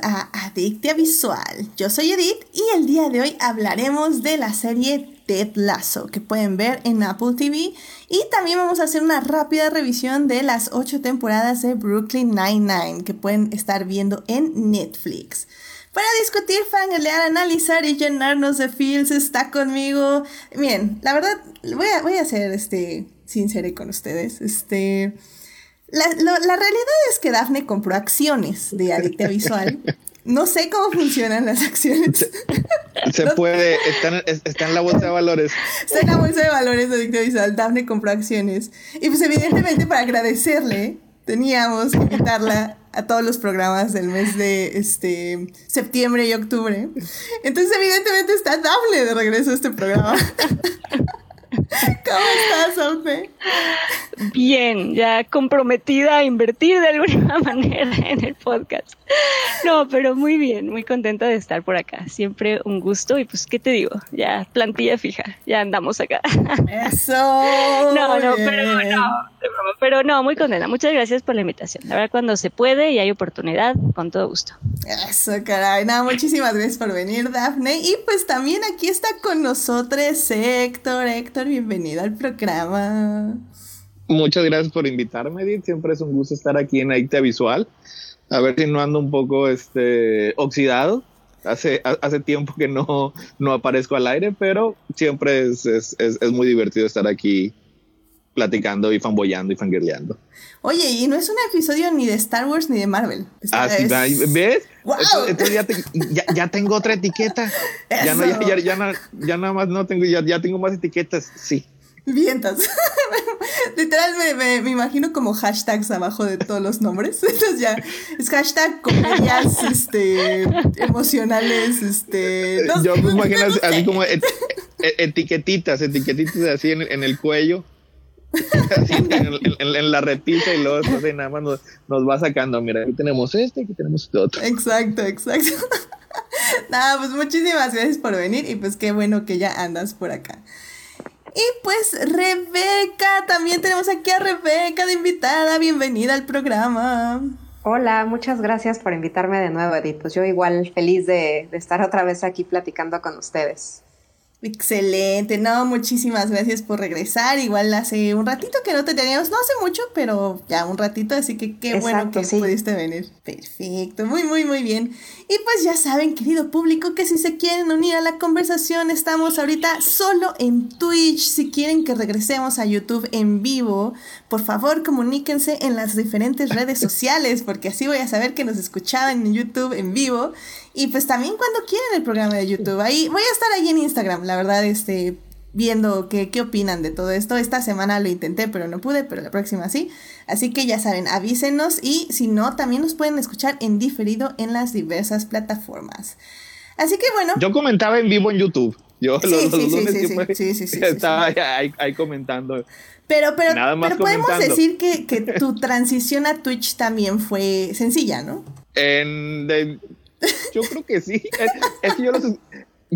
a Adictia Visual. Yo soy Edith y el día de hoy hablaremos de la serie Ted Lasso que pueden ver en Apple TV y también vamos a hacer una rápida revisión de las ocho temporadas de Brooklyn Nine-Nine que pueden estar viendo en Netflix. Para discutir, fangalear, analizar y llenarnos de feels está conmigo. Bien, la verdad, voy a, voy a ser este, sincera con ustedes. Este, la, la, realidad es que Daphne compró acciones de Adicta Visual. No sé cómo funcionan las acciones. Se, puede, está, en la bolsa de valores. Está en la bolsa de valores de Adicta Visual. Daphne compró acciones. Y pues evidentemente para agradecerle, teníamos que invitarla a todos los programas del mes de este septiembre y octubre. Entonces evidentemente está Daphne de regreso a este programa. ¿Cómo estás, Sophie? Bien, ya comprometida a invertir de alguna manera en el podcast. No, pero muy bien, muy contenta de estar por acá. Siempre un gusto y pues, ¿qué te digo? Ya plantilla fija, ya andamos acá. Eso. No, no, pero no, pero no, muy contenta. Muchas gracias por la invitación. La verdad, cuando se puede y hay oportunidad, con todo gusto. Eso, caray. Nada, muchísimas gracias por venir, Dafne. Y pues también aquí está con nosotros Héctor. Héctor, bienvenido al programa. Muchas gracias por invitarme, Edith. Siempre es un gusto estar aquí en Aite Visual. A ver si no ando un poco este, oxidado. Hace, hace tiempo que no, no aparezco al aire, pero siempre es, es, es, muy divertido estar aquí platicando y fanboyando y fangirleando. Oye, y no es un episodio ni de Star Wars ni de Marvel. Ah, sí, ¿ves? Entonces, ya, ya, ya, tengo otra etiqueta. Ya, no, ya, ya, ya, nada más no tengo, ya, ya tengo más etiquetas. Sí. Vientos. Literal me, me, imagino como hashtags abajo de todos los nombres. Entonces ya es hashtag comedias este, emocionales. Este, Yo me imagino así, como etiquetitas, etiquetitas así en, en el cuello. En, la repisa y luego así nada más nos, nos, va sacando. Mira, aquí tenemos este, aquí tenemos este otro. Exacto, exacto. Nada, pues muchísimas gracias por venir y pues qué bueno que ya andas por acá. Y pues Rebeca, también tenemos aquí a Rebeca de invitada, bienvenida al programa. Hola, muchas gracias por invitarme de nuevo, Edith. Pues yo igual feliz de, de estar otra vez aquí platicando con ustedes. Excelente, no, muchísimas gracias por regresar. Igual hace un ratito que no te teníamos, no hace mucho, pero ya un ratito, así que qué bueno que pudiste venir. Perfecto, muy, muy, muy bien. Y pues ya saben, querido público, que si se quieren unir a la conversación, estamos ahorita solo en Twitch. Si quieren que regresemos a YouTube en vivo, por favor comuníquense en las diferentes redes sociales, porque así voy a saber que nos escuchaban en YouTube en vivo. Y pues también cuando quieran el programa de YouTube. Ahí voy a estar ahí en Instagram, la verdad, este, viendo qué, qué opinan de todo esto. Esta semana lo intenté, pero no pude, pero la próxima sí. Así que ya saben, avísenos y si no, también nos pueden escuchar en diferido en las diversas plataformas. Así que bueno. Yo comentaba en vivo en YouTube. Yo sí, los, sí, sí, sí, sí, estaba ahí, ahí, comentando. Pero, pero, pero podemos decir que, que, tu transición a Twitch también fue sencilla, ¿no? En, de, yo creo que sí. Es, que yo los,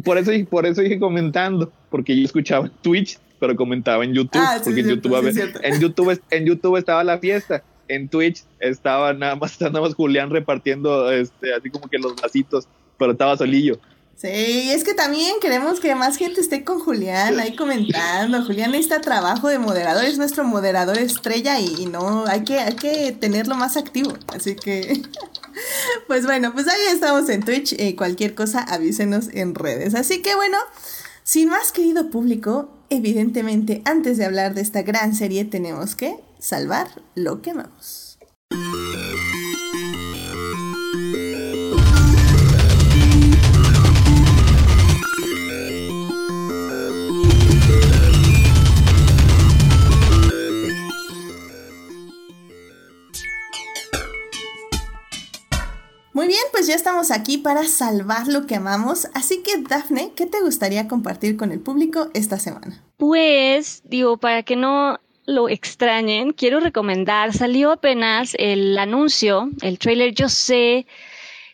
por eso, por eso dije comentando, porque yo escuchaba Twitch, pero comentaba en YouTube, ah, porque en, YouTube, en, YouTube, en YouTube estaba la fiesta, en Twitch estaba nada más, nada más Julián repartiendo este, así como que los vasitos, pero estaba solillo. Sí, es que también queremos que más gente esté con Julián ahí comentando. Julián necesita trabajo de moderador, es nuestro moderador estrella y, no, hay que, hay que tenerlo más activo. Así que, pues bueno, pues ahí estamos en Twitch. Eh, cualquier cosa avísenos en redes. Así que bueno, sin más querido público, evidentemente antes de hablar de esta gran serie tenemos que salvar lo que amamos. Muy bien, pues ya estamos aquí para salvar lo que amamos. Así que, Dafne, ¿qué te gustaría compartir con el público esta semana? Pues, digo, para que no lo extrañen, quiero recomendar, salió apenas el anuncio, el trailer. Yo sé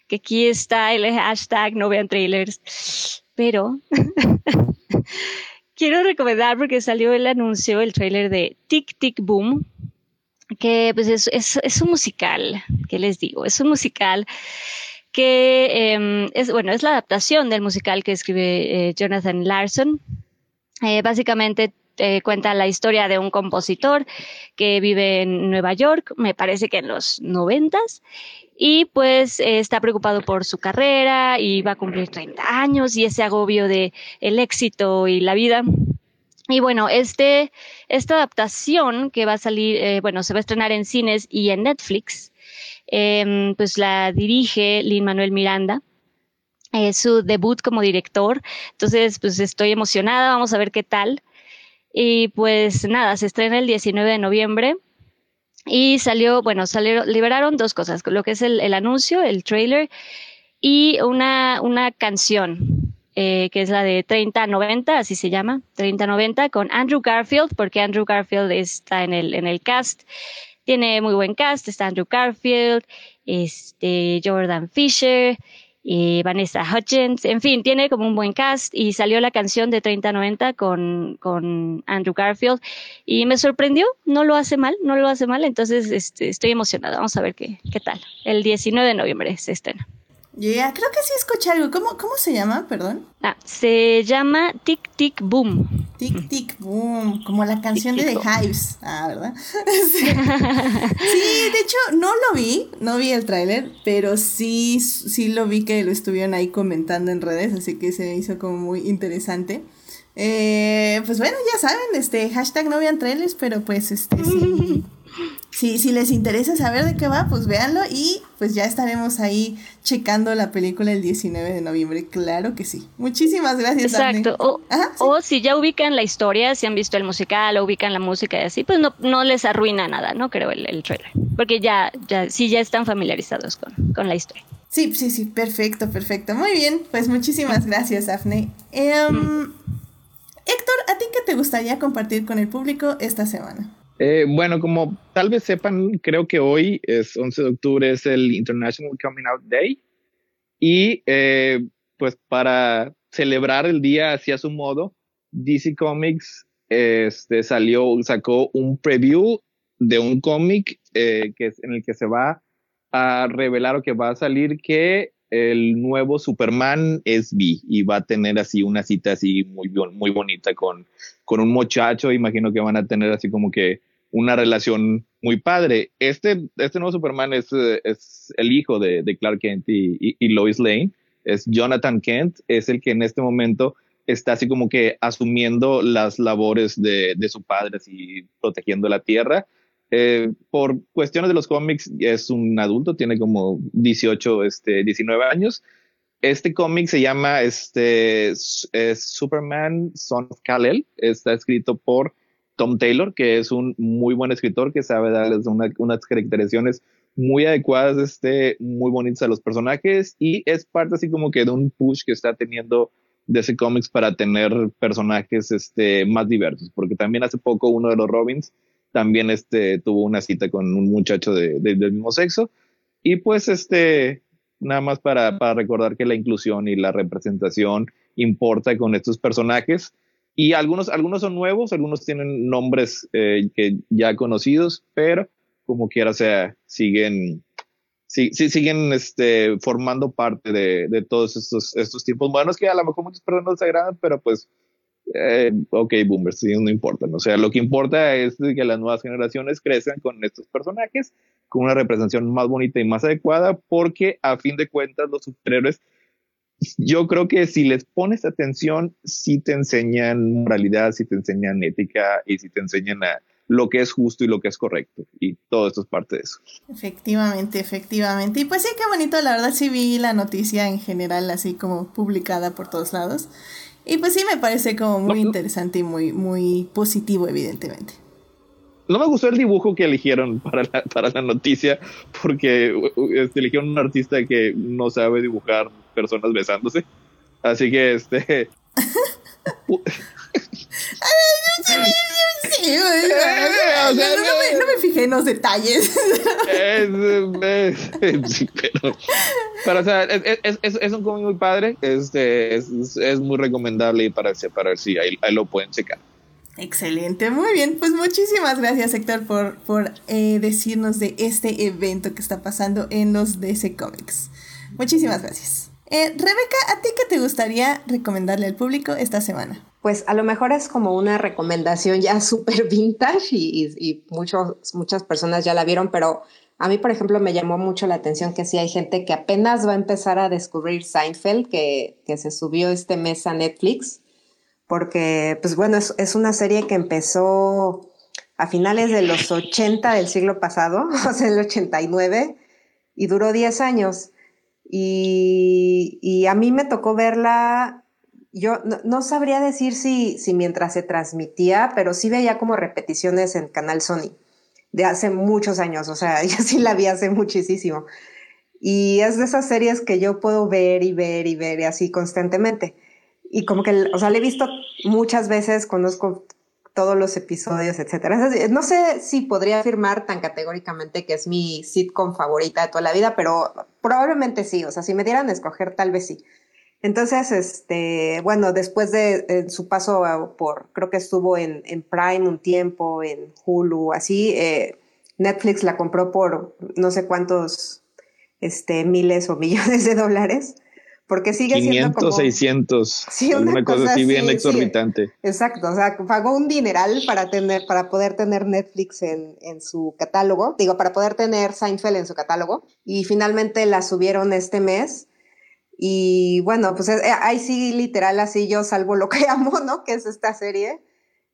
que aquí está el hashtag no vean trailers, pero quiero recomendar porque salió el anuncio, el trailer de Tic Tic Boom, que pues es, es, es un musical ¿qué les digo? Es un musical que em, es, bueno, es la adaptación del musical que escribe eh, Jonathan Larson. Eh, básicamente eh, cuenta la historia de un compositor que vive en Nueva York, me parece que en los noventas, y pues está preocupado por su carrera y va a cumplir 30 años y ese agobio de el éxito y la vida. Y bueno, este, esta adaptación que va a salir, bueno, se va a estrenar en cines y en Netflix, Em, pues la dirige Lin Manuel Miranda. Es su debut como director. Entonces, pues estoy emocionada, vamos a ver qué tal. Y pues nada, se estrena el 19 de noviembre. Y salió, bueno, salieron, liberaron dos cosas, lo que es el, anuncio, el trailer, y una, una canción, eh, que es la de 3090, así se llama, 3090, con Andrew Garfield, porque Andrew Garfield está en el, en el cast. Tiene muy buen cast, está Andrew Garfield, este, Jordan Fisher, y Vanessa Hutchins, en fin, tiene como un buen cast y salió la canción de 3090 con, con Andrew Garfield y me sorprendió, no lo hace mal, no lo hace mal, entonces este, estoy emocionada, vamos a ver qué, qué tal. El 19 de noviembre se estrena. Ya, creo que sí escuché algo. ¿Cómo, ¿Cómo se llama? Perdón. Ah, se llama Tic Tic Boom. Tic Tic Boom, como la canción de The Hives. Ah, ¿verdad? sí. de hecho, no lo vi, no vi el tráiler, pero sí, sí lo vi que lo estuvieron ahí comentando en redes, así que se hizo como muy interesante. Eh, pues bueno, ya saben, este, hashtag no vean trailers, pero pues este sí. si, si les interesa saber de qué va, pues véanlo y pues ya estaremos ahí checando la película el 19 de noviembre. Claro que sí. Muchísimas gracias. Exacto. O, si ya ubican la historia, si han visto el musical o ubican la música y así, pues no, no les arruina nada, ¿no? Creo el, el trailer. Porque ya, ya, sí ya están familiarizados con, con la historia. Sí, sí, sí, perfecto, perfecto. Muy bien, pues muchísimas gracias, Afne. Em, mm. Héctor, ¿a ti qué te gustaría compartir con el público esta semana? Eh, bueno, como tal vez sepan, creo que hoy es 11 de octubre, es el International Coming Out Day. Y eh, pues para celebrar el día así a su modo, DC Comics este, salió, sacó un preview de un cómic eh, que en el que se va a revelar o que va a salir que el nuevo Superman es B y va a tener así una cita así muy, muy bonita con, con un muchacho. Imagino que van a tener así como que una relación muy padre. Este, este nuevo Superman es, es el hijo de, de Clark Kent y, y, Lois Lane. Es Jonathan Kent, es el que en este momento está así como que asumiendo las labores de, de su padre, así protegiendo la tierra. Eh, por cuestiones de los cómics, es un adulto, tiene como 18, este, 19 años. Este cómic se llama este, Superman Son of Kal-El. Está escrito por Tom Taylor, que es un muy buen escritor que sabe darles unas caracterizaciones muy adecuadas, este, muy bonitas a los personajes y es parte así como que de un push que está teniendo de ese cómics para tener personajes este, más diversos, porque también hace poco uno de los Robins también este, tuvo una cita con un muchacho de, del mismo sexo. Y pues este, nada más para, para recordar que la inclusión y la representación importa con estos personajes. Y algunos, algunos son nuevos, algunos tienen nombres eh, que ya conocidos, pero como quiera sea, siguen, sí, sí, siguen este, formando parte de, de todos estos, estos tiempos modernos que a lo mejor muchas personas se agradan, pero pues, eh, ok, boomers, sí, no importa. O sea, lo que importa es que las nuevas generaciones crezcan con estos personajes, con una representación más bonita y más adecuada, porque a fin de cuentas los superhéroes yo creo que si les pones atención, sí te enseñan moralidad, sí te enseñan ética y sí te enseñan a lo que es justo y lo que es correcto. Y todo esto es parte de eso. Efectivamente, efectivamente. Y pues sí, qué bonito, la verdad sí vi la noticia en general así como publicada por todos lados. Y pues sí me parece como muy interesante y muy, muy positivo, evidentemente. No me gustó el dibujo que eligieron para la, para la noticia, porque este, eligieron un artista que no sabe dibujar personas besándose. Así que este. no, me, fijé en los detalles. pero, o sea, es, un cómic muy padre. Este, es, muy recomendable para, para ver si ahí, ahí, lo pueden checar. Excelente, muy bien. Pues muchísimas gracias, Héctor, por, por eh, decirnos de este evento que está pasando en los DC Comics. Muchísimas gracias. Eh, Rebeca, ¿a ti qué te gustaría recomendarle al público esta semana? Pues a lo mejor es como una recomendación ya súper vintage y, y, muchas personas ya la vieron, pero a mí, por ejemplo, me llamó mucho la atención que sí hay gente que apenas va a empezar a descubrir Seinfeld, que, que se subió este mes a Netflix porque, pues bueno, es, una serie que empezó a finales de los 80 del siglo pasado, o sea, el 89, y duró 10 años. Y, a mí me tocó verla, yo no, sabría decir si, si mientras se transmitía, pero sí veía como repeticiones en Canal Sony de hace muchos años, o sea, yo sí la vi hace muchísimo. Y es de esas series que yo puedo ver y ver y ver y así constantemente y como que, o sea, le he visto muchas veces, conozco todos los episodios, etcétera. No sé si podría afirmar tan categóricamente que es mi sitcom favorita de toda la vida, pero probablemente sí. O sea, si me dieran a escoger, tal vez sí. Entonces, este, bueno, después de su paso por, creo que estuvo en, en, Prime un tiempo, en Hulu, así, eh, Netflix la compró por no sé cuántos este, miles o millones de dólares porque sigue 500, siendo como... 600, sí, una, cosa, así bien exorbitante. exacto, o sea, pagó un dineral para tener, para poder tener Netflix en, en, su catálogo, digo, para poder tener Seinfeld en su catálogo, y finalmente la subieron este mes, y bueno, pues eh, ahí sí, literal, así yo salvo lo que amo, ¿no? Que es esta serie.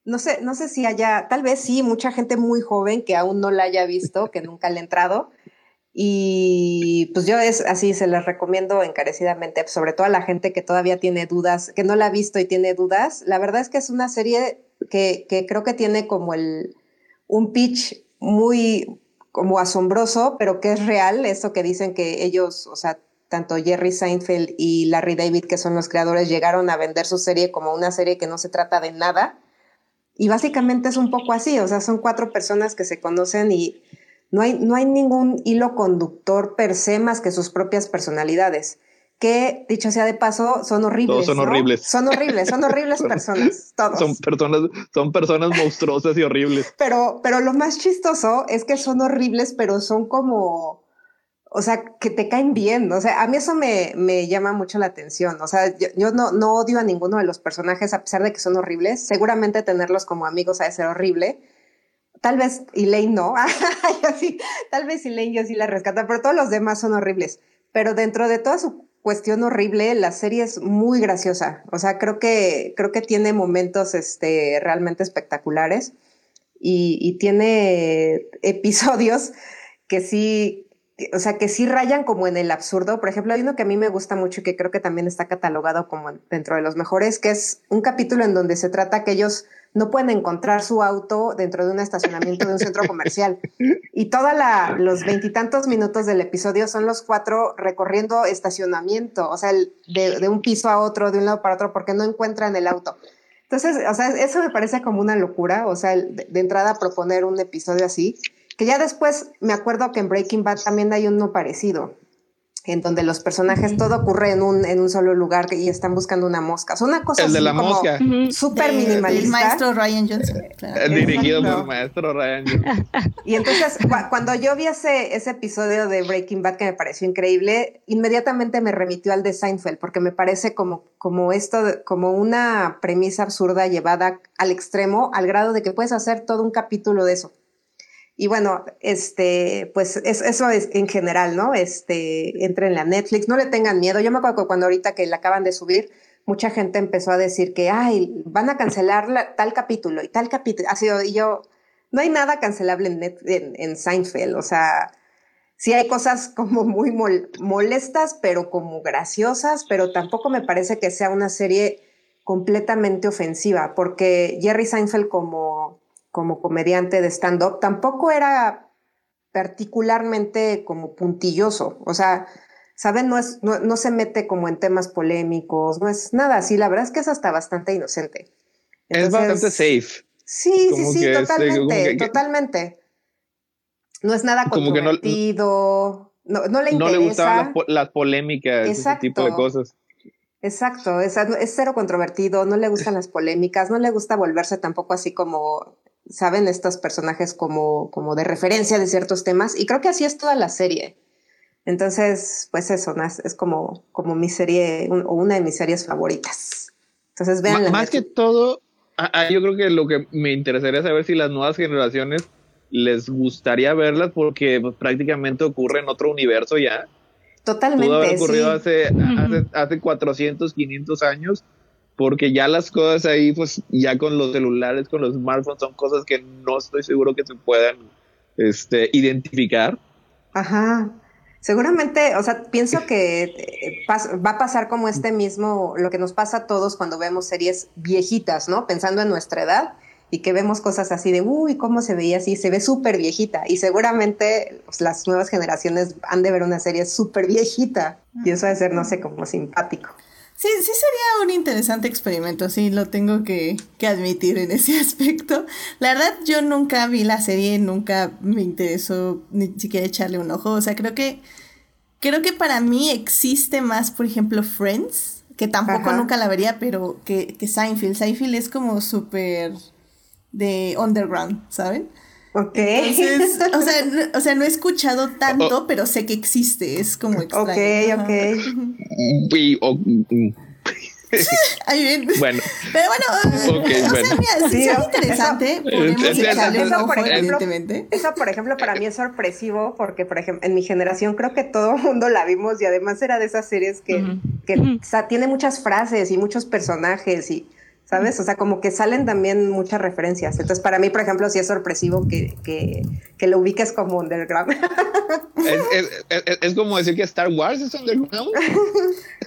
No sé, no sé si haya, tal vez sí, mucha gente muy joven que aún no la haya visto, que nunca le ha entrado, y pues yo es así, se les recomiendo encarecidamente, sobre todo a la gente que todavía tiene dudas, que no la ha visto y tiene dudas. La verdad es que es una serie que, que creo que tiene como el, un pitch muy como asombroso, pero que es real, eso que dicen que ellos, o sea, tanto Jerry Seinfeld y Larry David, que son los creadores, llegaron a vender su serie como una serie que no se trata de nada. Y básicamente es un poco así, o sea, son cuatro personas que se conocen y no hay, no hay ningún hilo conductor per se más que sus propias personalidades que, dicho sea de paso, son horribles. Todos son horribles. Son horribles, son horribles personas, todos. Son personas, son personas monstruosas y horribles. Pero, pero lo más chistoso es que son horribles, pero son como, o sea, que te caen bien. O sea, a mí eso me, me llama mucho la atención. O sea, yo, no, no odio a ninguno de los personajes a pesar de que son horribles. Seguramente tenerlos como amigos ha de ser horrible Tal vez Elaine no, tal vez Elaine yo sí la rescata, pero todos los demás son horribles. Pero dentro de toda su cuestión horrible, la serie es muy graciosa. O sea, creo que, creo que tiene momentos este, realmente espectaculares y tiene episodios que sí, o sea, que sí rayan como en el absurdo. Por ejemplo, hay uno que a mí me gusta mucho y que creo que también está catalogado como dentro de los mejores, que es un capítulo en donde se trata que ellos no pueden encontrar su auto dentro de un estacionamiento de un centro comercial. Y todos los veintitantos minutos del episodio son los cuatro recorriendo estacionamiento, o sea, de, un piso a otro, de un lado para otro, porque no encuentran el auto. Entonces, o sea, eso me parece como una locura, o sea, de, de entrada proponer un episodio así, que ya después me acuerdo que en Breaking Bad también hay uno parecido, en donde los personajes, todo ocurre en un, en un solo lugar y están buscando una mosca. Es una cosa el de la mosca. súper minimalista. El maestro Ryan Johnson. Dirigido por el maestro Ryan Johnson. Y entonces, cuando yo vi ese, ese episodio de Breaking Bad que me pareció increíble, inmediatamente me remitió al de Seinfeld, porque me parece como, como esto, como una premisa absurda llevada al extremo, al grado de que puedes hacer todo un capítulo de eso. Y bueno, este, pues eso es en general, ¿no? Este, entren en la Netflix, no le tengan miedo. Yo me acuerdo que cuando ahorita que la acaban de subir, mucha gente empezó a decir que, ay, van a cancelar tal capítulo y tal capítulo. Así, y yo, no hay nada cancelable en, en, Seinfeld, o sea, sí hay cosas como muy molestas, pero como graciosas, pero tampoco me parece que sea una serie completamente ofensiva, porque Jerry Seinfeld como como comediante de stand-up, tampoco era particularmente como puntilloso, o sea, ¿saben? No, es, no, se mete como en temas polémicos, no es nada así, la verdad es que es hasta bastante inocente. es bastante safe. Sí, sí, sí, totalmente, totalmente. No es nada controvertido, no, no, le interesa. No le gustaban las, polémicas, ese tipo de cosas. Exacto, es, es cero controvertido, no le gustan las polémicas, no le gusta volverse tampoco así como, saben, estos personajes como, como de referencia de ciertos temas, y creo que así es toda la serie. Entonces, pues eso, es como, como mi serie, o una de mis series favoritas. Entonces, vean. Más que todo, yo creo que lo que me interesaría saber si las nuevas generaciones les gustaría verlas porque pues, prácticamente ocurre en otro universo ya Totalmente. Pudo haber ocurrido hace, hace, hace 400, 500 años, porque ya las cosas ahí, pues ya con los celulares, con los smartphones, son cosas que no estoy seguro que se puedan este, identificar. Ajá. Seguramente, o sea, pienso que eh, va a pasar como este mismo, lo que nos pasa a todos cuando vemos series viejitas, ¿no? Pensando en nuestra edad y que vemos cosas así de, uy, ¿cómo se veía así? Se ve súper viejita. Y seguramente pues, las nuevas generaciones han de ver una serie súper viejita. Y eso debe ser, no sé, como simpático. Sí, sí sería un interesante experimento, sí, lo tengo que, que, admitir en ese aspecto. La verdad, yo nunca vi la serie, nunca me interesó ni siquiera echarle un ojo. O sea, creo que, creo que para mí existe más, por ejemplo, Friends, que tampoco nunca la vería, pero que, que Seinfeld. Seinfeld es como súper de underground, ¿saben? Ok. o, sea, no, o sea, no he escuchado tanto, oh. pero sé que existe, es como extraño. Ok, ok. Bueno. Pero bueno, okay, o sea, mira, sí, es interesante. Eso, por ejemplo, para mí es sorpresivo, porque, por ejemplo, en mi generación creo que todo el mundo la vimos y además era de esas series que, que o sea, tiene muchas frases y muchos personajes y ¿sabes? O sea, como que salen también muchas referencias. Entonces, para mí, por ejemplo, sí es sorpresivo que, que, que lo ubiques como underground. ¿Es, es, es, como decir que Star Wars es underground.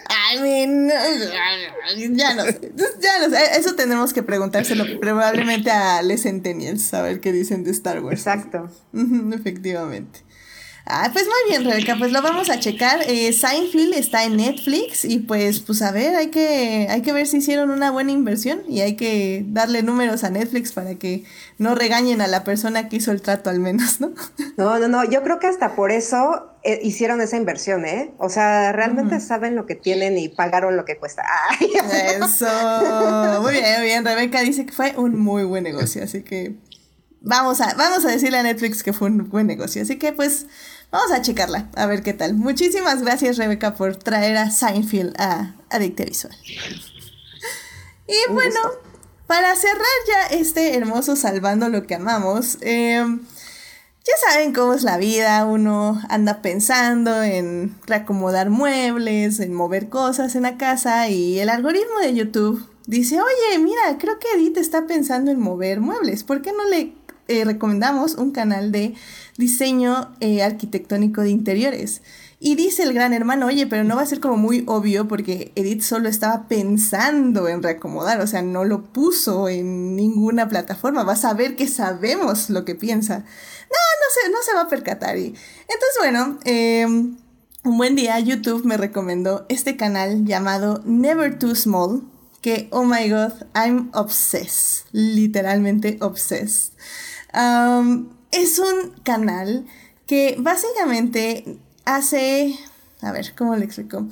I mean, ya no sé, ya no sé. Eso tenemos que preguntárselo probablemente a Les Centennials, saber qué dicen de Star Wars. Exacto. Efectivamente. Ah, pues muy bien, Rebeca, pues lo vamos a checar. Eh, Seinfeld está en Netflix y pues, pues a ver, hay que, hay que ver si hicieron una buena inversión y hay que darle números a Netflix para que no regañen a la persona que hizo el trato al menos, ¿no? No, no, no, yo creo que hasta por eso eh, hicieron esa inversión, ¿eh? O sea, realmente saben lo que tienen y pagaron lo que cuesta. eso, muy bien, muy bien. Rebeca dice que fue un muy buen negocio, así que vamos a, vamos a decirle a Netflix que fue un buen negocio. Así que pues vamos a checarla, a ver qué tal. Muchísimas gracias Rebeca por traer a Seinfeld a Adicte Visual. Y bueno, para cerrar ya este hermoso Salvando lo que amamos, em, ya saben cómo es la vida, uno anda pensando en reacomodar muebles, en mover cosas en la casa y el algoritmo de YouTube dice, oye, mira, creo que Edith está pensando en mover muebles, ¿por qué no le eh, recomendamos un canal de diseño eh, arquitectónico de interiores. Y dice el gran hermano, oye, pero no va a ser como muy obvio porque Edith solo estaba pensando en reacomodar, o sea, no lo puso en ninguna plataforma, vas a ver que sabemos lo que piensa. No, no se, no se va a percatar. Y, entonces, bueno, em, un buen día YouTube me recomendó este canal llamado Never Too Small, que, oh my god, I'm obsessed, literalmente obsessed es un canal que básicamente hace... A ver, ¿cómo le explico?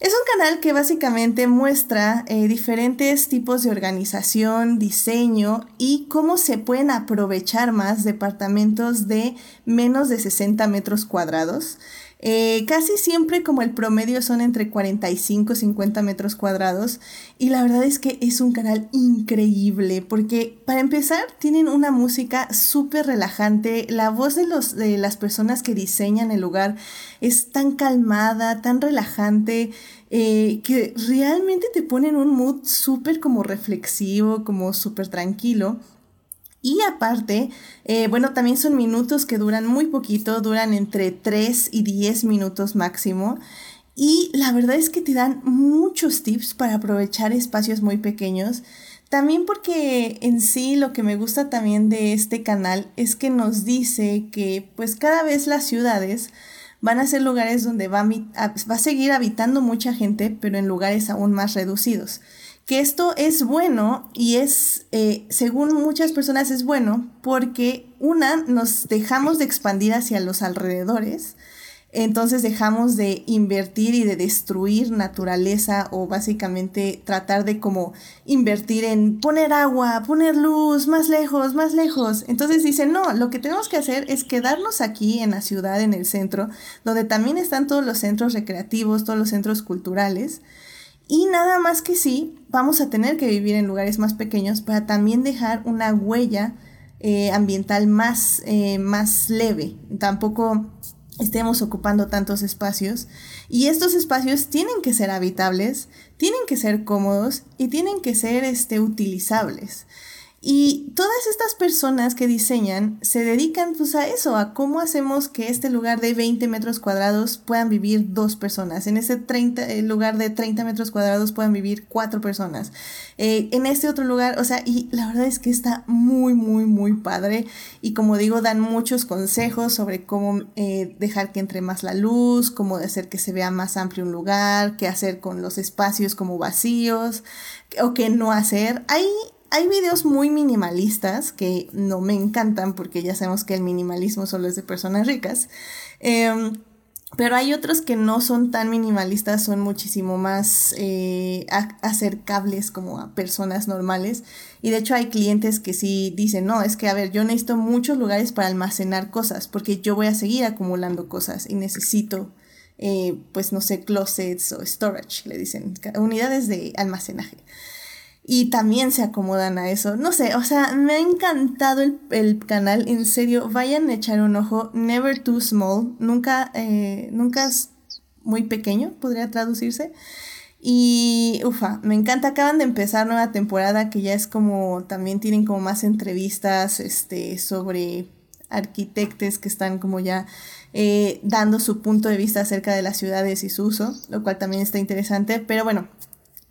Es un canal que básicamente muestra eh, diferentes tipos de organización, diseño y cómo se pueden aprovechar más departamentos de menos de 60 metros cuadrados eh, casi siempre como el promedio son entre 45 y 50 metros cuadrados y la verdad es que es un canal increíble porque para empezar tienen una música súper relajante, la voz de, los, de las personas que diseñan el lugar es tan calmada, tan relajante. Eh, que realmente te ponen un mood súper como reflexivo, como súper tranquilo. Y aparte, eh, bueno, también son minutos que duran muy poquito, duran entre 3 y 10 minutos máximo. Y la verdad es que te dan muchos tips para aprovechar espacios muy pequeños. También porque en sí lo que me gusta también de este canal es que nos dice que pues cada vez las ciudades van a ser lugares donde va a, va a seguir habitando mucha gente, pero en lugares aún más reducidos que esto es bueno y es, eh, según muchas personas es bueno porque una, nos dejamos de expandir hacia los alrededores, entonces dejamos de invertir y de destruir naturaleza o básicamente tratar de como invertir en poner agua, poner luz, más lejos, más lejos. Entonces dicen, no, lo que tenemos que hacer es quedarnos aquí en la ciudad, en el centro, donde también están todos los centros recreativos, todos los centros culturales. Y nada más que sí, vamos a tener que vivir en lugares más pequeños para también dejar una huella eh, ambiental más, eh, más leve. Tampoco estemos ocupando tantos espacios. Y estos espacios tienen que ser habitables, tienen que ser cómodos y tienen que ser este, utilizables. Y todas estas personas que diseñan se dedican pues a eso, a cómo hacemos que este lugar de 20 metros cuadrados puedan vivir dos personas, en ese 30, eh, lugar de 30 metros cuadrados puedan vivir cuatro personas, eh, en este otro lugar, o sea, y la verdad es que está muy, muy, muy padre. Y como digo, dan muchos consejos sobre cómo eh, dejar que entre más la luz, cómo hacer que se vea más amplio un lugar, qué hacer con los espacios como vacíos o qué no hacer. Hay hay videos muy minimalistas que no me encantan porque ya sabemos que el minimalismo solo es de personas ricas. Em, pero hay otros que no son tan minimalistas, son muchísimo más eh, acercables como a personas normales. Y de hecho hay clientes que sí dicen, no, es que a ver, yo necesito muchos lugares para almacenar cosas porque yo voy a seguir acumulando cosas y necesito, eh, pues no sé, closets o storage, le dicen, unidades de almacenaje y también se acomodan a eso. No sé, o sea, me ha encantado el, canal, en serio, vayan a echar un ojo. Never too small, nunca, eh, nunca es muy pequeño, podría traducirse. Y ufa, me encanta, acaban de empezar nueva temporada que ya es como, también tienen como más entrevistas este, sobre arquitectos que están como ya eh, dando su punto de vista acerca de las ciudades y su uso, lo cual también está interesante. Pero bueno,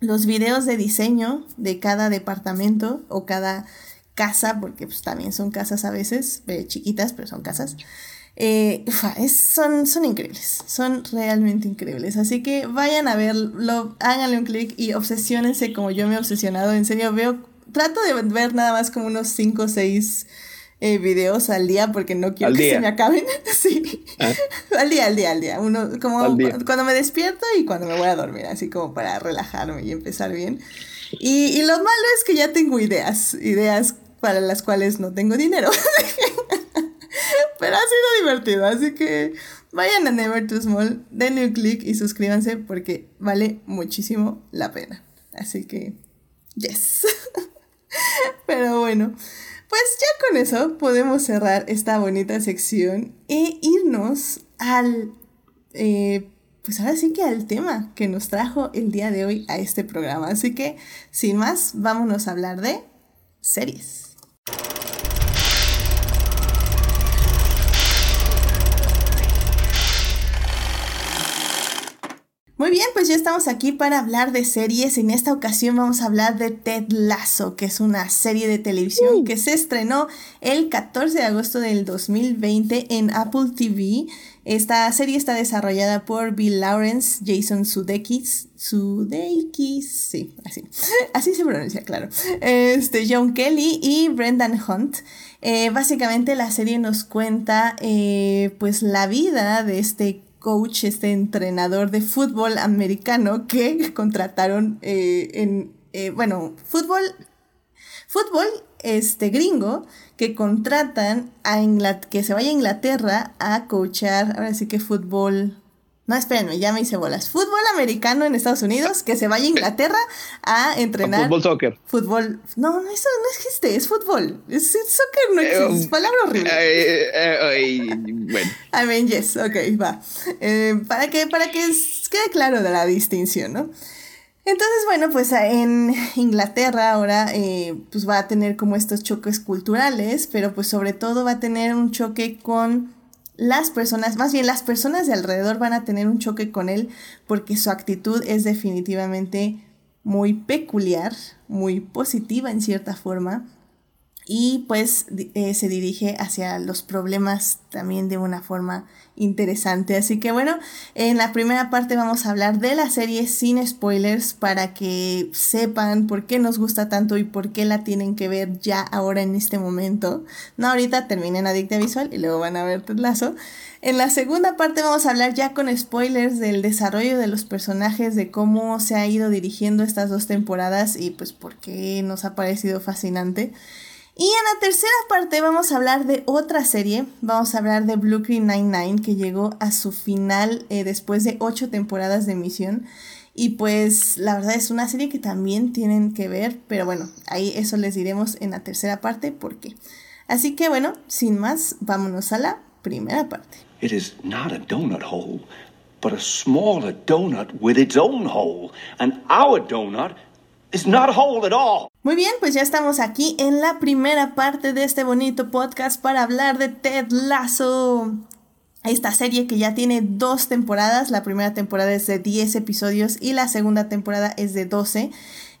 los videos de diseño de cada departamento o cada casa, porque pues, también son casas a veces, eh, chiquitas, pero son casas. Eh, son, son increíbles, son realmente increíbles. Así que vayan a verlo, háganle un clic y obsesionense como yo me he obsesionado. En serio, veo, trato de ver nada más como unos 5 o 6 eh, videos al día porque no quiero que se me acaben. sí. Ah. al día, al día, al día. Uno, como cuando me despierto y cuando me voy a dormir, así como para relajarme y empezar bien. Y, y lo malo es que ya tengo ideas, ideas para las cuales no tengo dinero. Pero ha sido divertido, así que vayan a Never Too Small, denle un clic y suscríbanse porque vale muchísimo la pena. Así que, yes. Pero bueno. Pues ya con eso podemos cerrar esta bonita sección e irnos al, eh, pues ahora sí que al tema que nos trajo el día de hoy a este programa. Así que, sin más, vámonos a hablar de series. Muy bien, pues ya estamos aquí para hablar de series. En esta ocasión vamos a hablar de Ted Lasso, que es una serie de televisión uh. que se estrenó el 14 de agosto del 2020 en Apple TV. Esta serie está desarrollada por Bill Lawrence, Jason Sudeikis, Sudeikis, sí, así, así se pronuncia, claro, este, John Kelly y Brendan Hunt. Eh, básicamente la serie nos cuenta eh, pues la vida de este coach, este entrenador de fútbol americano que contrataron eh, en, eh, bueno, fútbol, fútbol este gringo que contratan a que se vaya a Inglaterra a coachar, ahora sí que fútbol no, espérenme, ya me hice bolas. Fútbol americano en Estados Unidos, que se vaya a Inglaterra a entrenar. fútbol soccer. Fútbol. No, no, eso no existe, es fútbol. Es, soccer no eh, existe, es palabra horrible. Eh, eh, bueno. I mean, yes, ok, va. para, que, para que quede claro de la distinción, ¿no? Entonces, bueno, pues en Inglaterra ahora pues va a tener como estos choques culturales, pero pues sobre todo va a tener un choque con las personas, más bien las personas de alrededor van a tener un choque con él porque su actitud es definitivamente muy peculiar, muy positiva en cierta forma. Y pues eh, se dirige hacia los problemas también de una forma interesante. Así que bueno, en la primera parte vamos a hablar de la serie sin spoilers para que sepan por qué nos gusta tanto y por qué la tienen que ver ya ahora en este momento. No ahorita terminen Adicta Visual y luego van a ver Ted En la segunda parte vamos a hablar ya con spoilers del desarrollo de los personajes, de cómo se ha ido dirigiendo estas dos temporadas y pues por qué nos ha parecido fascinante. Y en la tercera parte vamos a hablar de otra serie, vamos a hablar de Blue Green Nine-Nine que llegó a su final eh, después de ocho temporadas de emisión. Y pues la verdad es una serie que también tienen que ver, pero bueno, ahí eso les diremos en la tercera parte por qué. Así que bueno, sin más, vámonos a la primera parte. It is not a donut hole, but a smaller donut with its own hole. And our donut muy bien, pues ya estamos aquí en la primera parte de este bonito podcast para hablar de Ted Lasso. Esta serie que ya tiene dos temporadas, la primera temporada es de 10 episodios y la segunda temporada es de 12.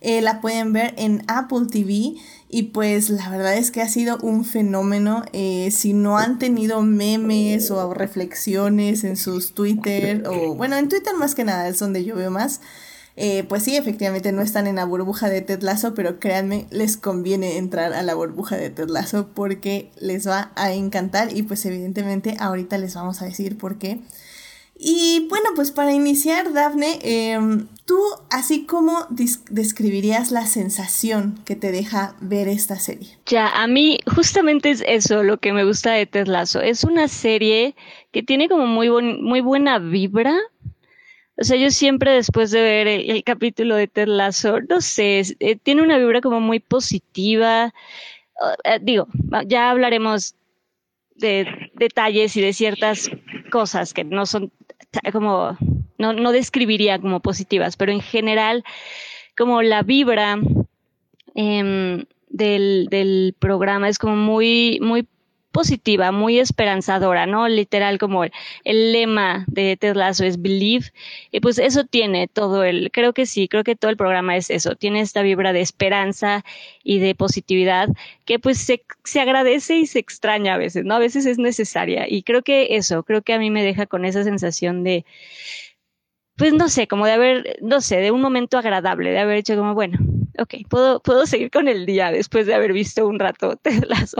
Eh, la pueden ver en Apple TV y pues la verdad es que ha sido un fenómeno. Eh, si no han tenido memes o reflexiones en sus Twitter o bueno, en Twitter más que nada es donde yo veo más. Eh, pues sí, efectivamente no están en la burbuja de Ted pero créanme, les conviene entrar a la burbuja de Ted porque les va a encantar y pues evidentemente ahorita les vamos a decir por qué. Y bueno, pues para iniciar, Dafne, em, tú así como describirías la sensación que te deja ver esta serie. Ya, a mí justamente es eso lo que me gusta de Ted. Es una serie que tiene como muy, muy buena vibra, o sea, yo siempre después de ver el, capítulo de Ted Lasso, no sé, eh, tiene una vibra como muy positiva. Eh, digo, ya hablaremos de detalles y de ciertas cosas que no son como, no, no describiría como positivas, pero en general, como la vibra em, del, del programa es como muy, muy positiva, muy esperanzadora, ¿no? Literal como el, lema de Ted Lasso es Believe, y pues eso tiene todo el, creo que sí, creo que todo el programa es eso, tiene esta vibra de esperanza y de positividad que pues se, se agradece y se extraña a veces, ¿no? A veces es necesaria y creo que eso, creo que a mí me deja con esa sensación de, pues no sé, como de haber, no sé, de un momento agradable, de haber hecho como, bueno, ok, puedo, puedo seguir con el día después de haber visto un rato Ted Lasso.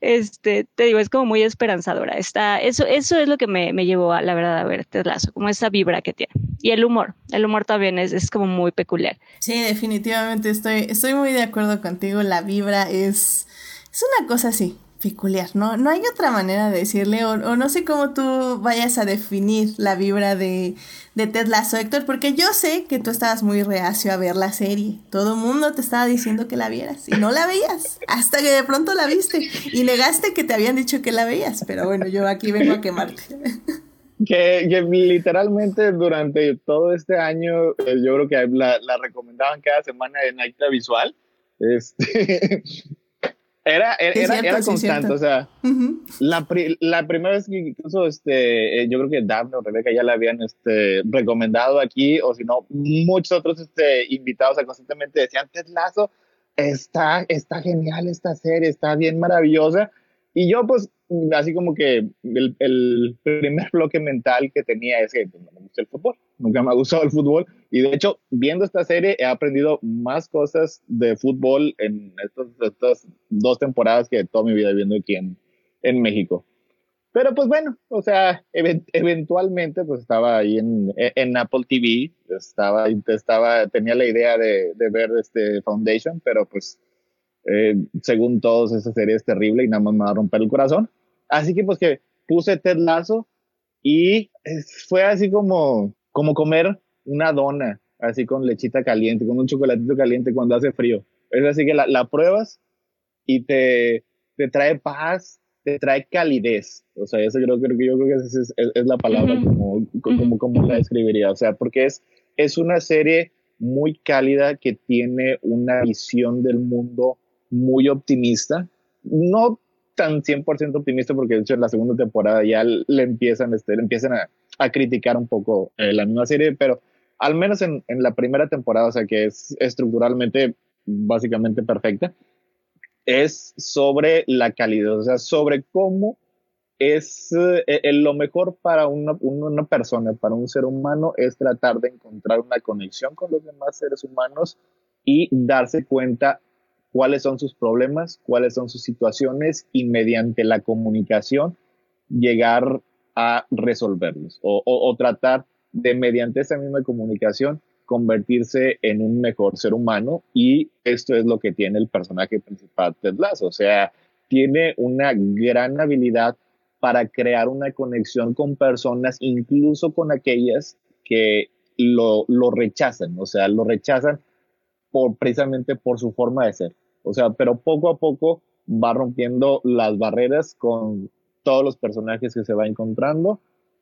Este, te digo, es como muy esperanzadora. Está, eso, eso es lo que me, me llevó a la verdad a ver Ted Lasso, como esa vibra que tiene. Y el humor, el humor también es, es como muy peculiar. Sí, definitivamente estoy, estoy muy de acuerdo contigo. La vibra es, es una cosa así peculiar, ¿no? No hay otra manera de decirle, o, no sé cómo tú vayas a definir la vibra de, de Ted Lasso, Héctor, porque yo sé que tú estabas muy reacio a ver la serie. Todo el mundo te estaba diciendo que la vieras y no la veías, hasta que de pronto la viste y negaste que te habían dicho que la veías, pero bueno, yo aquí vengo a quemarte. Que, que literalmente durante todo este año, eh, yo creo que la, recomendaban cada semana en Aita Visual. Este, Era, era, era, constante, o sea, la, la, primera vez que incluso este, eh, yo creo que Daphne o Rebeca ya la habían este, recomendado aquí, o si no, muchos otros este, invitados constantemente decían, Ted Lazo, está, está genial esta serie, está bien maravillosa, y yo pues, así como que el, el primer bloque mental que tenía es que pues, no me gusta el fútbol, nunca me ha gustado el fútbol, y de hecho, viendo esta serie he aprendido más cosas de fútbol en estas dos temporadas que toda mi vida viviendo aquí en, en México. Pero pues bueno, o sea, eventualmente pues estaba ahí en, en, Apple TV, estaba, estaba, tenía la idea de, de ver este Foundation, pero pues eh, según todos esa serie es terrible y nada más me va a romper el corazón. Así que pues que puse Ted Lasso y fue así como, como comer una dona, así con lechita caliente, con un chocolatito caliente cuando hace frío. Es así que la, la pruebas y te, te, trae paz, te trae calidez. O sea, eso creo, creo yo creo que es, es, es la palabra como, como, como la describiría. O sea, porque es, es una serie muy cálida que tiene una visión del mundo muy optimista. No tan 100% optimista porque de hecho en la segunda temporada ya le empiezan, este, le empiezan a, a criticar un poco eh, la misma serie, pero al menos en, en, la primera temporada, o sea que es estructuralmente básicamente perfecta, es sobre la calidad, o sea, sobre cómo es eh, lo mejor para una, una, persona, para un ser humano, es tratar de encontrar una conexión con los demás seres humanos y darse cuenta cuáles son sus problemas, cuáles son sus situaciones y mediante la comunicación llegar a resolverlos o, tratar de mediante esa misma comunicación convertirse en un mejor ser humano. Y esto es lo que tiene el personaje principal Ted Lasso, o sea, tiene una gran habilidad para crear una conexión con personas, incluso con aquellas que lo, lo rechazan, o sea, lo rechazan precisamente por su forma de ser. O sea, pero poco a poco va rompiendo las barreras con todos los personajes que se va encontrando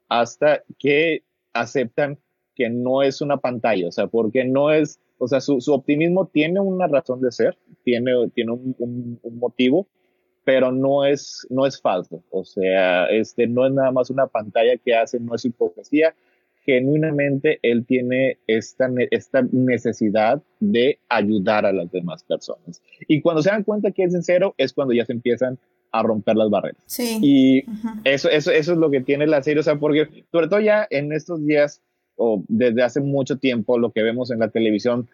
hasta que aceptan que no es una pantalla, o sea, porque no es, o sea, su, su optimismo tiene una razón de ser, tiene, tiene un, un, un motivo, pero no es, no es falso. O sea, este, no es nada más una pantalla que hace, no es hipocresía. Genuinamente él tiene esta, esta necesidad de ayudar a las demás personas. Y cuando se dan cuenta que es sincero, es cuando ya se empiezan a romper las barreras. Sí. Y eso, eso, eso es lo que tiene la serie, o sea, porque sobre todo ya en estos días o desde hace mucho tiempo lo que vemos en la televisión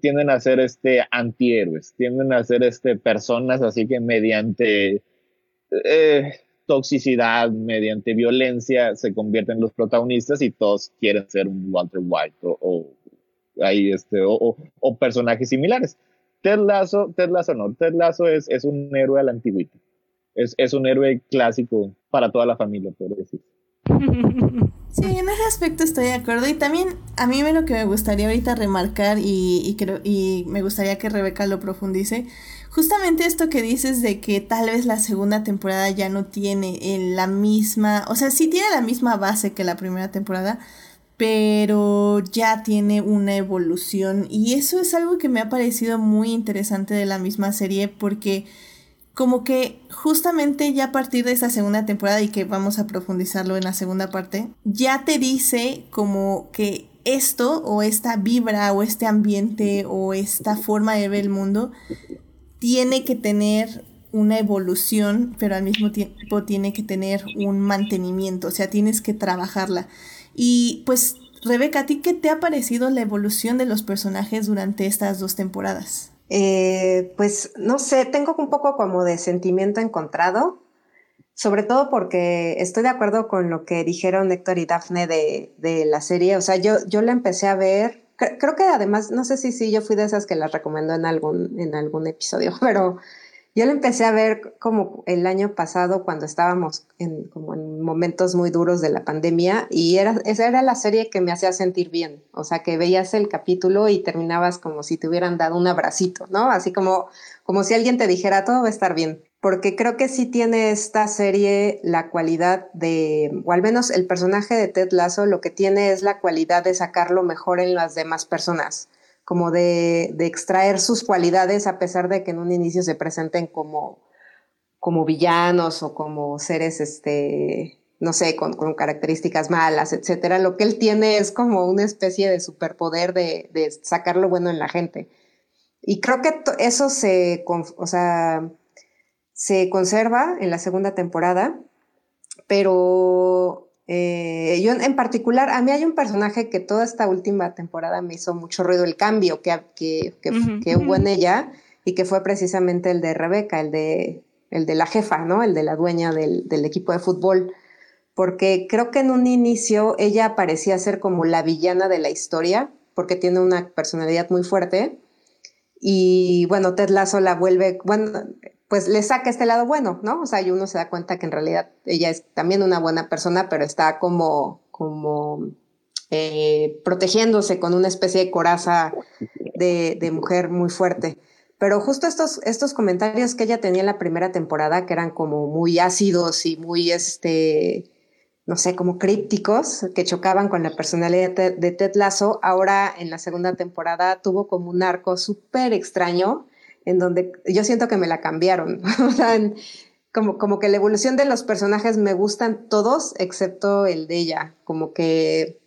tienden a ser este antihéroes, tienden a ser este personas así que mediante eh, toxicidad, mediante violencia se convierten en los protagonistas y todos quieren ser un Walter White o, o ahí este o, o, personajes similares. Ted Lasso, Ted Lasso no, Ted Lasso es, es un héroe a la antigüita. Es, es un héroe clásico para toda la familia, por decir. Sí, en ese aspecto estoy de acuerdo. Y también a mí lo que me gustaría ahorita remarcar y, y, creo, y me gustaría que Rebeca lo profundice, justamente esto que dices de que tal vez la segunda temporada ya no tiene la misma, o sea, sí tiene la misma base que la primera temporada, pero ya tiene una evolución. Y eso es algo que me ha parecido muy interesante de la misma serie porque como que justamente ya a partir de esa segunda temporada y que vamos a profundizarlo en la segunda parte, ya te dice como que esto o esta vibra o este ambiente o esta forma de ver el mundo tiene que tener una evolución, pero al mismo tiempo tiene que tener un mantenimiento, o sea, tienes que trabajarla. Y pues, Rebeca, ¿a ti qué te ha parecido la evolución de los personajes durante estas dos temporadas? Eh, pues no sé, tengo un poco como de sentimiento encontrado, sobre todo porque estoy de acuerdo con lo que dijeron Héctor y Dafne de, de la serie. O sea, yo, yo la empecé a ver, creo que además, no sé si sí, yo fui de esas que la recomendó en algún, en algún episodio, pero yo la empecé a ver como el año pasado cuando estábamos en, como en momentos muy duros de la pandemia y era, esa era la serie que me hacía sentir bien. O sea, que veías el capítulo y terminabas como si te hubieran dado un abracito, ¿no? Así como, como si alguien te dijera todo va a estar bien. Porque creo que sí tiene esta serie la cualidad de, o al menos el personaje de Ted Lasso lo que tiene es la cualidad de sacarlo mejor en las demás personas como de, de, extraer sus cualidades a pesar de que en un inicio se presenten como, como villanos o como seres, este, no sé, con, con características malas, etcétera. Lo que él tiene es como una especie de superpoder de, de sacar lo bueno en la gente. Y creo que eso se, o sea, se conserva en la segunda temporada, pero eh, yo en particular, a mí hay un personaje que toda esta última temporada me hizo mucho ruido, el cambio que, que, que, hubo en ella y que fue precisamente el de Rebeca, el de, el de la jefa, ¿no? El de la dueña del, del equipo de fútbol. Porque creo que en un inicio ella parecía ser como la villana de la historia, porque tiene una personalidad muy fuerte. Y bueno, Ted Lasso la vuelve, bueno, pues le saca este lado bueno, ¿no? O sea, y uno se da cuenta que en realidad ella es también una buena persona, pero está como, como eh, protegiéndose con una especie de coraza de, mujer muy fuerte. Pero justo estos, estos comentarios que ella tenía en la primera temporada, que eran como muy ácidos y muy, este, no sé, como crípticos, que chocaban con la personalidad de, de Ted Lasso, ahora en la segunda temporada tuvo como un arco súper extraño en donde yo siento que me la cambiaron. como, como que la evolución de los personajes me gustan todos, excepto el de ella, como que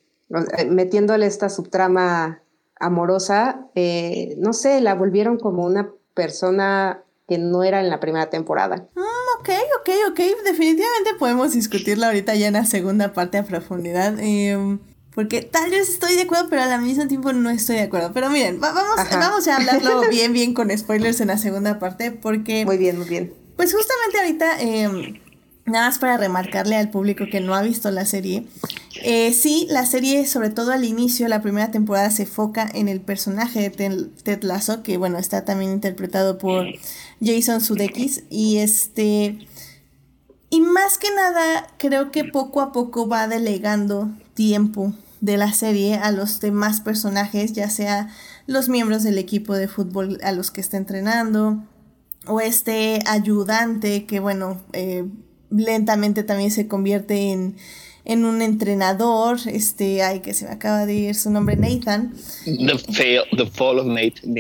metiéndole esta subtrama amorosa, eh, no sé, la volvieron como una persona que no era en la primera temporada. Mm, ok, ok, ok. Definitivamente podemos discutirla ahorita ya en la segunda parte a profundidad. Em, porque tal vez estoy de acuerdo, pero al mismo tiempo no estoy de acuerdo. Pero miren, vamos, vamos a hablarlo bien, bien con spoilers en la segunda parte, porque... Muy bien, muy bien. Pues justamente ahorita, eh, nada más para remarcarle al público que no ha visto la serie, eh, sí, la serie, sobre todo al inicio, la primera temporada se foca en el personaje de Ted Lasso, que bueno, está también interpretado por Jason Sudeikis, y este... Y más que nada, creo que poco a poco va delegando tiempo de la serie a los demás personajes, ya sea los miembros del equipo de fútbol a los que está entrenando, o este ayudante que, bueno, eh, lentamente también se convierte en, en un entrenador, este, ay, que se me acaba de ir su nombre, Nathan. The, fall of. Nathan,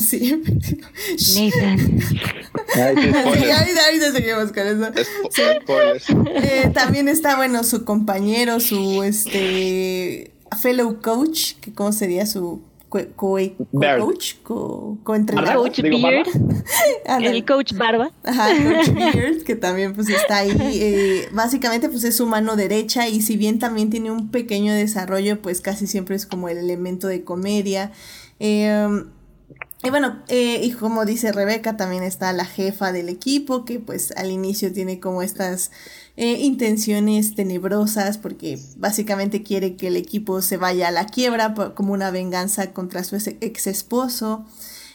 sí. Nathan. ahorita seguimos con eso. Eh, también está, bueno, su compañero, su el fellow coach, que cómo sería su co, coach, co, entrenador. Coach Beard, el coach Barba. Ajá, coach Beard, que también pues está ahí, eh, básicamente pues es su mano derecha y si bien también tiene un pequeño desarrollo, pues casi siempre es como el elemento de comedia. Eh, y bueno, eh, y como dice Rebeca, también está la jefa del equipo, que pues al inicio tiene como estas eh, intenciones tenebrosas, porque básicamente quiere que el equipo se vaya a la quiebra como una venganza contra su ex esposo.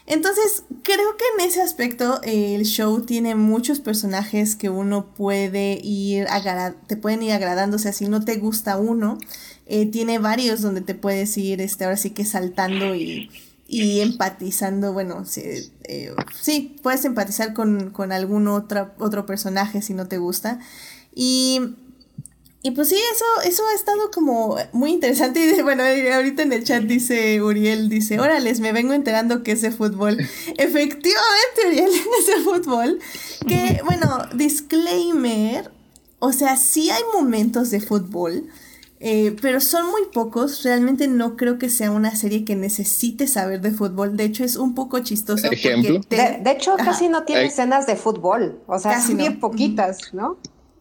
Entonces, creo que en ese aspecto eh, el show tiene muchos personajes que uno puede ir, te pueden ir agradando, o sea, si no te gusta uno, tiene varios donde te puedes ir, este, ahora sí que saltando y y empatizando, bueno, sí, eh, sí puedes empatizar con, con, algún otro, otro personaje si no te gusta. Y, y pues sí, eso, eso ha estado como muy interesante. Y bueno, ahorita en el chat dice Uriel, dice, órale, me vengo enterando que es de fútbol. Efectivamente, Uriel, es de fútbol. Que, bueno, disclaimer, o sea, sí hay momentos de fútbol, eh, pero son muy pocos. Realmente no creo que sea una serie que necesite saber de fútbol. De hecho, es un poco chistoso. ¿Ejemplo? De, hecho, casi no tiene escenas de fútbol. O sea, casi bien poquitas, ¿no?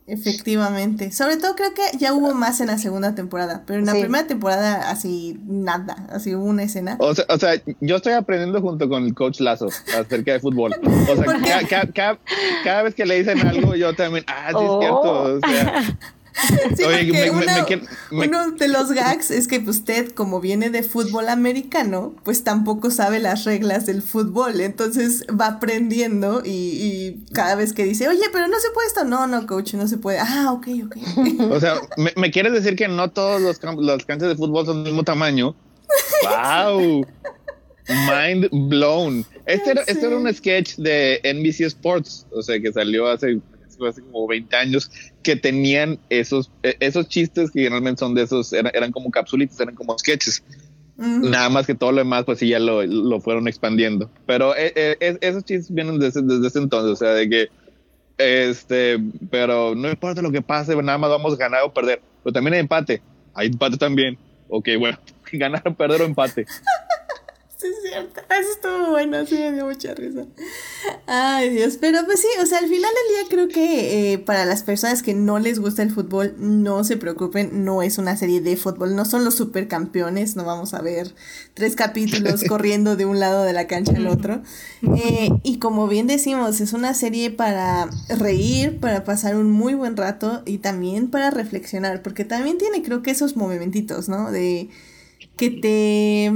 Efectivamente. Sobre todo creo que ya hubo más en la segunda temporada, pero en la primera temporada así nada, así hubo una escena. O sea, o sea, yo estoy aprendiendo junto con el coach Lazo acerca de fútbol. O sea, cada, vez que le dicen algo, yo también, ah, sí es cierto. O sea, uno, de los gags es que usted, pues, como viene de fútbol americano, pues tampoco sabe las reglas del fútbol. Entonces va aprendiendo y, cada vez que dice, oye, pero no se puede esto. No, no, coach, no se puede. Ah, ok, ok. O sea, ¿me, quieres decir que no todos los, los canchas de fútbol son del mismo tamaño? ¡Wow! Mind blown. Este era, este era un sketch de NBC Sports, o sea, que salió hace hace como 20 años, que tenían esos, e, esos chistes que generalmente son de esos, eran, como capsulitas, eran como sketches. Nada más que todo lo demás, pues sí, ya lo, lo fueron expandiendo. Pero e, e, esos chistes vienen desde, desde ese entonces, o sea, de que, este, pero no importa lo que pase, nada más vamos a ganar o perder. Pero también hay empate, hay empate también. Ok, bueno, ganar, perder o empate. Sí, es cierto. Eso estuvo bueno, sí me dio mucha risa. Ay, Dios. Pero pues sí, o sea, al final del día creo que eh, para las personas que no les gusta el fútbol, no se preocupen, no es una serie de fútbol, no son los supercampeones, no vamos a ver tres capítulos corriendo de un lado de la cancha al otro. Eh, y como bien decimos, es una serie para reír, para pasar un muy buen rato y también para reflexionar, porque también tiene creo que esos momentitos, ¿no? De que te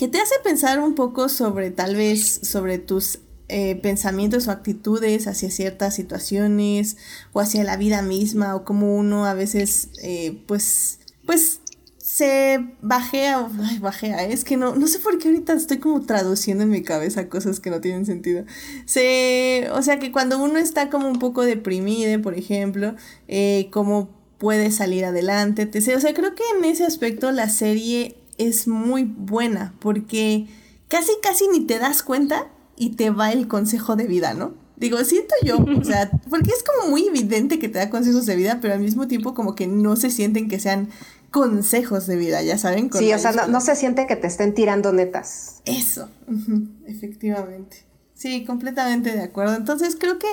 que te hace pensar un poco sobre tal vez sobre tus eh, pensamientos o actitudes hacia ciertas situaciones o hacia la vida misma o como uno a veces eh, pues pues se bajea, ay, bajea, es que no, no sé por qué ahorita estoy como traduciendo en mi cabeza cosas que no tienen sentido. Se, o sea que cuando uno está como un poco deprimido, por ejemplo, eh, cómo puede salir adelante, te, o sea, creo que en ese aspecto la serie es muy buena porque casi casi ni te das cuenta y te va el consejo de vida, ¿no? Digo, siento yo, o sea, porque es como muy evidente que te da consejos de vida, pero al mismo tiempo como que no se sienten que sean consejos de vida, ya saben. sí, o sea, no, se siente que te estén tirando netas. Eso, efectivamente. Sí, completamente de acuerdo. Entonces creo que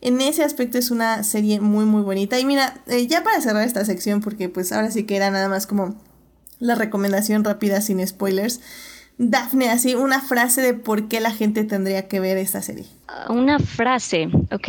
en ese aspecto es una serie muy muy bonita. Y mira, eh, ya para cerrar esta sección, porque pues ahora sí que era nada más como la recomendación rápida sin spoilers. Dafne, así una frase de por qué la gente tendría que ver esta serie. Una frase, ok.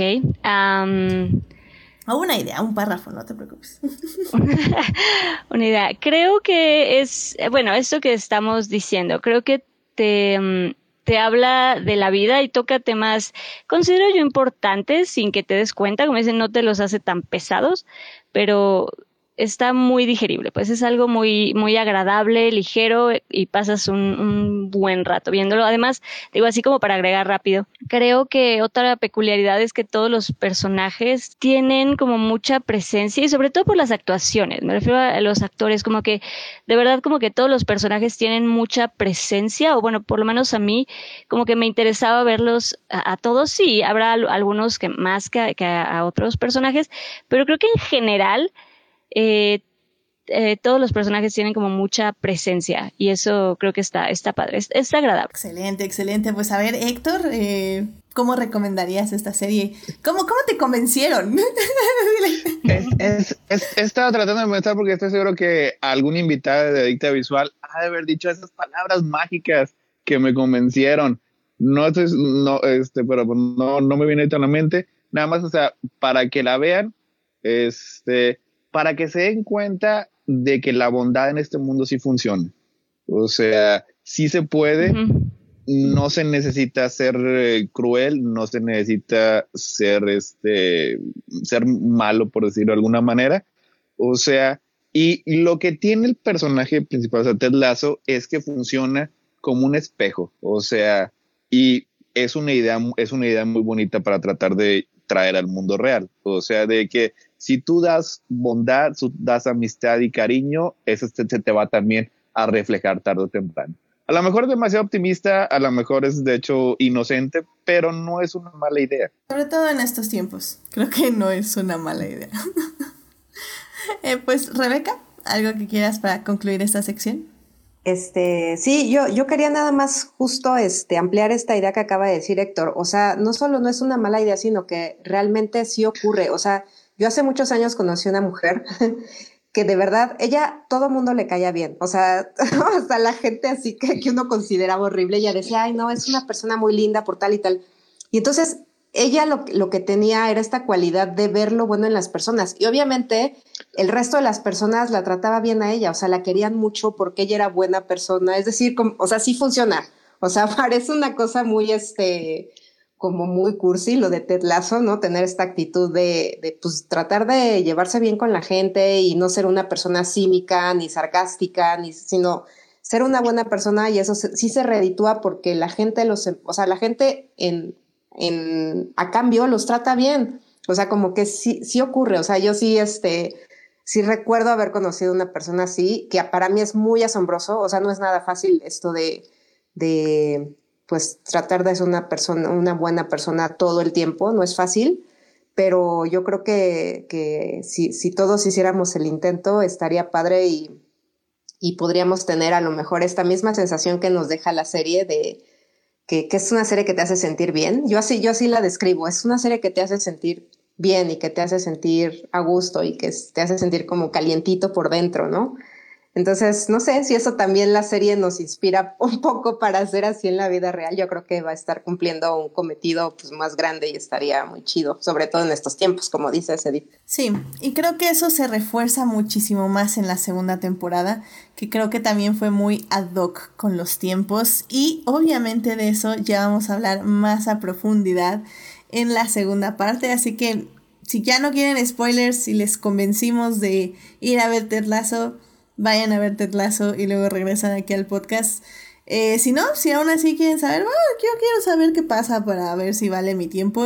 O una idea, un párrafo, no te preocupes. una idea. Creo que es, bueno, esto que estamos diciendo, creo que te, mm, te habla de la vida y toca temas, considero yo importantes sin que te des cuenta, como dicen, no te los hace tan pesados, pero está muy digerible, pues es algo muy, muy agradable, ligero y pasas un, buen rato viéndolo. Además, digo así como para agregar rápido, creo que otra peculiaridad es que todos los personajes tienen como mucha presencia y sobre todo por las actuaciones, me refiero a los actores, como que de verdad como que todos los personajes tienen mucha presencia o bueno, por lo menos a mí como que me interesaba verlos a, todos, sí, habrá algunos que más que, a otros personajes, pero creo que en general eh, eh, todos los personajes tienen como mucha presencia y eso creo que está, está padre, está agradable. Excelente, excelente. Pues a ver, Héctor, eh, ¿cómo recomendarías esta serie? ¿Cómo, cómo te convencieron? es, he estado tratando de pensar porque estoy seguro que algún invitado de Adicta Visual ha de haber dicho esas palabras mágicas que me convencieron. No estoy, no, este, pero no, no me viene a la mente. Nada más, o sea, para que la vean, este, para que se den cuenta de que la bondad en este mundo sí funciona. O sea, sí se puede, no se necesita ser eh, cruel, no se necesita ser este ser malo por decirlo de alguna manera. O sea, y lo que tiene el personaje principal, o sea, Ted Lasso, es que funciona como un espejo. O sea, y es una idea, es una idea muy bonita para tratar de traer al mundo real. O sea, de que si tú das bondad, das amistad y cariño, eso se, te va también a reflejar tarde o temprano. A lo mejor es demasiado optimista, a lo mejor es de hecho inocente, pero no es una mala idea. Sobre todo en estos tiempos, creo que no es una mala idea. Eh, pues Rebeca, ¿algo que quieras para concluir esta sección? Este, sí, yo, yo quería nada más justo este, ampliar esta idea que acaba de decir Héctor. O sea, no solo no es una mala idea, sino que realmente sí ocurre. O sea, yo hace muchos años conocí una mujer que de verdad, ella, todo mundo le caía bien. O sea, hasta la gente así que, que uno consideraba horrible, ella decía, ay, no, es una persona muy linda por tal y tal. Y entonces ella lo, que tenía era esta cualidad de ver lo bueno en las personas. Y obviamente el resto de las personas la trataba bien a ella, o sea, la querían mucho porque ella era buena persona. Es decir, o sea, sí funciona. O sea, parece una cosa muy, este, como muy cursi lo de Ted Lasso, ¿no? Tener esta actitud de, de, pues, tratar de llevarse bien con la gente y no ser una persona cínica ni sarcástica, ni, sino ser una buena persona y eso sí se reditúa porque la gente los, o sea, la gente en, en, a cambio los trata bien. O sea, como que sí, sí ocurre. O sea, yo sí, este, sí recuerdo haber conocido una persona así, que para mí es muy asombroso. O sea, no es nada fácil esto de, de pues tratar de ser una persona, una buena persona todo el tiempo, no es fácil, pero yo creo que, que si, si, todos hiciéramos el intento estaría padre y, y, podríamos tener a lo mejor esta misma sensación que nos deja la serie de que, que, es una serie que te hace sentir bien. Yo así, yo así la describo, es una serie que te hace sentir bien y que te hace sentir a gusto y que te hace sentir como calientito por dentro, ¿no? Entonces, no sé si eso también la serie nos inspira un poco para hacer así en la vida real. Yo creo que va a estar cumpliendo un cometido pues, más grande y estaría muy chido, sobre todo en estos tiempos, como dice Edith. Sí, y creo que eso se refuerza muchísimo más en la segunda temporada, que creo que también fue muy ad hoc con los tiempos y obviamente de eso ya vamos a hablar más a profundidad en la segunda parte, así que si ya no quieren spoilers, si les convencimos de ir a ver Ted Lasso, vayan a ver Ted y luego regresan aquí al podcast. Eh, si no, si aún así quieren saber, bueno, yo quiero saber qué pasa para ver si vale mi tiempo,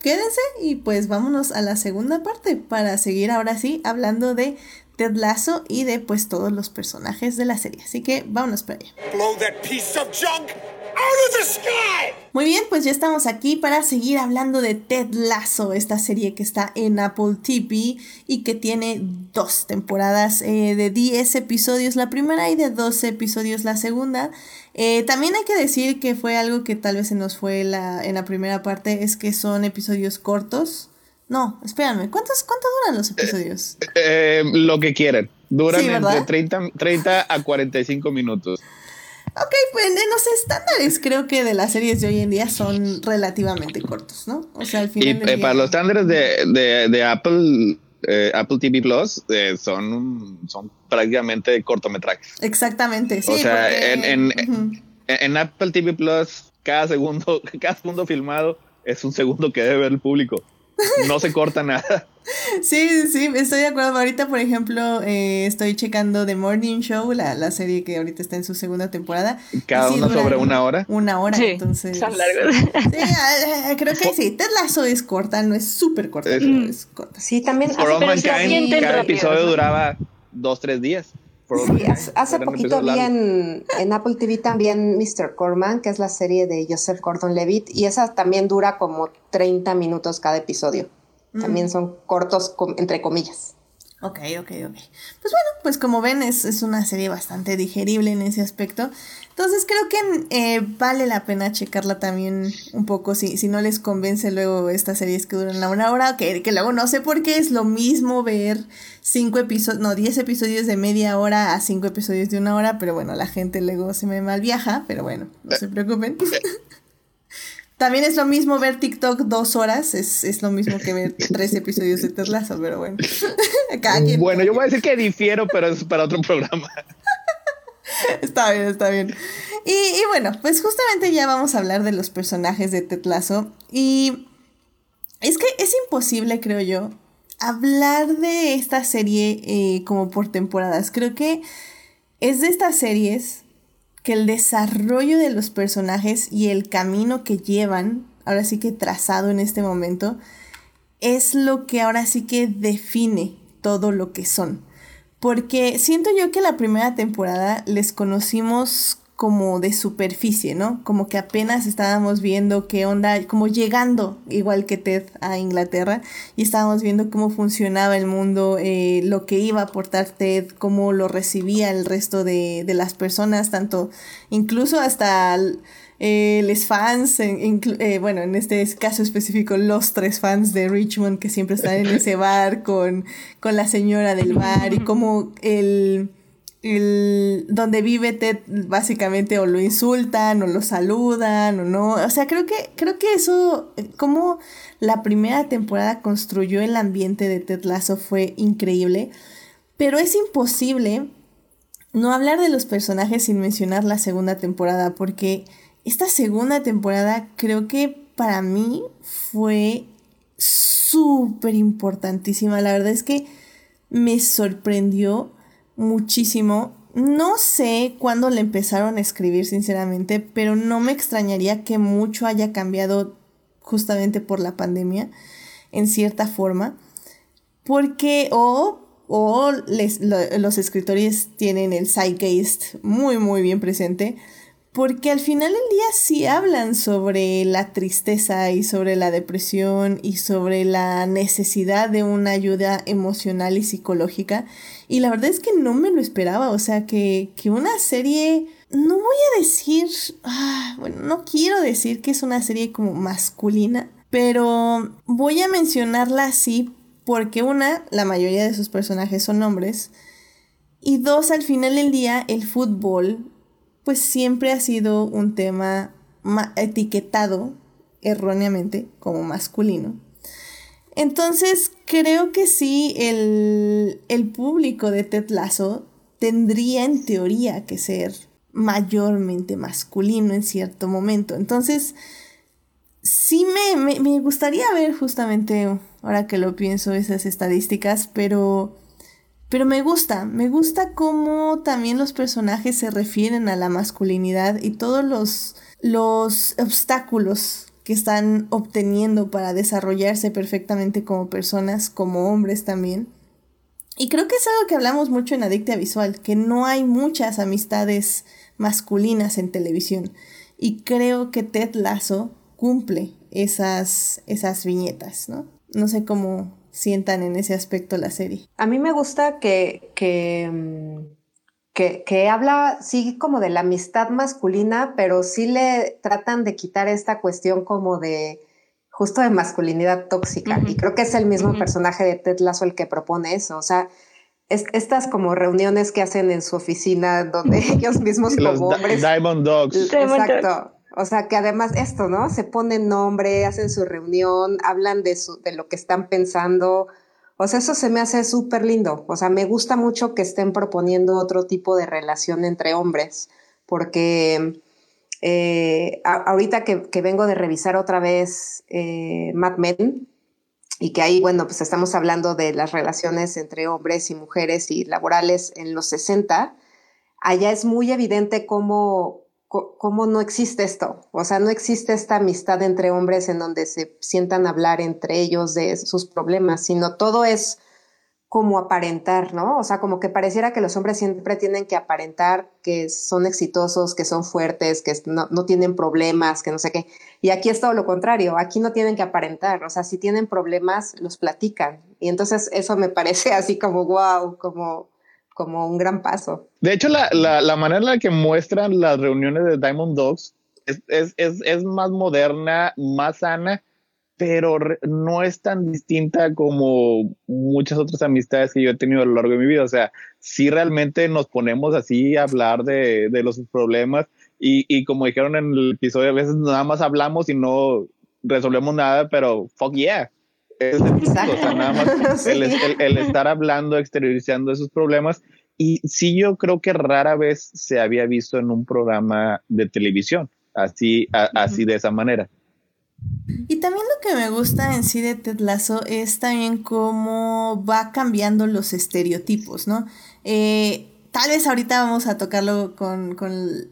quédense y pues vámonos a la segunda parte para seguir ahora sí hablando de Ted y de pues todos los personajes de la serie. Así que vámonos para allá. Blow that piece of junk Muy bien, pues ya estamos aquí para seguir hablando de Ted Lasso, esta serie que está en Apple TV y que tiene dos temporadas eh, de 10 episodios la primera y de 12 episodios la segunda. Eh, también hay que decir que fue algo que tal vez se nos fue la, en la primera parte, es que son episodios cortos. No, espérame, ¿cuántos, ¿cuánto duran los episodios? Eh, lo que quieran. Duran entre 30, 30 a 45 minutos. Ok, pues en los estándares creo que de las series de hoy en día son relativamente cortos, ¿no? O sea, al final. Y eh, para los estándares de, de, Apple, eh, Apple TV Plus eh, son, son prácticamente cortometrajes. Exactamente, sí. O sea, en, en, en, Apple TV Plus, cada segundo, cada segundo filmado es un segundo que debe ver el público. No se corta nada. Sí, sí, estoy de acuerdo. Ahorita, por ejemplo, eh, estoy checando The Morning Show, la, la, serie que ahorita está en su segunda temporada. Cada uno sobre una hora. Una hora, entonces. Son largos. Sí, ah, creo que sí. Ted Lasso es corta, no es súper corta, es, corta. Sí, también. Hace, cada episodio duraba dos, tres días. Sí, hace, poquito vi en, en, Apple TV también Mr. Corman, que es la serie de Joseph Gordon Levitt, y esa también dura como 30 minutos cada episodio. También son cortos, entre comillas. Ok, ok, ok. Pues bueno, pues como ven, es, es una serie bastante digerible en ese aspecto. Entonces creo que eh, vale la pena checarla también un poco si, si no les convence luego estas series que duran una hora, que, que luego no sé por qué es lo mismo ver cinco episodios, no, diez episodios de media hora a cinco episodios de una hora, pero bueno, la gente luego se me mal viaja, pero bueno, no se preocupen. También es lo mismo ver TikTok dos horas, es, lo mismo que ver tres episodios de Terlazo, pero bueno. Bueno, yo voy a decir que difiero, pero es para otro programa. está bien, está bien. Y, bueno, pues justamente ya vamos a hablar de los personajes de Tetlazo. Y es que es imposible, creo yo, hablar de esta serie eh, como por temporadas. Creo que es de estas series que el desarrollo de los personajes y el camino que llevan, ahora sí que trazado en este momento, es lo que ahora sí que define todo lo que son. Porque siento yo que la primera temporada les conocimos como de superficie, ¿no? Como que apenas estábamos viendo qué onda, como llegando, igual que Ted, a Inglaterra, y estábamos viendo cómo funcionaba el mundo, eh, lo que iba a aportar Ted, cómo lo recibía el resto de, de las personas, tanto incluso hasta eh, los fans, eh, bueno, en este caso específico, los tres fans de Richmond que siempre están en ese bar con, con la señora del bar y cómo el el, donde vive Ted básicamente o lo insultan o lo saludan o no. O sea, creo que, creo que eso, como la primera temporada construyó el ambiente de Ted Lasso fue increíble. Pero es imposible no hablar de los personajes sin mencionar la segunda temporada, porque esta segunda temporada creo que para mí fue súper importantísima. La verdad es que me sorprendió muchísimo. No sé cuándo le empezaron a escribir, sinceramente, pero no me extrañaría que mucho haya cambiado justamente por la pandemia, en cierta forma. Porque, o, o los escritores tienen el zeitgeist muy, muy bien presente porque al final del día sí hablan sobre la tristeza y sobre la depresión y sobre la necesidad de una ayuda emocional y psicológica. Y la verdad es que no me lo esperaba, o sea, que, una serie, no voy a decir, ah, bueno, no quiero decir que es una serie como masculina, pero voy a mencionarla así porque una, la mayoría de sus personajes son hombres. Y dos, al final del día, el fútbol pues siempre ha sido un tema etiquetado erróneamente como masculino. Entonces creo que sí, el, el público de Ted Lasso tendría en teoría que ser mayormente masculino en cierto momento. Entonces, sí me, me, gustaría ver justamente, ahora que lo pienso, esas estadísticas, pero pero me gusta, me gusta cómo también los personajes se refieren a la masculinidad y todos los, los obstáculos que están obteniendo para desarrollarse perfectamente como personas, como hombres también. Y creo que es algo que hablamos mucho en Adicta Visual, que no hay muchas amistades masculinas en televisión. y creo que Ted Lasso cumple esas, esas viñetas, ¿no? No sé cómo sientan en ese aspecto la serie. A mí me gusta que, que, mm, que, que habla, sí, como de la amistad masculina, pero sí le tratan de quitar esta cuestión como de justo de masculinidad tóxica. Y creo que es el mismo personaje de Ted Lasso el que propone eso. O sea, estas como reuniones que hacen en su oficina donde ellos mismos como hombres. Diamond Dogs. Exacto. O sea, que además esto, ¿no? Se ponen nombre, hacen su reunión, hablan de, su, de lo que están pensando. O sea, eso se me hace súper lindo. O sea, me gusta mucho que estén proponiendo otro tipo de relación entre hombres, porque eh, ahorita que, vengo de revisar otra vez eh, Mad Men, y que ahí, bueno, pues estamos hablando de las relaciones entre hombres y mujeres y laborales en los 60, allá es muy evidente cómo, cómo no existe esto. O sea, no existe esta amistad entre hombres en donde se sientan a hablar entre ellos de sus problemas, sino todo es como aparentar, ¿no? O sea, como que pareciera que los hombres siempre tienen que aparentar que son exitosos, que son fuertes, que no, tienen problemas, que no sé qué. Y aquí es todo lo contrario, aquí no tienen que aparentar, o sea, si tienen problemas, los platican. Y entonces eso me parece así como wow, como, como un gran paso. De hecho, la, la, la manera en la que muestran las reuniones de Diamond Dogs es, es, es, es más moderna, más sana pero no es tan distinta como muchas otras amistades que yo he tenido a lo largo de mi vida. O sea, si realmente nos ponemos así a hablar de, de los problemas y, y, como dijeron en el episodio, a veces nada más hablamos y no resolvemos nada, pero fuck yeah. Es o sea, nada más el, el, estar hablando, exteriorizando esos problemas. Y sí, yo creo que rara vez se había visto en un programa de televisión así, así de esa manera. Y también lo que me gusta en sí de Ted Lasso es también cómo va cambiando los estereotipos, ¿no? Eh, tal vez ahorita vamos a tocarlo con,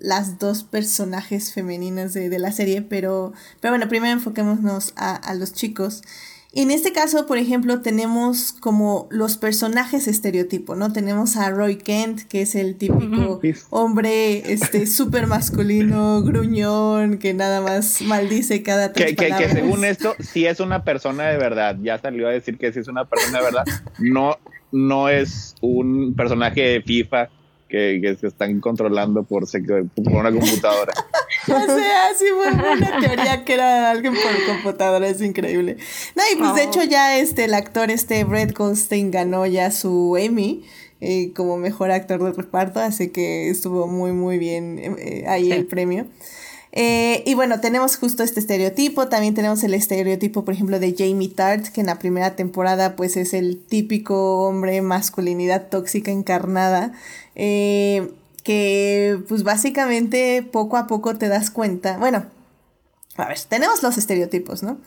las dos personajes femeninas de, la serie, pero, pero bueno, primero enfoquémonos a, a los chicos. En este caso, por ejemplo, tenemos como los personajes estereotipo, ¿no? Tenemos a Roy Kent, que es el típico hombre este súper masculino, gruñón, que nada más maldice cada tres que, que, según esto, si es una persona de verdad. Ya salió a decir que si es una persona de verdad. No, no es un personaje de FIFA que, se están controlando por, por una computadora. o sea, sí fue una teoría que era alguien por computadora, es increíble. No, y pues de hecho ya este, el actor este Brett Goldstein ganó ya su Emmy. Eh, como mejor actor de reparto, así que estuvo muy muy bien eh, ahí el premio. Eh, y bueno, tenemos justo este estereotipo, también tenemos el estereotipo, por ejemplo, de Jamie Tart, que en la primera temporada pues es el típico hombre masculinidad tóxica encarnada, eh, que pues básicamente poco a poco te das cuenta, bueno, a ver, tenemos los estereotipos, ¿no?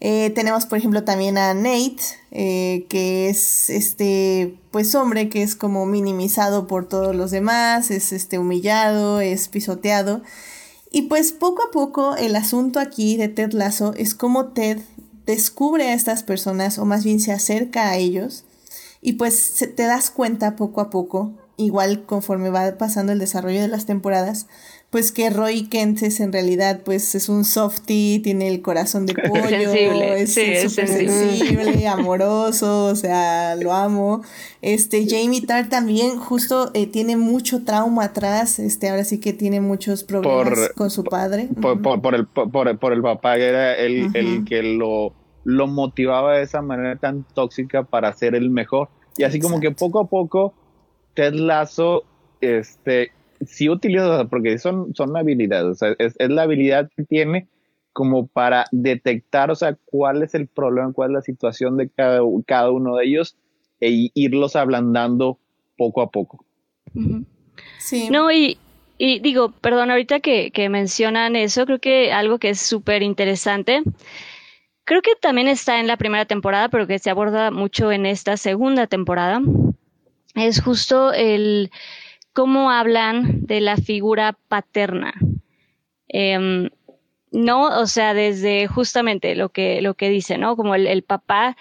Eh, tenemos, por ejemplo, también a Nate, que es este, pues hombre que es como minimizado por todos los demás, es este humillado, es pisoteado. Y pues poco a poco el asunto aquí de Ted Lasso es como Ted descubre a estas personas o más bien se acerca a ellos y pues te das cuenta poco a poco, igual conforme va pasando el desarrollo de las temporadas, pues que Roy Kent es en realidad pues es un softie, tiene el corazón de pollo, es súper sensible. amoroso, o sea, lo amo. Este Jamie Tart también justo eh, tiene mucho trauma atrás, este ahora sí que tiene muchos problemas con su padre. Por, por, el, por, el papá, que era el, el que lo, lo motivaba de esa manera tan tóxica para ser el mejor. Y así como que poco a poco Ted Lasso este sí utiliza, porque son, son habilidades, o sea, es, la habilidad que tiene como para detectar, o sea, cuál es el problema, cuál es la situación de cada, cada uno de ellos e irlos ablandando poco a poco. Sí. No, y, y digo, perdón, ahorita que, que mencionan eso, creo que algo que es súper interesante, creo que también está en la primera temporada, pero que se aborda mucho en esta segunda temporada, es justo el cómo hablan de la figura paterna. Em, no, o sea, desde justamente lo que, lo que dice, ¿no? Como el, papá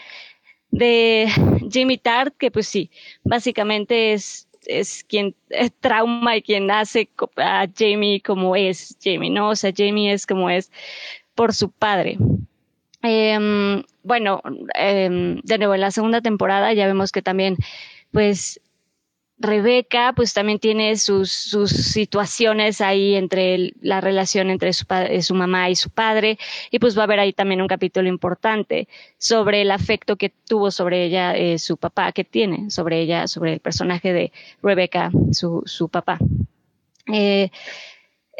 de Jimmy Tart, que pues sí, básicamente es es quien es trauma y quien hace a Jamie como es Jamie, ¿no? O sea, Jamie es como es por su padre. Em, bueno, em, de nuevo, en la segunda temporada ya vemos que también, pues, Rebeca, pues también tiene sus, sus situaciones ahí entre la relación entre su, su mamá y su padre, y pues va a haber ahí también un capítulo importante sobre el afecto que tuvo sobre ella eh, su papá, que tiene sobre ella, sobre el personaje de Rebeca, su, su papá. Eh,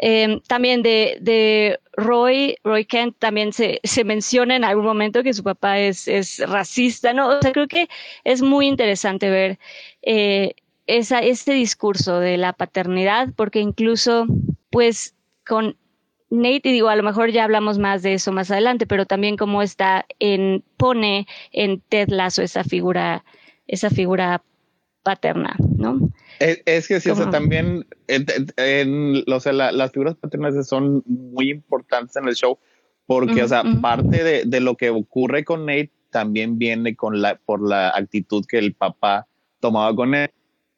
Em, también de, Roy, Roy Kent también se, se, menciona en algún momento que su papá es, es racista, ¿no? O sea, creo que es muy interesante ver eh, esa, este discurso de la paternidad, porque incluso, pues, con Nate, y digo, a lo mejor ya hablamos más de eso más adelante, pero también cómo está en, pone en Ted Lasso esa figura, esa figura paterna, ¿no? Es, que sí, o sea, también en, las figuras paternas son muy importantes en el show porque, o sea, parte de, de, lo que ocurre con Nate también viene con la, por la actitud que el papá tomaba con él.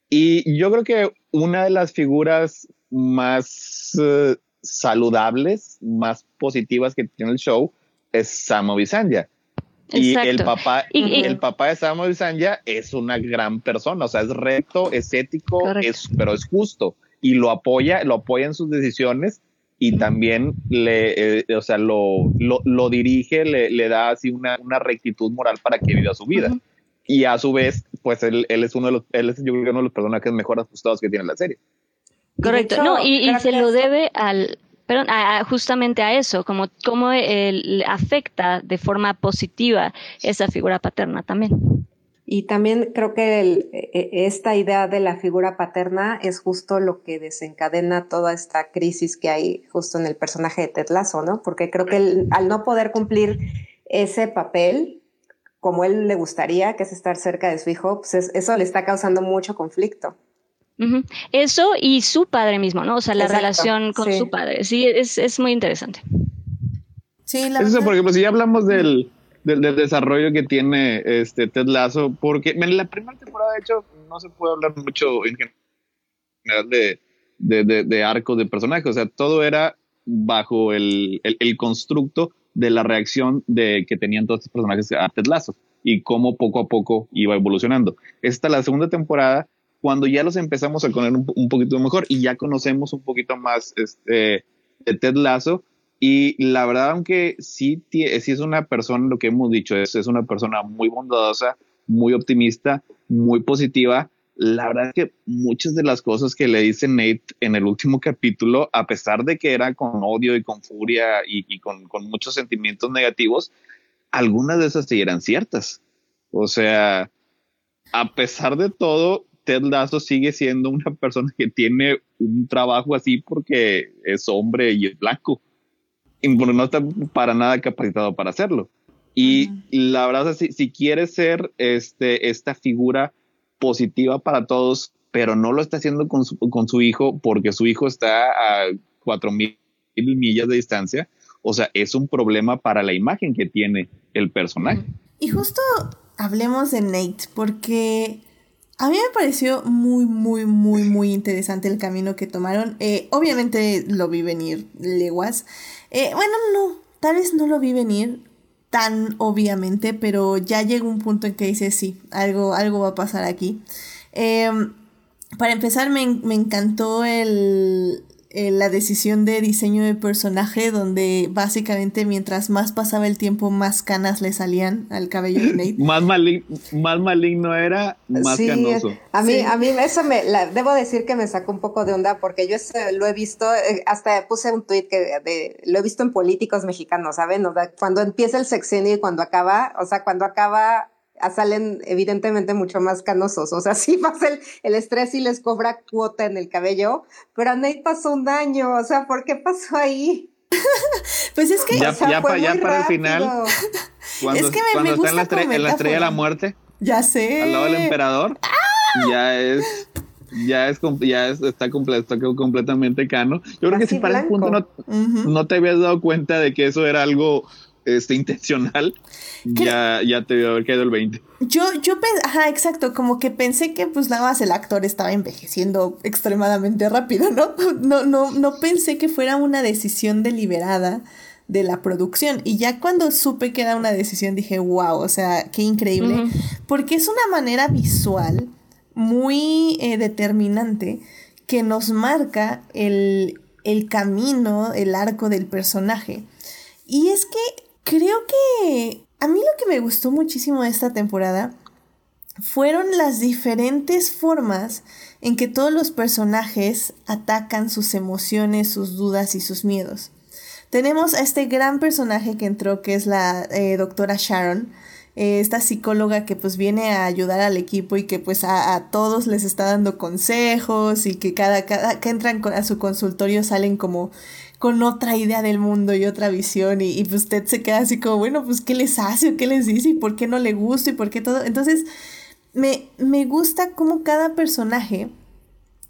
Y yo creo que una de las figuras más eh, saludables, más positivas que tiene el show es Samo Bisanya. Y el papá, el papá de Samuel Sanja es una gran persona, o sea, es recto, es ético, es, pero es justo y lo apoya, lo apoya en sus decisiones y también le, eh, o sea, lo, lo, dirige, le, le, da así una, una, rectitud moral para que viva su vida. Y a su vez, pues él, él, es uno de los, él es yo creo que uno de los personajes mejor ajustados que tiene la serie. Correcto, no, y, y se lo debe al, pero justamente a eso, como cómo afecta de forma positiva esa figura paterna también. Y también creo que e, e, esta idea de la figura paterna es justo lo que desencadena toda esta crisis que hay justo en el personaje de Ted Lasso, ¿no? Porque creo que al no poder cumplir ese papel como él le gustaría, que es estar cerca de su hijo, pues eso le está causando mucho conflicto. Eso y su padre mismo, ¿no? O sea, la relación con su padre. Sí, es, es muy interesante. Sí, la Eso, por ejemplo, si ya hablamos del, del, desarrollo que tiene este Ted Lasso, porque en la primera temporada, de hecho, no se puede hablar mucho en general de, de, de, arco de personajes. O sea, todo era bajo el, el, el, constructo de la reacción de que tenían todos estos personajes a Ted Lasso y cómo poco a poco iba evolucionando. Esta la segunda temporada cuando ya los empezamos a conocer un, poquito mejor y ya conocemos un poquito más este, de Ted Lasso. Y la verdad, aunque sí, sí es una persona, lo que hemos dicho, es, es una persona muy bondadosa, muy optimista, muy positiva. La verdad es que muchas de las cosas que le dice Nate en el último capítulo, a pesar de que era con odio y con furia y, y con, con, muchos sentimientos negativos, algunas de esas sí eran ciertas. O sea, a pesar de todo, Ted Lasso sigue siendo una persona que tiene un trabajo así porque es hombre y es blanco. Y no está para nada capacitado para hacerlo. Y la verdad es que si, quiere ser este, esta figura positiva para todos, pero no lo está haciendo con su, con su hijo porque su hijo está a cuatro mil millas de distancia, o sea, es un problema para la imagen que tiene el personaje. Y justo hablemos de Nate, porque a mí me pareció muy, muy, muy, muy interesante el camino que tomaron. Eh, obviamente lo vi venir leguas. Eh, bueno, no, tal vez no lo vi venir tan obviamente, pero ya llega un punto en que dice sí, algo, algo va a pasar aquí. Em, para empezar, me, me encantó el, eh, la decisión de diseño de personaje donde básicamente mientras más pasaba el tiempo más canas le salían al cabello de Nate. más, más maligno era, más canoso. A mí, a mí eso me, debo decir que me sacó un poco de onda porque yo lo he visto, eh, hasta puse un tweet que de, lo he visto en políticos mexicanos, ¿saben? cuando empieza el sexenio y cuando acaba, o sea, cuando acaba salen evidentemente mucho más canosos. O sea, sí pasa el, el estrés y les cobra cuota en el cabello, pero a Nate pasó un daño. O sea, ¿por qué pasó ahí? pues es que ya, ya, para el final, cuando, es que me, cuando está en la, estrella, de la muerte, ya sé, al lado del emperador, ¡Ah! ya es ya es ya está, completo, está completamente cano. Yo creo que si para ese punto no, no, te habías dado cuenta de que eso era algo este intencional, ya, ya te haber quedado el 20. Yo, yo ajá, exacto, como que pensé que pues nada más el actor estaba envejeciendo extremadamente rápido, ¿no? No, no, no pensé que fuera una decisión deliberada de la producción. Y ya cuando supe que era una decisión dije, wow, o sea, qué increíble. Porque es una manera visual muy eh, determinante que nos marca el, el camino, el arco del personaje. Y es que creo que a mí lo que me gustó muchísimo de esta temporada fueron las diferentes formas en que todos los personajes atacan sus emociones, sus dudas y sus miedos. Tenemos a este gran personaje que entró, que es la eh, doctora Sharon, eh, esta psicóloga que pues viene a ayudar al equipo y que pues a, todos les está dando consejos y que cada, cada que entran a su consultorio salen como con otra idea del mundo y otra visión y, y pues usted se queda así como, bueno, pues qué les hace o qué les dice y por qué no le gusta y por qué todo. Entonces, me, me gusta cómo cada personaje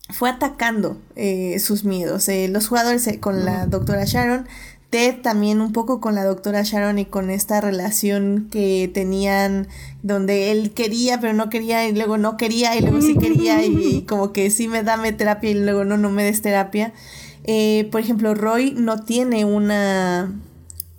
fue atacando eh, sus miedos. Eh, los jugadores eh, con la doctora Sharon, Ted también un poco con la doctora Sharon y con esta relación que tenían donde él quería pero no quería y luego no quería y luego sí quería y, como que sí me dame terapia y luego no, no me des terapia. Por ejemplo, Roy no tiene una...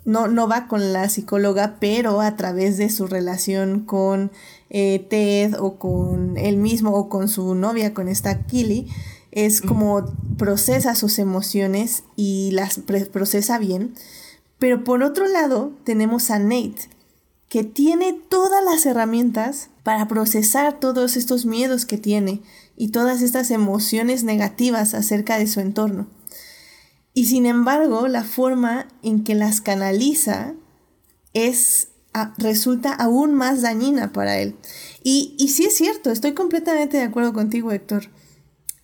No, no va con la psicóloga, pero a través de su relación con eh, Ted o con él mismo o con su novia, con esta Killy, es como procesa sus emociones y las procesa bien. Pero por otro lado tenemos a Nate, que tiene todas las herramientas para procesar todos estos miedos que tiene y todas estas emociones negativas acerca de su entorno. Y sin embargo, la forma en que las canaliza es resulta aún más dañina para él. Y, y sí es cierto, estoy completamente de acuerdo contigo, Héctor.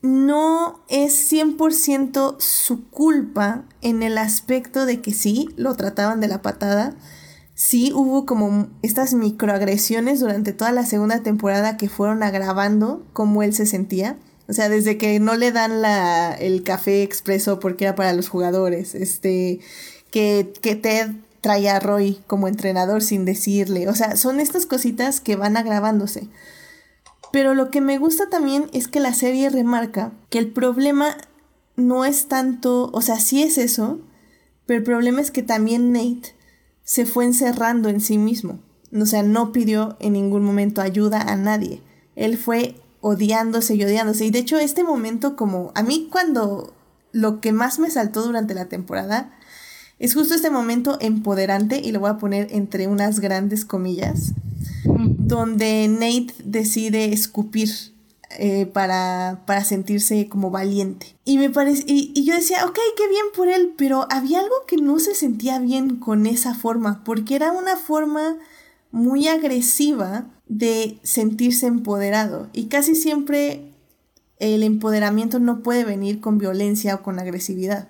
No es 100% su culpa en el aspecto de que sí, lo trataban de la patada, sí hubo como estas microagresiones durante toda la segunda temporada que fueron agravando cómo él se sentía. O sea, desde que no le dan la, el café expreso porque era para los jugadores, este, que, que Ted trae a Roy como entrenador sin decirle. O sea, son estas cositas que van agravándose. Pero lo que me gusta también es que la serie remarca que el problema no es tanto, o sea, sí es eso, pero el problema es que también Nate se fue encerrando en sí mismo. O sea, no pidió en ningún momento ayuda a nadie. Él fue odiándose y odiándose. Y de hecho, este momento como a mí cuando lo que más me saltó durante la temporada es justo este momento empoderante, y lo voy a poner entre unas grandes comillas, donde Nate decide escupir eh, para, para, sentirse como valiente. Y me parece, y, y, yo decía, ok, qué bien por él, pero había algo que no se sentía bien con esa forma, porque era una forma muy agresiva de sentirse empoderado. Y casi siempre el empoderamiento no puede venir con violencia o con agresividad.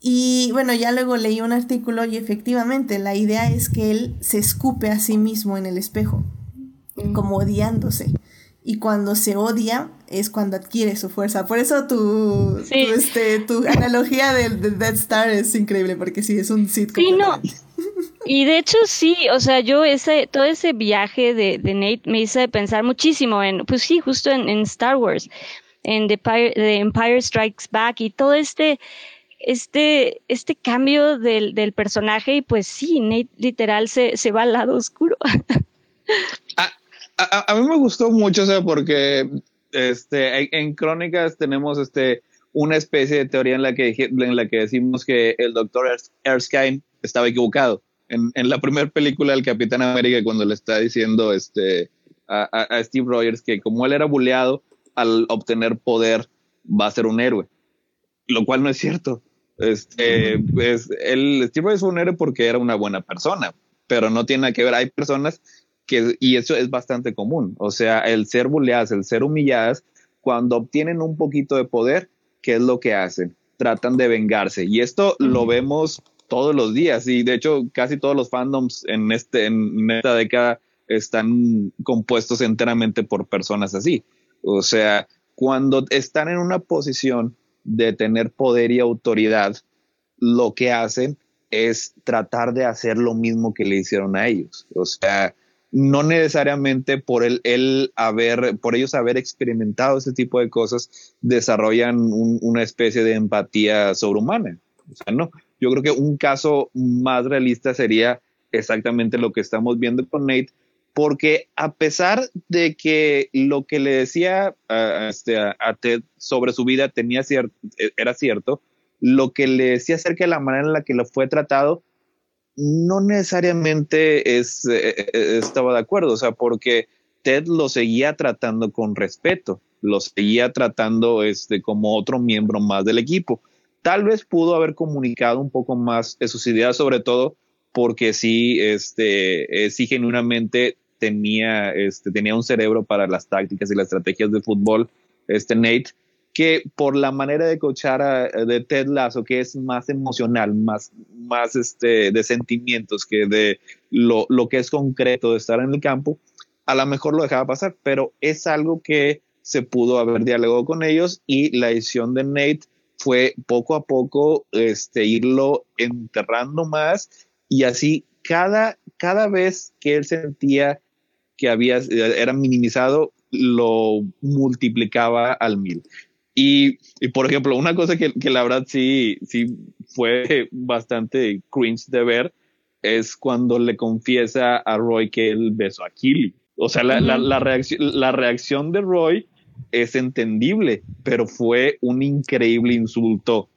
Y bueno, ya luego leí un artículo y efectivamente la idea es que él se escupe a sí mismo en el espejo, mm. como odiándose. Y cuando se odia es cuando adquiere su fuerza. Por eso tu, este, tu analogía de, Dead Star es increíble, porque sí, es un sitcom. Sí, no. Y de hecho sí, o sea, yo ese, todo ese viaje de, Nate me hizo pensar muchísimo en, pues sí, justo en, en Star Wars, en The Empire Strikes Back y todo este este, este cambio del, del personaje y pues sí, Nate literal se, se va al lado oscuro. a, a, mí me gustó mucho, o sea, porque este, en, Crónicas tenemos este, una especie de teoría en la que, en la que decimos que el doctor Erskine estaba equivocado. En, en la primera película del Capitán América, cuando le está diciendo este, a, a, Steve Rogers que como él era bulleado, al obtener poder va a ser un héroe, lo cual no es cierto. Este, pues el Steve Rogers fue un héroe porque era una buena persona, pero no tiene nada que ver. Hay personas que, y eso es bastante común, o sea, el ser bulleadas, el ser humilladas, cuando obtienen un poquito de poder, ¿qué es lo que hacen? Tratan de vengarse. Y esto lo vemos todos los días. Y de hecho, casi todos los fandoms en, este, en esta década están compuestos enteramente por personas así. O sea, cuando están en una posición de tener poder y autoridad, lo que hacen es tratar de hacer lo mismo que le hicieron a ellos. O sea, no necesariamente por el, el haber, por ellos haber experimentado ese tipo de cosas, desarrollan una especie de empatía sobrehumana. O sea, no. Yo creo que un caso más realista sería exactamente lo que estamos viendo con Nate, porque a pesar de que lo que le decía a, este, a, Ted sobre su vida tenía cierto, era cierto, lo que le decía acerca de la manera en la que lo fue tratado no necesariamente es, eh, eh, estaba de acuerdo, o sea, porque Ted lo seguía tratando con respeto, lo seguía tratando este, como otro miembro más del equipo. Tal vez pudo haber comunicado un poco más de sus ideas, sobre todo porque sí, este, eh, sí genuinamente tenía, este, tenía un cerebro para las tácticas y las estrategias de fútbol, este Nate, que por la manera de coachar de Ted Lasso, que es más emocional, más, más este, de sentimientos que de lo, lo que es concreto de estar en el campo, a lo mejor lo dejaba pasar, pero es algo que se pudo haber dialogado con ellos y la decisión de Nate fue poco a poco este, irlo enterrando más y así cada, cada vez que él sentía que había, era minimizado, lo multiplicaba al mil. Y, y, por ejemplo, una cosa que, que, la verdad sí, sí fue bastante cringe de ver es cuando le confiesa a Roy que él besó a Killy. O sea, la, la, la, la reacción de Roy es entendible, pero fue un increíble insulto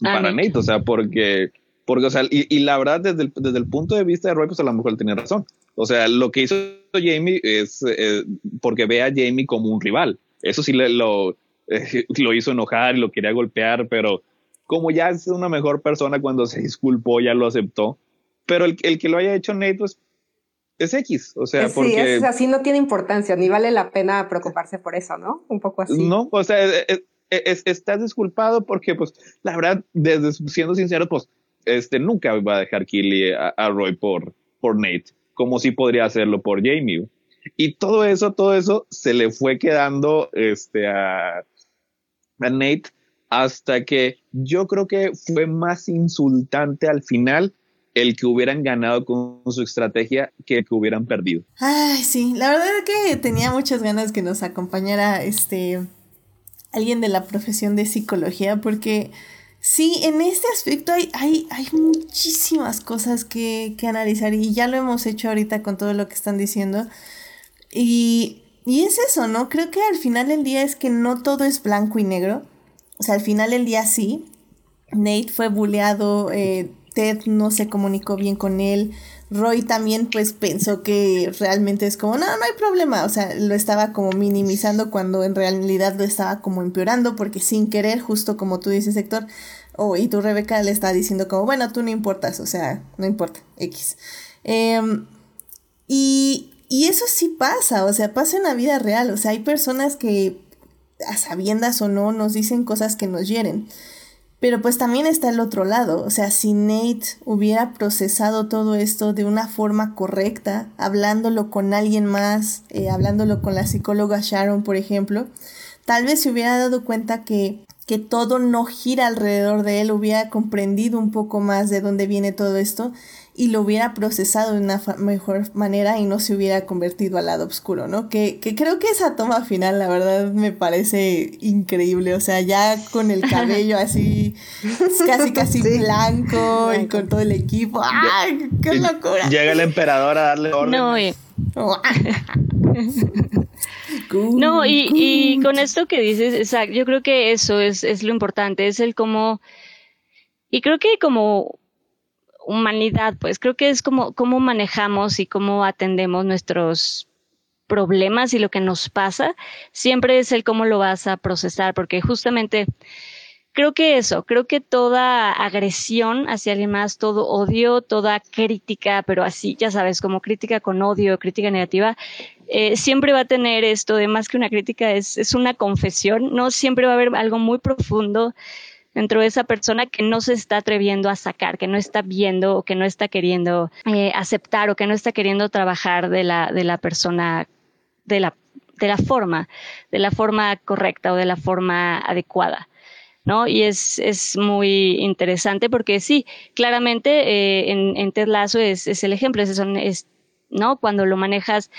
para Nate. O sea, porque, porque o sea, y, y, la verdad, desde el, desde el punto de vista de Roy, pues a lo mejor él tenía razón. O sea, lo que hizo Jamie es eh, porque ve a Jamie como un rival. Eso sí le, lo, lo hizo enojar y lo quería golpear, pero como ya es una mejor persona cuando se disculpó, ya lo aceptó. Pero el, el que lo haya hecho Nate, pues es X, o sea, porque... Sí, es así, no tiene importancia, ni vale la pena preocuparse por eso, ¿no? Un poco así. No, o sea, es, estás disculpado porque, pues, la verdad, desde siendo sincero, pues, este, nunca va a dejar Killy a, a, Roy por, por Nate, como si podría hacerlo por Jamie. Y todo eso, todo eso se le fue quedando, este, a, a Nate hasta que yo creo que fue más insultante al final el que hubieran ganado con su estrategia que el que hubieran perdido. Ay, sí, la verdad es que tenía muchas ganas que nos acompañara este alguien de la profesión de psicología porque sí, en este aspecto hay, hay, hay muchísimas cosas que, que analizar y ya lo hemos hecho ahorita con todo lo que están diciendo. Y y es eso, ¿no? Creo que al final del día es que no todo es blanco y negro. O sea, al final del día sí. Nate fue bulleado, eh, No se comunicó bien con él. Roy también pues pensó que realmente es como, no, no hay problema. O sea, lo estaba como minimizando cuando en realidad lo estaba como empeorando porque sin querer, justo como tú dices, Héctor, oh, y tú Rebeca le está diciendo como, bueno, tú no importas, o sea, no importa, X. Em, y, y eso sí pasa, o sea, pasa en la vida real, o sea, hay personas que a sabiendas o no nos dicen cosas que nos hieren. Pero pues también está el otro lado, o sea, si Nate hubiera procesado todo esto de una forma correcta, hablándolo con alguien más, eh, hablándolo con la psicóloga Sharon, por ejemplo, tal vez se hubiera dado cuenta que, que todo no gira alrededor de él, hubiera comprendido un poco más de dónde viene todo esto y lo hubiera procesado de una mejor manera y no se hubiera convertido al lado oscuro, ¿no? Que, que, creo que esa toma final, la verdad, me parece increíble. O sea, ya con el cabello así, casi, casi blanco y con todo el equipo. ¡Ay, qué locura! Llega el emperador a darle orden. No, no, y, y, con esto que dices, exacto, yo creo que eso es, es lo importante, es el cómo, y creo que como humanidad, pues creo que es como cómo manejamos y cómo atendemos nuestros problemas y lo que nos pasa, siempre es el cómo lo vas a procesar, porque justamente creo que eso, creo que toda agresión hacia alguien más, todo odio, toda crítica, pero así, ya sabes, como crítica con odio, crítica negativa, eh, siempre va a tener esto de más que una crítica, es, es una confesión, ¿no? Siempre va a haber algo muy profundo dentro de esa persona que no se está atreviendo a sacar, que no está viendo o que no está queriendo eh, aceptar o que no está queriendo trabajar de la, de la persona, de la, de la forma, de la forma correcta o de la forma adecuada. ¿No? Y es, es muy interesante porque sí, claramente eh, en, en Ted Lasso es, es el ejemplo, es, es, ¿no? Cuando lo manejas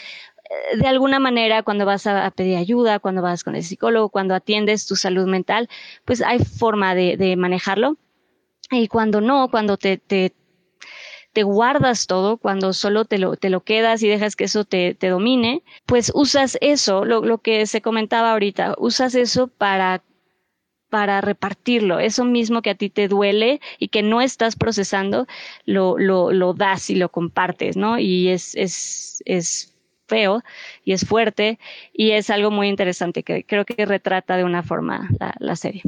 eh, de alguna manera, cuando vas a, pedir ayuda, cuando vas con el psicólogo, cuando atiendes tu salud mental, pues hay forma de, de manejarlo. Y cuando no, cuando te, te, te guardas todo, cuando solo te lo, te lo quedas y dejas que eso te, te domine, pues usas eso, lo, lo que se comentaba ahorita, usas eso para para repartirlo. Eso mismo que a ti te duele y que no estás procesando, lo, lo, lo das y lo compartes, ¿no? Y es, es, es feo y es fuerte y es algo muy interesante que creo que retrata de una forma la, la serie.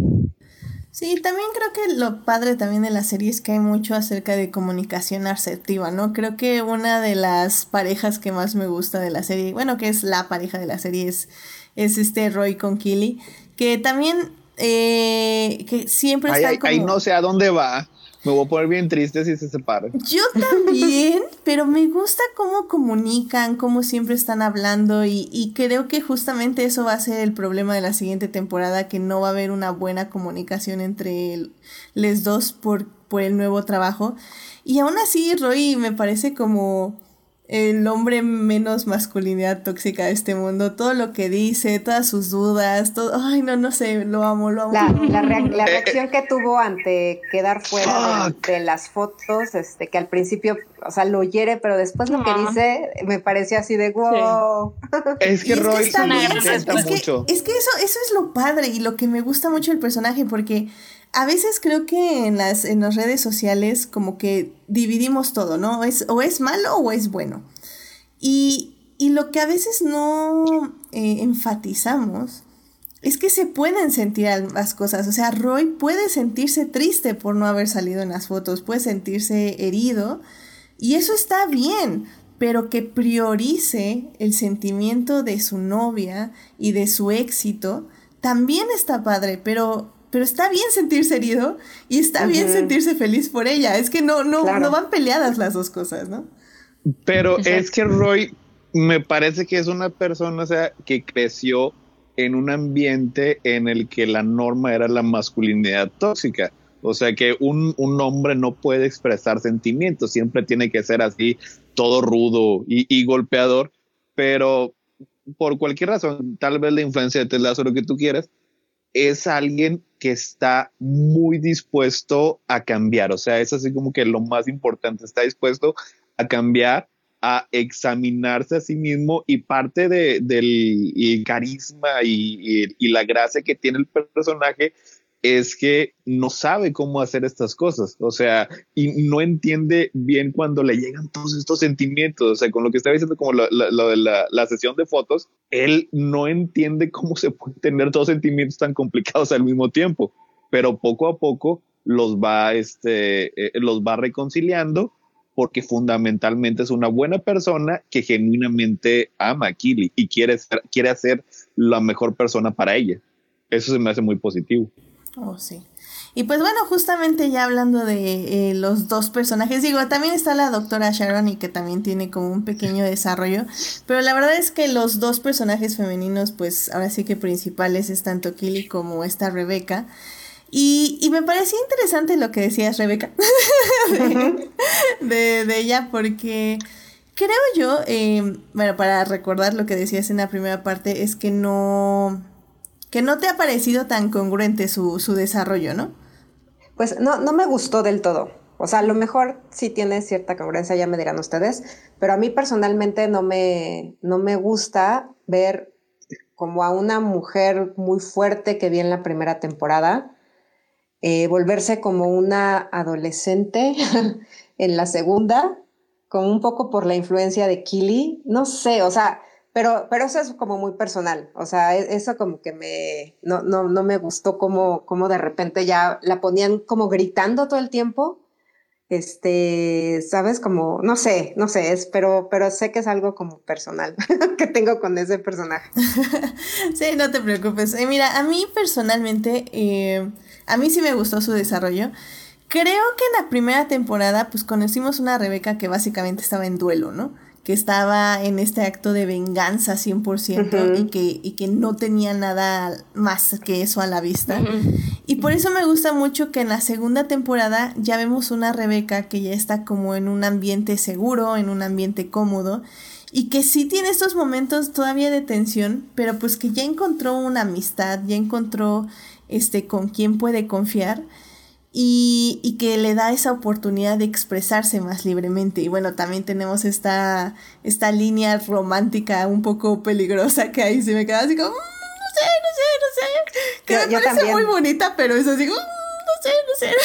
Sí, también creo que lo padre también de la serie es que hay mucho acerca de comunicación asertiva, ¿no? Creo que una de las parejas que más me gusta de la serie, bueno, que es la pareja de la serie, es, es este Roy con Killy, que también eh, que siempre está como... Ahí no sé a dónde va. Me voy a poner bien triste si se separan. Yo también, pero me gusta cómo comunican, cómo siempre están hablando y, y, creo que justamente eso va a ser el problema de la siguiente temporada, que no va a haber una buena comunicación entre los dos por, por el nuevo trabajo. Y aún así, Roy me parece como el hombre menos masculinidad tóxica de este mundo, todo lo que dice, todas sus dudas, todo, ay, no, no sé, lo amo, lo amo. La, la, reacción que tuvo ante quedar fuera de, las fotos, este, que al principio, o sea, lo hiere, pero después lo que dice me pareció así de wow. Es que Roy es que, es, mucho. es que eso, eso es lo padre y lo que me gusta mucho del personaje, porque a veces creo que en las, en las redes sociales como que dividimos todo, ¿no? Es, o es malo o es bueno. Y, lo que a veces no eh, enfatizamos es que se pueden sentir las cosas. O sea, Roy puede sentirse triste por no haber salido en las fotos, puede sentirse herido y eso está bien, pero que priorice el sentimiento de su novia y de su éxito también está padre, pero pero está bien sentirse herido y está bien sentirse feliz por ella. Es que no, no, no van peleadas las dos cosas, ¿no? Pero es que Roy me parece que es una persona, o sea, que creció en un ambiente en el que la norma era la masculinidad tóxica. O sea que un, un hombre no puede expresar sentimientos, siempre tiene que ser así, todo rudo y, y golpeador, pero por cualquier razón, tal vez la influencia de Tesla o lo que tú quieras, es alguien que está muy dispuesto a cambiar. O sea, es así como que lo más importante, está dispuesto a cambiar, a examinarse a sí mismo y parte de, del carisma y, la gracia que tiene el personaje es que no sabe cómo hacer estas cosas, o sea, y no entiende bien cuando le llegan todos estos sentimientos, o sea, con lo que estaba diciendo como lo, de la, la, sesión de fotos, él no entiende cómo se pueden tener dos sentimientos tan complicados al mismo tiempo, pero poco a poco los va, este, eh, los va reconciliando porque fundamentalmente es una buena persona que genuinamente ama a Kili y quiere, ser, quiere hacer la mejor persona para ella. Eso se me hace muy positivo. Oh, sí. Y pues bueno, justamente ya hablando de eh, los dos personajes, digo, también está la doctora Sharon y que también tiene como un pequeño desarrollo, pero la verdad es que los dos personajes femeninos, pues ahora sí que principales es tanto Killy como esta Rebeca. Y, y me parecía interesante lo que decías, Rebeca, de, de, ella, porque creo yo, eh, bueno, para recordar lo que decías en la primera parte, es que no que no te ha parecido tan congruente su, su desarrollo, ¿no? Pues no, no me gustó del todo. O sea, a lo mejor sí tiene cierta congruencia, ya me dirán ustedes, pero a mí personalmente no me, no me gusta ver como a una mujer muy fuerte que vi en la primera temporada, eh, volverse como una adolescente en la segunda, como un poco por la influencia de Killy, no sé, o sea, pero, pero eso es como muy personal, o sea, e, eso como que me, no, no, no me gustó como, como de repente ya la ponían como gritando todo el tiempo, este, sabes, como, no sé, no sé, es, pero, pero sé que es algo como personal que tengo con ese personaje. sí, no te preocupes. Eh, mira, a mí personalmente, eh, a mí sí me gustó su desarrollo. Creo que en la primera temporada, pues conocimos una Rebeca que básicamente estaba en duelo, ¿no? Que estaba en este acto de venganza 100% y, que, y que no tenía nada más que eso a la vista. Y por eso me gusta mucho que en la segunda temporada ya vemos una Rebeca que ya está como en un ambiente seguro, en un ambiente cómodo y que sí tiene estos momentos todavía de tensión, pero pues que ya encontró una amistad, ya encontró este con quién puede confiar y, y, que le da esa oportunidad de expresarse más libremente. Y bueno, también tenemos esta, esta línea romántica un poco peligrosa que ahí se me queda así como, mm, no sé, no sé, no sé, que me parece muy bonita, pero es así como, mm, no sé, no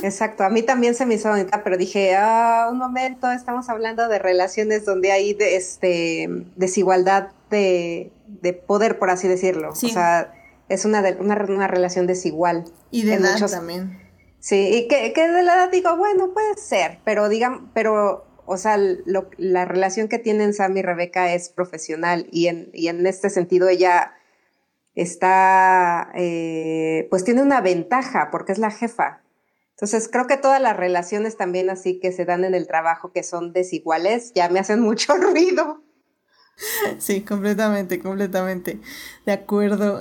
sé. Exacto, a mí también se me hizo bonita, pero dije, ah, un momento, estamos hablando de relaciones donde hay de, este, desigualdad de, de poder, por así decirlo. O sea, es una, una, una relación desigual. Y de edad también. Sí, y que, que, de la edad digo, bueno, puede ser, pero digan, pero, o sea, la relación que tienen Sam y Rebeca es profesional y en, y en este sentido ella está, eh, pues tiene una ventaja porque es la jefa. Entonces creo que todas las relaciones también así que se dan en el trabajo que son desiguales ya me hacen mucho ruido. Sí, completamente, completamente. De acuerdo.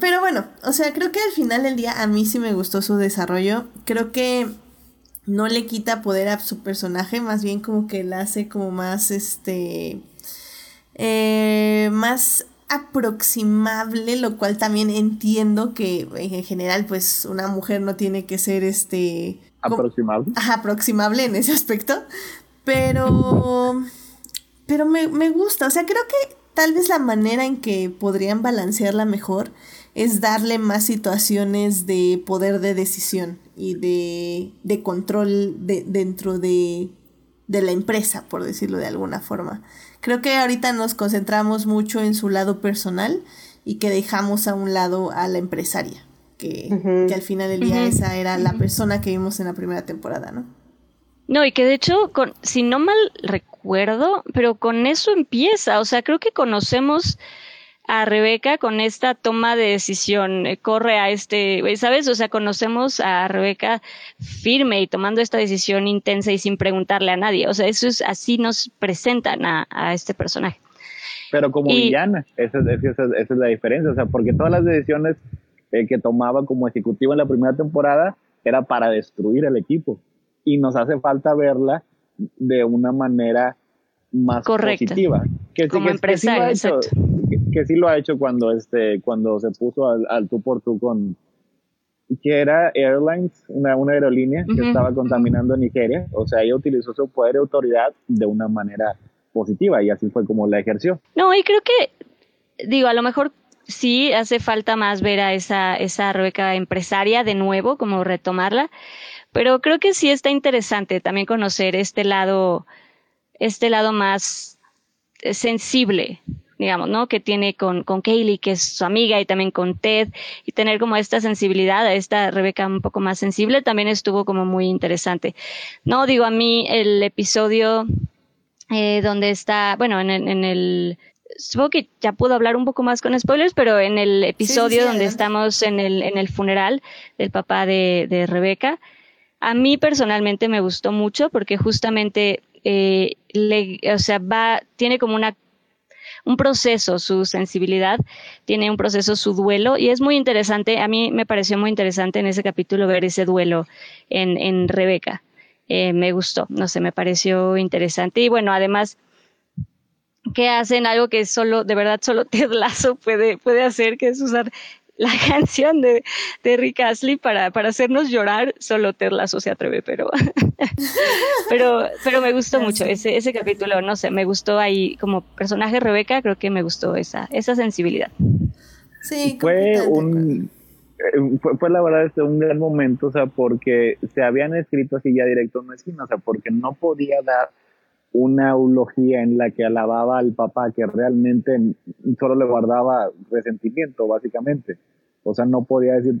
pero bueno, o sea, creo que al final del día a mí sí me gustó su desarrollo. Creo que no le quita poder a su personaje, más bien como que la hace como más, este, eh, más aproximable, lo cual también entiendo que en general, pues, una mujer no tiene que ser, este... Aproximable. aproximable en ese aspecto. Pero pero me, me gusta, o sea, creo que tal vez la manera en que podrían balancearla mejor es darle más situaciones de poder de decisión y de, de control de, dentro de, de la empresa, por decirlo de alguna forma. Creo que ahorita nos concentramos mucho en su lado personal y que dejamos a un lado a la empresaria, que, que al final del día esa era la persona que vimos en la primera temporada, ¿no? No, y que de hecho, con, si no mal recuerdo, pero con eso empieza. O sea, creo que conocemos a Rebeca con esta toma de decisión, eh, corre a este, ¿sabes? O sea, conocemos a Rebeca firme y tomando esta decisión intensa y sin preguntarle a nadie. O sea, eso es así nos presentan a, este personaje. Pero como villana, esa, es la diferencia, o sea, porque todas las decisiones eh, que tomaba como ejecutivo en la primera temporada era para destruir el equipo y nos hace falta verla de una manera más positiva. Que, Como que, empresario, que, sí lo ha hecho, que, sí lo ha hecho cuando, este, cuando se puso al, tú por tú con que era Airlines, una, una aerolínea que estaba contaminando Nigeria. O sea, ella utilizó su poder y autoridad de una manera positiva y así fue como la ejerció. No, y creo que, digo, a lo mejor sí hace falta más ver a esa, esa Rebeca empresaria de nuevo, como retomarla, pero creo que sí está interesante también conocer este lado, este lado más eh, sensible, digamos, ¿no? Que tiene con, con Kaylee, que es su amiga, y también con Ted, y tener como esta sensibilidad, a esta Rebeca un poco más sensible, también estuvo como muy interesante. No, digo, a mí el episodio eh, donde está, bueno, en, en el supongo que ya puedo hablar un poco más con spoilers, pero en el episodio donde estamos en el, en el funeral del papá de, de Rebeca, a mí personalmente me gustó mucho porque justamente eh, le, o sea, va, tiene como una un proceso, su sensibilidad, tiene un proceso, su duelo, y es muy interesante, a mí me pareció muy interesante en ese capítulo ver ese duelo en, en Rebeca. Eh, me gustó, no sé, me pareció interesante. Y bueno, además, que hacen algo que solo, de verdad, solo Ted Lasso puede, puede hacer, que es usar la canción de, de Rick Astley para, para hacernos llorar, solo Ted Lasso se atreve, pero, pero, pero me gustó mucho ese, ese capítulo, no sé, me gustó ahí como personaje Rebeca, creo que me gustó esa, esa sensibilidad. Sí, fue un, eh, fue, la verdad este, un gran momento, o sea, porque se habían escrito así ya directo no es o sea, porque no podía dar una eulogía en la que alababa al papá que realmente solo le guardaba resentimiento, básicamente. O sea, no podía decir,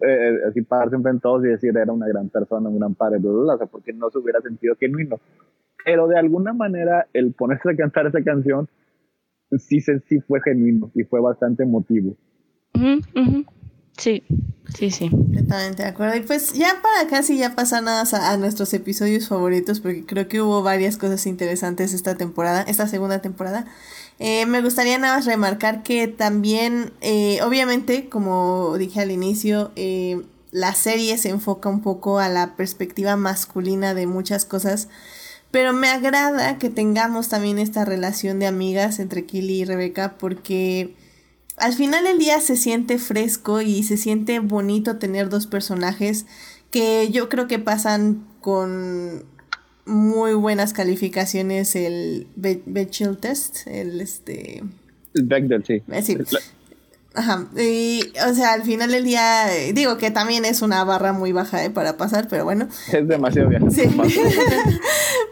eh, así pararse enfrente todos y decir era una gran persona, un gran padre, bla, bla, porque no se hubiera sentido genuino. Pero de alguna manera, el ponerse a cantar esa canción sí, sí fue genuino y fue bastante emotivo. Sí. Sí, sí. Totalmente de acuerdo. Y pues ya para casi ya pasar a, a, nuestros episodios favoritos, porque creo que hubo varias cosas interesantes esta temporada, esta segunda temporada. Eh, me gustaría nada más remarcar que también, eh, obviamente, como dije al inicio, eh, la serie se enfoca un poco a la perspectiva masculina de muchas cosas, pero me agrada que tengamos también esta relación de amigas entre Killy y Rebeca porque al final del día se siente fresco y se siente bonito tener dos personajes que yo creo que pasan con muy buenas calificaciones el Bechdel test, el este el Bechdel, sí. Eh, Ajá, y, o sea, al final del día, digo que también es una barra muy baja ¿eh? para pasar, pero bueno. Es demasiado bien. Sí.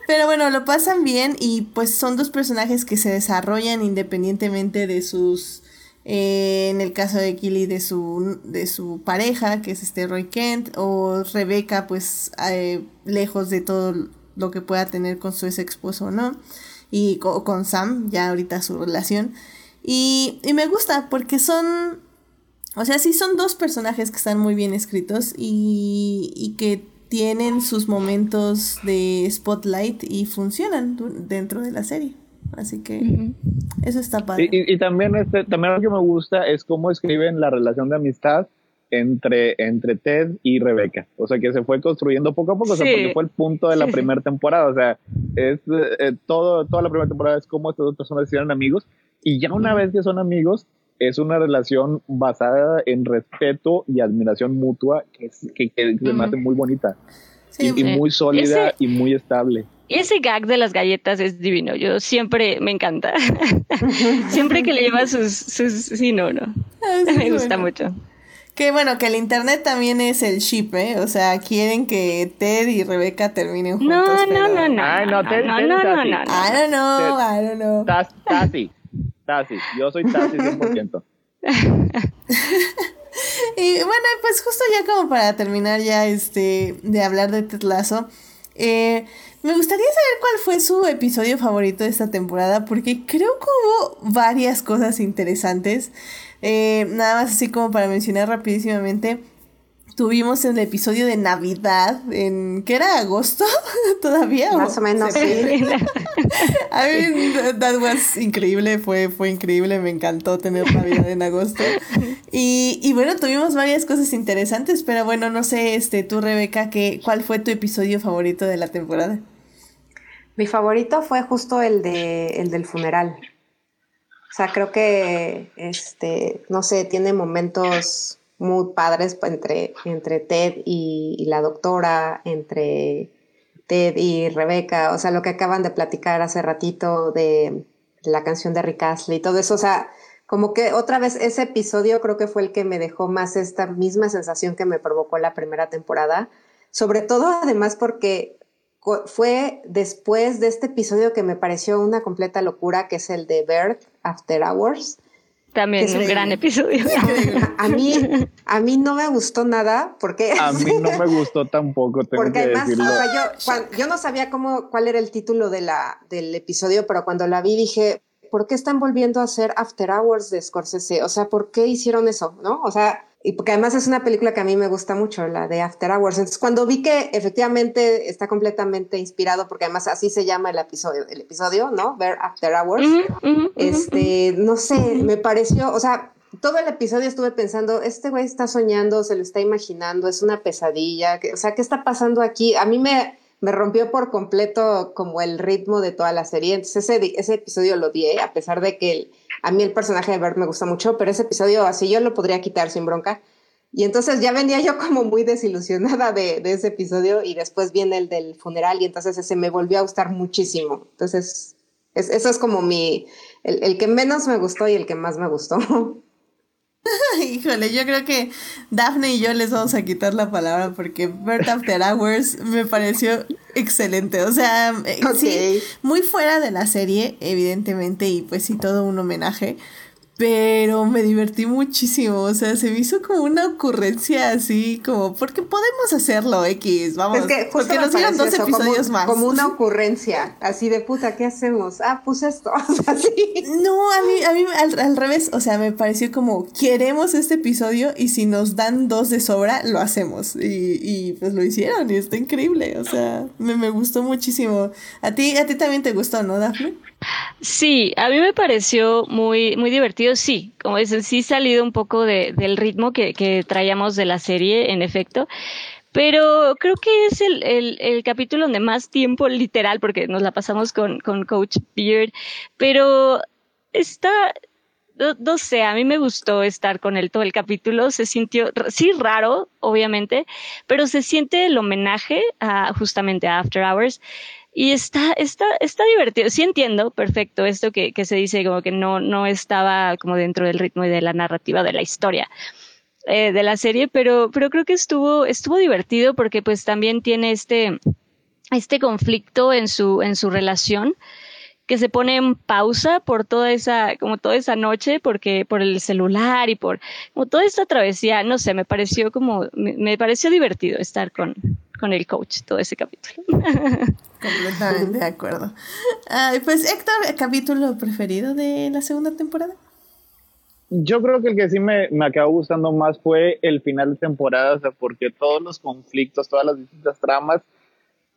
pero bueno, lo pasan bien y pues son dos personajes que se desarrollan independientemente de sus, eh, en el caso de Killy, de su, de su pareja, que es este Roy Kent, o Rebeca, pues eh, lejos de todo lo que pueda tener con su ex esposo, ¿no? Y con Sam, ya ahorita su relación. Y, y me gusta porque son, o sea, sí son dos personajes que están muy bien escritos y, y que tienen sus momentos de spotlight y funcionan dentro de la serie. Así que eso está padre. Y, y, también, este, también lo que me gusta es cómo escriben la relación de amistad entre, entre Ted y Rebeca. O sea, que se fue construyendo poco a poco, o sea, porque fue el punto de la primera temporada. O sea, es eh, todo, toda la primera temporada es cómo estas dos personas se hicieron amigos y ya una vez que son amigos, es una relación basada en respeto y admiración mutua que, es, que, que se me hace muy bonita. y, muy sólida y muy estable. Y ese gag de las galletas es divino. Yo siempre me encanta. siempre que le lleva sus, sus. Sí, no, no. Ah, me gusta mucho. Que bueno, que el internet también es el ship, ¿eh? O sea, quieren que Ted y Rebeca terminen juntos. No, no, no, no. Ay, no, Ted, no, no, no, no, I don't know, I don't know. Tati. Tasi, yo soy Tasi 100%. y bueno, pues justo ya como para terminar ya este de hablar de Tetlazo, eh, me gustaría saber cuál fue su episodio favorito de esta temporada, porque creo que hubo varias cosas interesantes. Eh, nada más así como para mencionar rapidísimamente tuvimos el episodio de Navidad en ¿qué era agosto todavía más o, menos sí a mí that was increíble fue fue increíble me encantó tener Navidad en agosto. Y, y bueno tuvimos varias cosas interesantes pero bueno no sé este tú Rebeca ¿qué, cuál fue tu episodio favorito de la temporada mi favorito fue justo el de el del funeral. O sea creo que este no sé tiene momentos muy padres entre, entre Ted y, la doctora, entre Ted y Rebeca, o sea, lo que acaban de platicar hace ratito de la canción de Rick Astley, todo eso, o sea, como que otra vez ese episodio creo que fue el que me dejó más esta misma sensación que me provocó la primera temporada, sobre todo además porque fue después de este episodio que me pareció una completa locura, que es el de Birth After Hours, también un gran episodio. A mí, a mí no me gustó nada porque... A mí no me gustó tampoco, tengo porque además, O sea, yo, yo no sabía cómo, cuál era el título de la, del episodio, pero cuando la vi dije, ¿por qué están volviendo a hacer After Hours de Scorsese? O sea, ¿por qué hicieron eso? ¿No? O sea, y porque además es una película que a mí me gusta mucho, la de After Hours. Entonces, cuando vi que efectivamente está completamente inspirado, porque además así se llama el episodio, el episodio, ¿no? Ver After Hours. este, no sé, me pareció, o sea, todo el episodio estuve pensando, este güey está soñando, se lo está imaginando, es una pesadilla, o sea, ¿qué está pasando aquí? A mí me, me rompió por completo como el ritmo de toda la serie. Entonces ese, ese episodio lo di, a pesar de que el, a mí el personaje de Bert me gusta mucho, pero ese episodio así yo lo podría quitar sin bronca. Y entonces ya venía yo como muy desilusionada de, de ese episodio y después viene el del funeral y entonces ese me volvió a gustar muchísimo. Entonces, eso es como mi, el, el que menos me gustó y el que más me gustó. Híjole, yo creo que Daphne y yo les vamos a quitar la palabra porque Bird After Hours me pareció excelente. O sea, eh, sí, muy fuera de la serie, evidentemente, y pues sí, todo un homenaje. Pero me divertí muchísimo, o sea, se me hizo como una ocurrencia así, como, porque podemos hacerlo, X, vamos, es que porque nos dieron dos episodios como, más. Como una ocurrencia, así de puta, ¿qué hacemos? Ah, pues esto, así. No, a mí, a mí al, al, revés, o sea, me pareció como, queremos este episodio y si nos dan dos de sobra, lo hacemos, y, y pues lo hicieron, y está increíble, o sea, me, me gustó muchísimo. A ti, a ti también te gustó, ¿no, Daphne? Sí, a mí me pareció muy, muy divertido, sí, como dicen, sí salido un poco de, del ritmo que, que traíamos de la serie, en efecto, pero creo que es el, el, el, capítulo donde más tiempo literal, porque nos la pasamos con, con Coach Beard, pero está, no, sé, a mí me gustó estar con él todo el capítulo, se sintió, sí, raro, obviamente, pero se siente el homenaje justamente a After Hours y está, está, está divertido. Sí entiendo perfecto esto que, que se dice como que no, no estaba como dentro del ritmo y de la narrativa de la historia. Eh, de la serie, pero, pero creo que estuvo, estuvo divertido porque pues también tiene este, este conflicto en su, en su relación que se pone en pausa por toda esa, como toda esa noche, porque por el celular y por como toda esta travesía, no sé, me pareció como, me, me pareció divertido estar con, con el coach todo ese capítulo. Completamente de acuerdo. Ay, pues Héctor, ¿el capítulo preferido de la segunda temporada? Yo creo que el que sí me, me acabó gustando más fue el final de temporada, o sea, porque todos los conflictos, todas las distintas tramas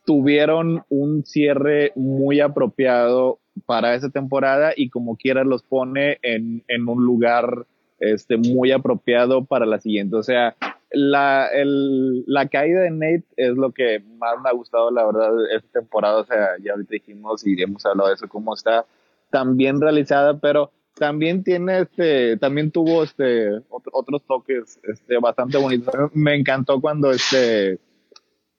tuvieron un cierre muy apropiado para esa temporada y como quiera los pone en, en un lugar este, muy apropiado para la siguiente. O sea, la, el, la caída de Nate es lo que más me ha gustado, la verdad, esta temporada. O sea, ya ahorita dijimos y hemos hablado de eso, cómo está tan bien realizada, pero también tiene este, también tuvo este, otros toques este, bastante bonitos. Me encantó cuando este,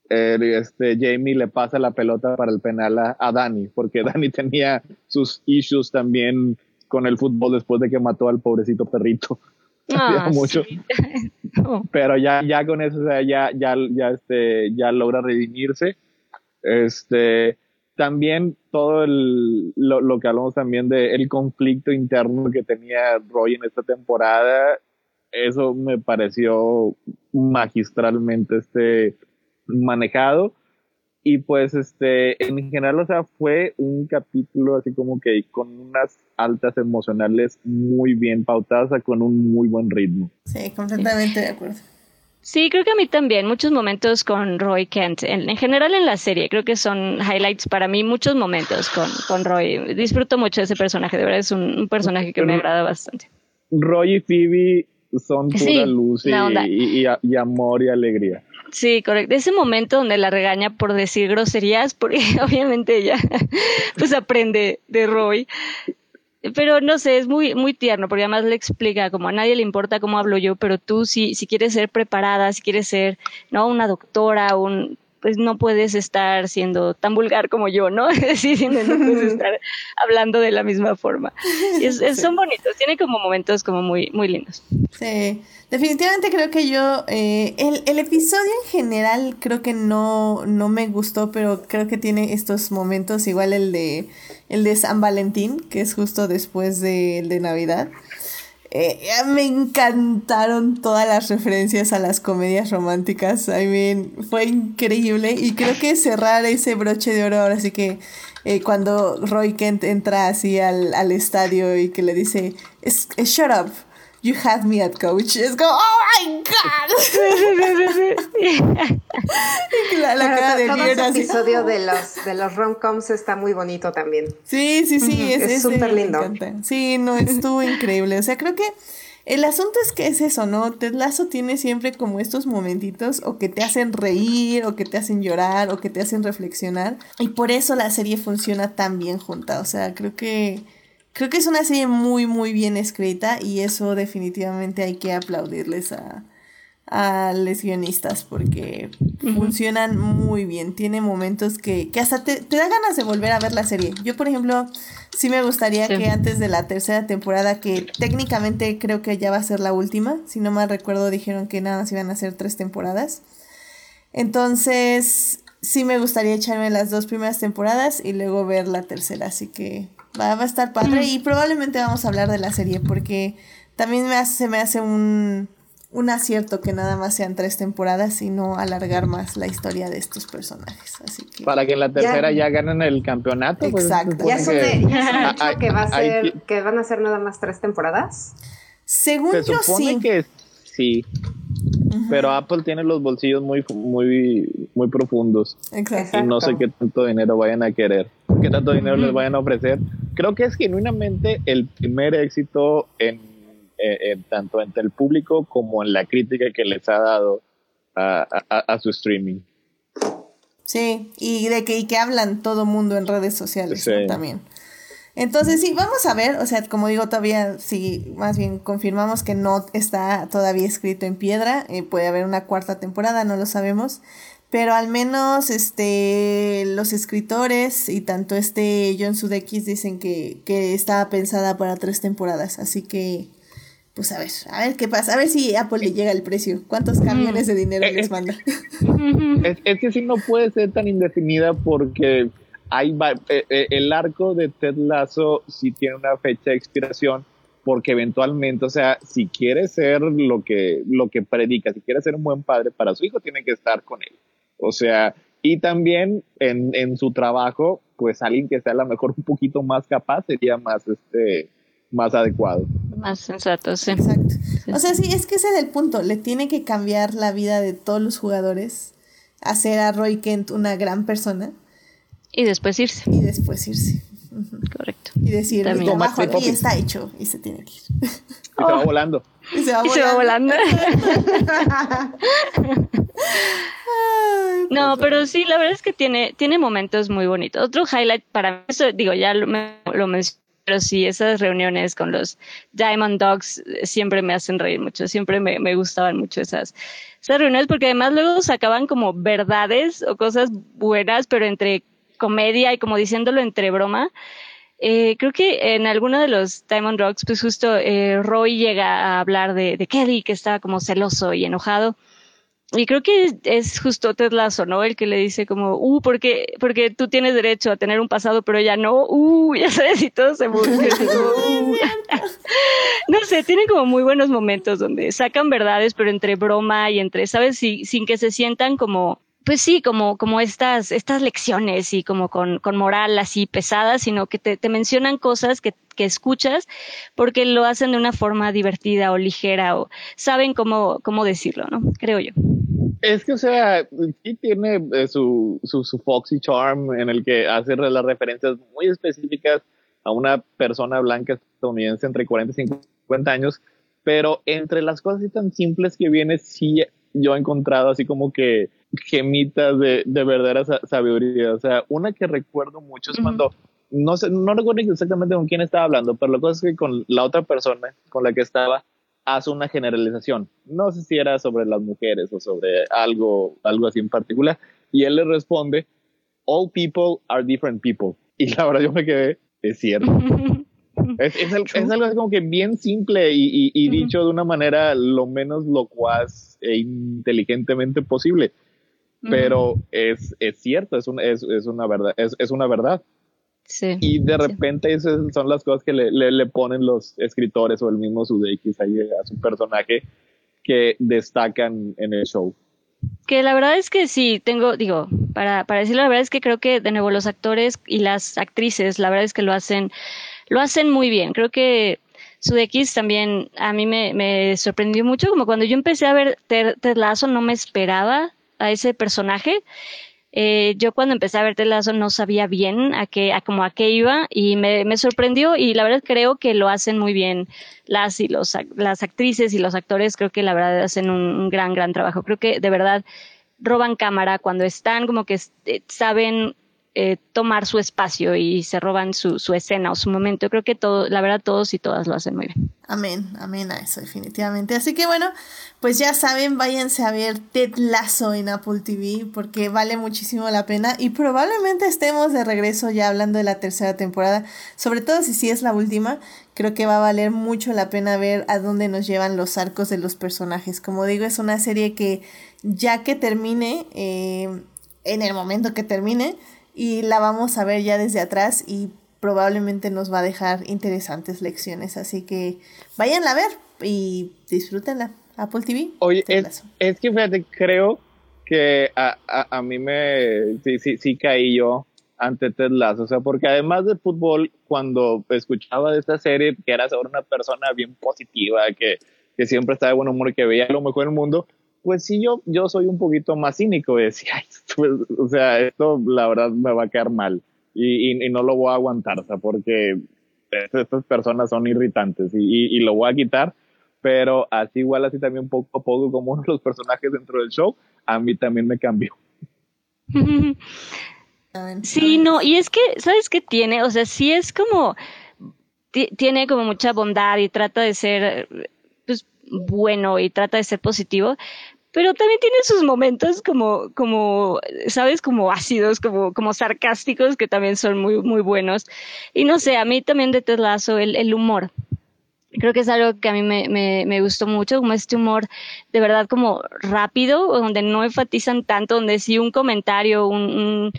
este Jamie le pasa la pelota para el penal a, a Dani, porque Dani tenía sus issues también con el fútbol después de que mató al pobrecito perrito. Ah, mucho. Pero ya, ya con eso, o sea, ya, ya, ya, este, ya logra redimirse. Este, también todo el, lo, lo que hablamos también de el conflicto interno que tenía Roy en esta temporada, eso me pareció magistralmente este, manejado y pues este, en general, o sea, fue un capítulo así como que con unas altas emocionales muy bien pautadas, con un muy buen ritmo. Sí, completamente de acuerdo. Sí, creo que a mí también, muchos momentos con Roy Kent, en, en, general en la serie, creo que son highlights para mí, muchos momentos con, con Roy. Disfruto mucho de ese personaje, de verdad es un, un personaje que me agrada bastante. Roy y Phoebe son pura luz y, y, y, y amor y alegría. Sí, correcto. Ese momento donde la regaña por decir groserías, porque obviamente ella pues aprende de Roy. Pero no sé, es muy, muy tierno, porque además le explica como a nadie le importa cómo hablo yo, pero tú si, si quieres ser preparada, si quieres ser, ¿no? Una doctora, un, pues no puedes estar siendo tan vulgar como yo, ¿no? Es decir, no puedes estar hablando de la misma forma. Y es, es, sí. Son bonitos, tiene como momentos como muy, muy lindos. Sí, definitivamente creo que yo, eh, el, el, episodio en general creo que no, no me gustó, pero creo que tiene estos momentos, igual el de, el de San Valentín, que es justo después de, de Navidad. Eh, me encantaron todas las referencias a las comedias románticas. I mean, fue increíble. Y creo que cerrar ese broche de oro, ahora sí que eh, cuando Roy Kent entra así al, al estadio y que le dice, shut up. You have me at coach. Es como, oh my god. la, la cara de todo ese episodio de los, de los rom-coms está muy bonito también. Sí, sí, sí. Uh -huh. Es súper lindo. Sí, no, estuvo increíble. O sea, creo que el asunto es que es eso, ¿no? Ted Lasso tiene siempre como estos momentitos o que te hacen reír, o que te hacen llorar, o que te hacen reflexionar. Y por eso la serie funciona tan bien junta. O sea, creo que creo que es una serie muy, muy bien escrita y eso definitivamente hay que aplaudirles a, a los guionistas porque uh -huh. funcionan muy bien. Tiene momentos que, que hasta te, te, da ganas de volver a ver la serie. Yo, por ejemplo, sí me gustaría sí. que antes de la tercera temporada, que técnicamente creo que ya va a ser la última, si no mal recuerdo dijeron que nada más iban a ser tres temporadas. Entonces, sí me gustaría echarme las dos primeras temporadas y luego ver la tercera, así que Va, a estar padre y probablemente vamos a hablar de la serie porque también me se me hace un, un acierto que nada más sean tres temporadas y no alargar más la historia de estos personajes. Así que Para que en la tercera ya, ganen el campeonato. Pues, Exacto. ¿Ya, son que, va a ser, que van a ser nada más tres temporadas? Según se yo supone sí. que sí. Pero Apple tiene los bolsillos muy, muy, muy profundos. Exacto. Y no sé qué tanto dinero vayan a querer. Qué tanto dinero les vayan a ofrecer. Creo que es genuinamente el primer éxito en, eh, tanto entre el público como en la crítica que les ha dado a, su streaming. Sí, y de que, y que hablan todo mundo en redes sociales también. Entonces sí, vamos a ver, o sea, como digo, todavía sí, más bien confirmamos que no está todavía escrito en piedra, eh, puede haber una cuarta temporada, no lo sabemos, pero al menos este los escritores y tanto este John Sudeikis dicen que, que estaba pensada para tres temporadas, así que pues a ver, a ver qué pasa, a ver si Apple le llega el precio, cuántos camiones de dinero les manda. Es, es que sí no puede ser tan indefinida porque hay, eh, eh, el arco de Ted Lasso sí tiene una fecha de expiración porque eventualmente, o sea, si quiere ser lo que, lo que predica, si quiere ser un buen padre para su hijo, tiene que estar con él. O sea, y también en, en su trabajo, pues alguien que sea a lo mejor un poquito más capaz sería más, este, más adecuado. Más sensato, sí. Exacto. O sea, sí, es que ese es el punto. Le tiene que cambiar la vida de todos los jugadores, hacer a Roy Kent una gran persona y después irse. Y después irse. Correcto. Y decir, mi trabajo aquí está hecho y se tiene que ir. Y se va volando. Y se va volando. no, pero sí, la verdad es que tiene, tiene momentos muy bonitos. Otro highlight para mí, eso, digo, ya lo, lo mencioné, pero sí, esas reuniones con los Diamond Dogs siempre me hacen reír mucho, siempre me, me gustaban mucho esas, esas reuniones porque además luego sacaban como verdades o cosas buenas, pero entre comedia y como diciéndolo entre broma. Eh, creo que en alguno de los Diamond Rocks, pues justo eh, Roy llega a hablar de, de, Kelly, que estaba como celoso y enojado. Y creo que es justo Ted Lasso, ¿no? El que le dice como, uh, porque, porque tú tienes derecho a tener un pasado, pero ya no, uh, ya sabes, y todo se uh. No sé, tienen como muy buenos momentos donde sacan verdades, pero entre broma y entre, ¿sabes? sin que se sientan como pues sí, como, como estas, estas lecciones y como con, con moral así pesada, sino que te, te mencionan cosas que, que, escuchas porque lo hacen de una forma divertida o ligera o saben cómo, cómo decirlo, ¿no? Creo yo. Es que, o sea, sí tiene eh, su, su, su Foxy Charm en el que hace las referencias muy específicas a una persona blanca estadounidense entre 40 y 50 años, pero entre las cosas así tan simples que viene, sí yo he encontrado así como que gemitas de, de verdadera sabiduría. O sea, una que recuerdo mucho es cuando, no sé, no recuerdo exactamente con quién estaba hablando, pero la cosa es que con la otra persona con la que estaba hace una generalización. No sé si era sobre las mujeres o sobre algo, algo así en particular. Y él le responde, all people are different people. Y la verdad yo me quedé, es cierto. Es, es, es, algo como que bien simple y, y, dicho de una manera lo menos locuaz e inteligentemente posible. Pero es, es cierto, es, un, es, es una verdad. Es, es una verdad. Sí, y de repente esas son las cosas que le, le, le, ponen los escritores o el mismo Sudeikis ahí a su personaje que destacan en el show. Que la verdad es que sí, tengo, digo, para, para decirlo, la verdad es que creo que de nuevo los actores y las actrices, la verdad es que lo hacen lo hacen muy bien. Creo que Sudeikis también a mí me, me, sorprendió mucho, como cuando yo empecé a ver Ted, Lasso no me esperaba a ese personaje. Eh, yo cuando empecé a ver Ted Lasso no sabía bien a qué, a como a qué iba y me, me, sorprendió y la verdad creo que lo hacen muy bien las y los, las actrices y los actores, creo que la verdad hacen un, un gran, gran trabajo. Creo que de verdad roban cámara cuando están como que eh, saben eh, tomar su espacio y se roban su, su, escena o su momento. Creo que todo, la verdad, todos y todas lo hacen muy bien. Amén, amén a eso, definitivamente. Así que bueno, pues ya saben, váyanse a ver Ted Lasso en Apple TV porque vale muchísimo la pena y probablemente estemos de regreso ya hablando de la tercera temporada, sobre todo si sí es la última. Creo que va a valer mucho la pena ver a dónde nos llevan los arcos de los personajes. Como digo, es una serie que ya que termine, eh, en el momento que termine, y la vamos a ver ya desde atrás y probablemente nos va a dejar interesantes lecciones. Así que vayan a ver y disfrútenla. Apple TV. Oye, es, es, que fíjate, creo que a, a, a mí me sí, sí, sí caí yo ante Ted Lasso, o sea, porque además de fútbol, cuando escuchaba de esta serie, que era sobre una persona bien positiva, que, que siempre estaba de buen humor, que veía lo mejor del mundo, pues sí, yo, yo soy un poquito más cínico, decía, pues, o sea, esto la verdad me va a quedar mal y, y, no lo voy a aguantar, o sea, porque estas personas son irritantes y, y, lo voy a quitar, pero así igual, así también poco a poco como uno de los personajes dentro del show, a mí también me cambió. Sí, no, y es que, ¿sabes qué tiene? O sea, sí es como, tiene como mucha bondad y trata de ser, pues, bueno y trata de ser positivo, pero también tiene sus momentos como, como, sabes, como ácidos, como, como sarcásticos, que también son muy, muy buenos. Y no sé, a mí también de Ted el, el humor. Creo que es algo que a mí me, me, me, gustó mucho, como este humor de verdad como rápido, donde no enfatizan tanto, donde si un comentario, un,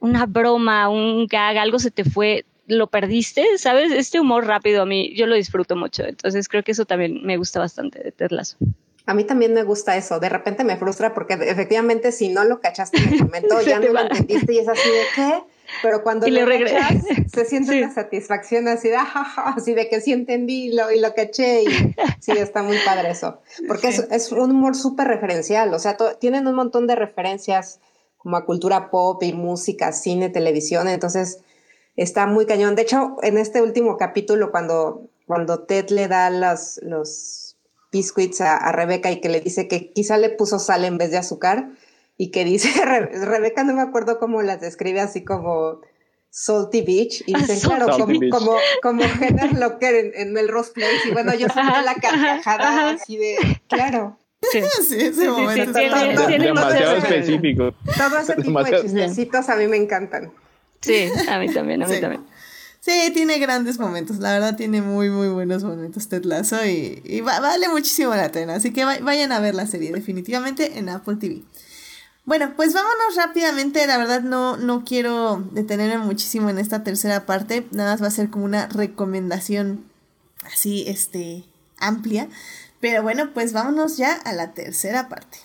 una broma, un gag, algo se te fue, lo perdiste, ¿sabes? Este humor rápido a mí, yo lo disfruto mucho. Entonces creo que eso también me gusta bastante de Ted a mí también me gusta eso. De repente me frustra porque efectivamente si no lo cachaste en el momento ya no lo entendiste y es así de qué. Pero cuando lo, cachas, se siente una satisfacción así de, así de que sí entendí y lo, y lo caché. Y sí, está muy padre eso. Porque es, es, un humor súper referencial. O sea, tienen un montón de referencias como a cultura pop y música, cine, televisión. Entonces está muy cañón. De hecho, en este último capítulo, cuando, cuando Ted le da los, los biscuits a, Rebeca y que le dice que quizá le puso sal en vez de azúcar y que dice, Rebeca no me acuerdo cómo las describe así como Salty Beach y dice, claro, como, como, como Heather Locker en, en, Melrose Place y bueno, yo soy la carcajada así de, claro. Sí, sí, ese momento. demasiado específico. Todo ese tipo de chismecitos a mí me encantan. Sí, a mí también, a mí también. Sí, tiene grandes momentos. La verdad, tiene muy, muy buenos momentos Ted Lasso y, vale muchísimo la pena. Así que vayan a ver la serie, definitivamente en Apple TV. Bueno, pues vámonos rápidamente. La verdad, no, no quiero detenerme muchísimo en esta tercera parte. Nada más va a ser como una recomendación así, este, amplia. Pero bueno, pues vámonos ya a la tercera parte.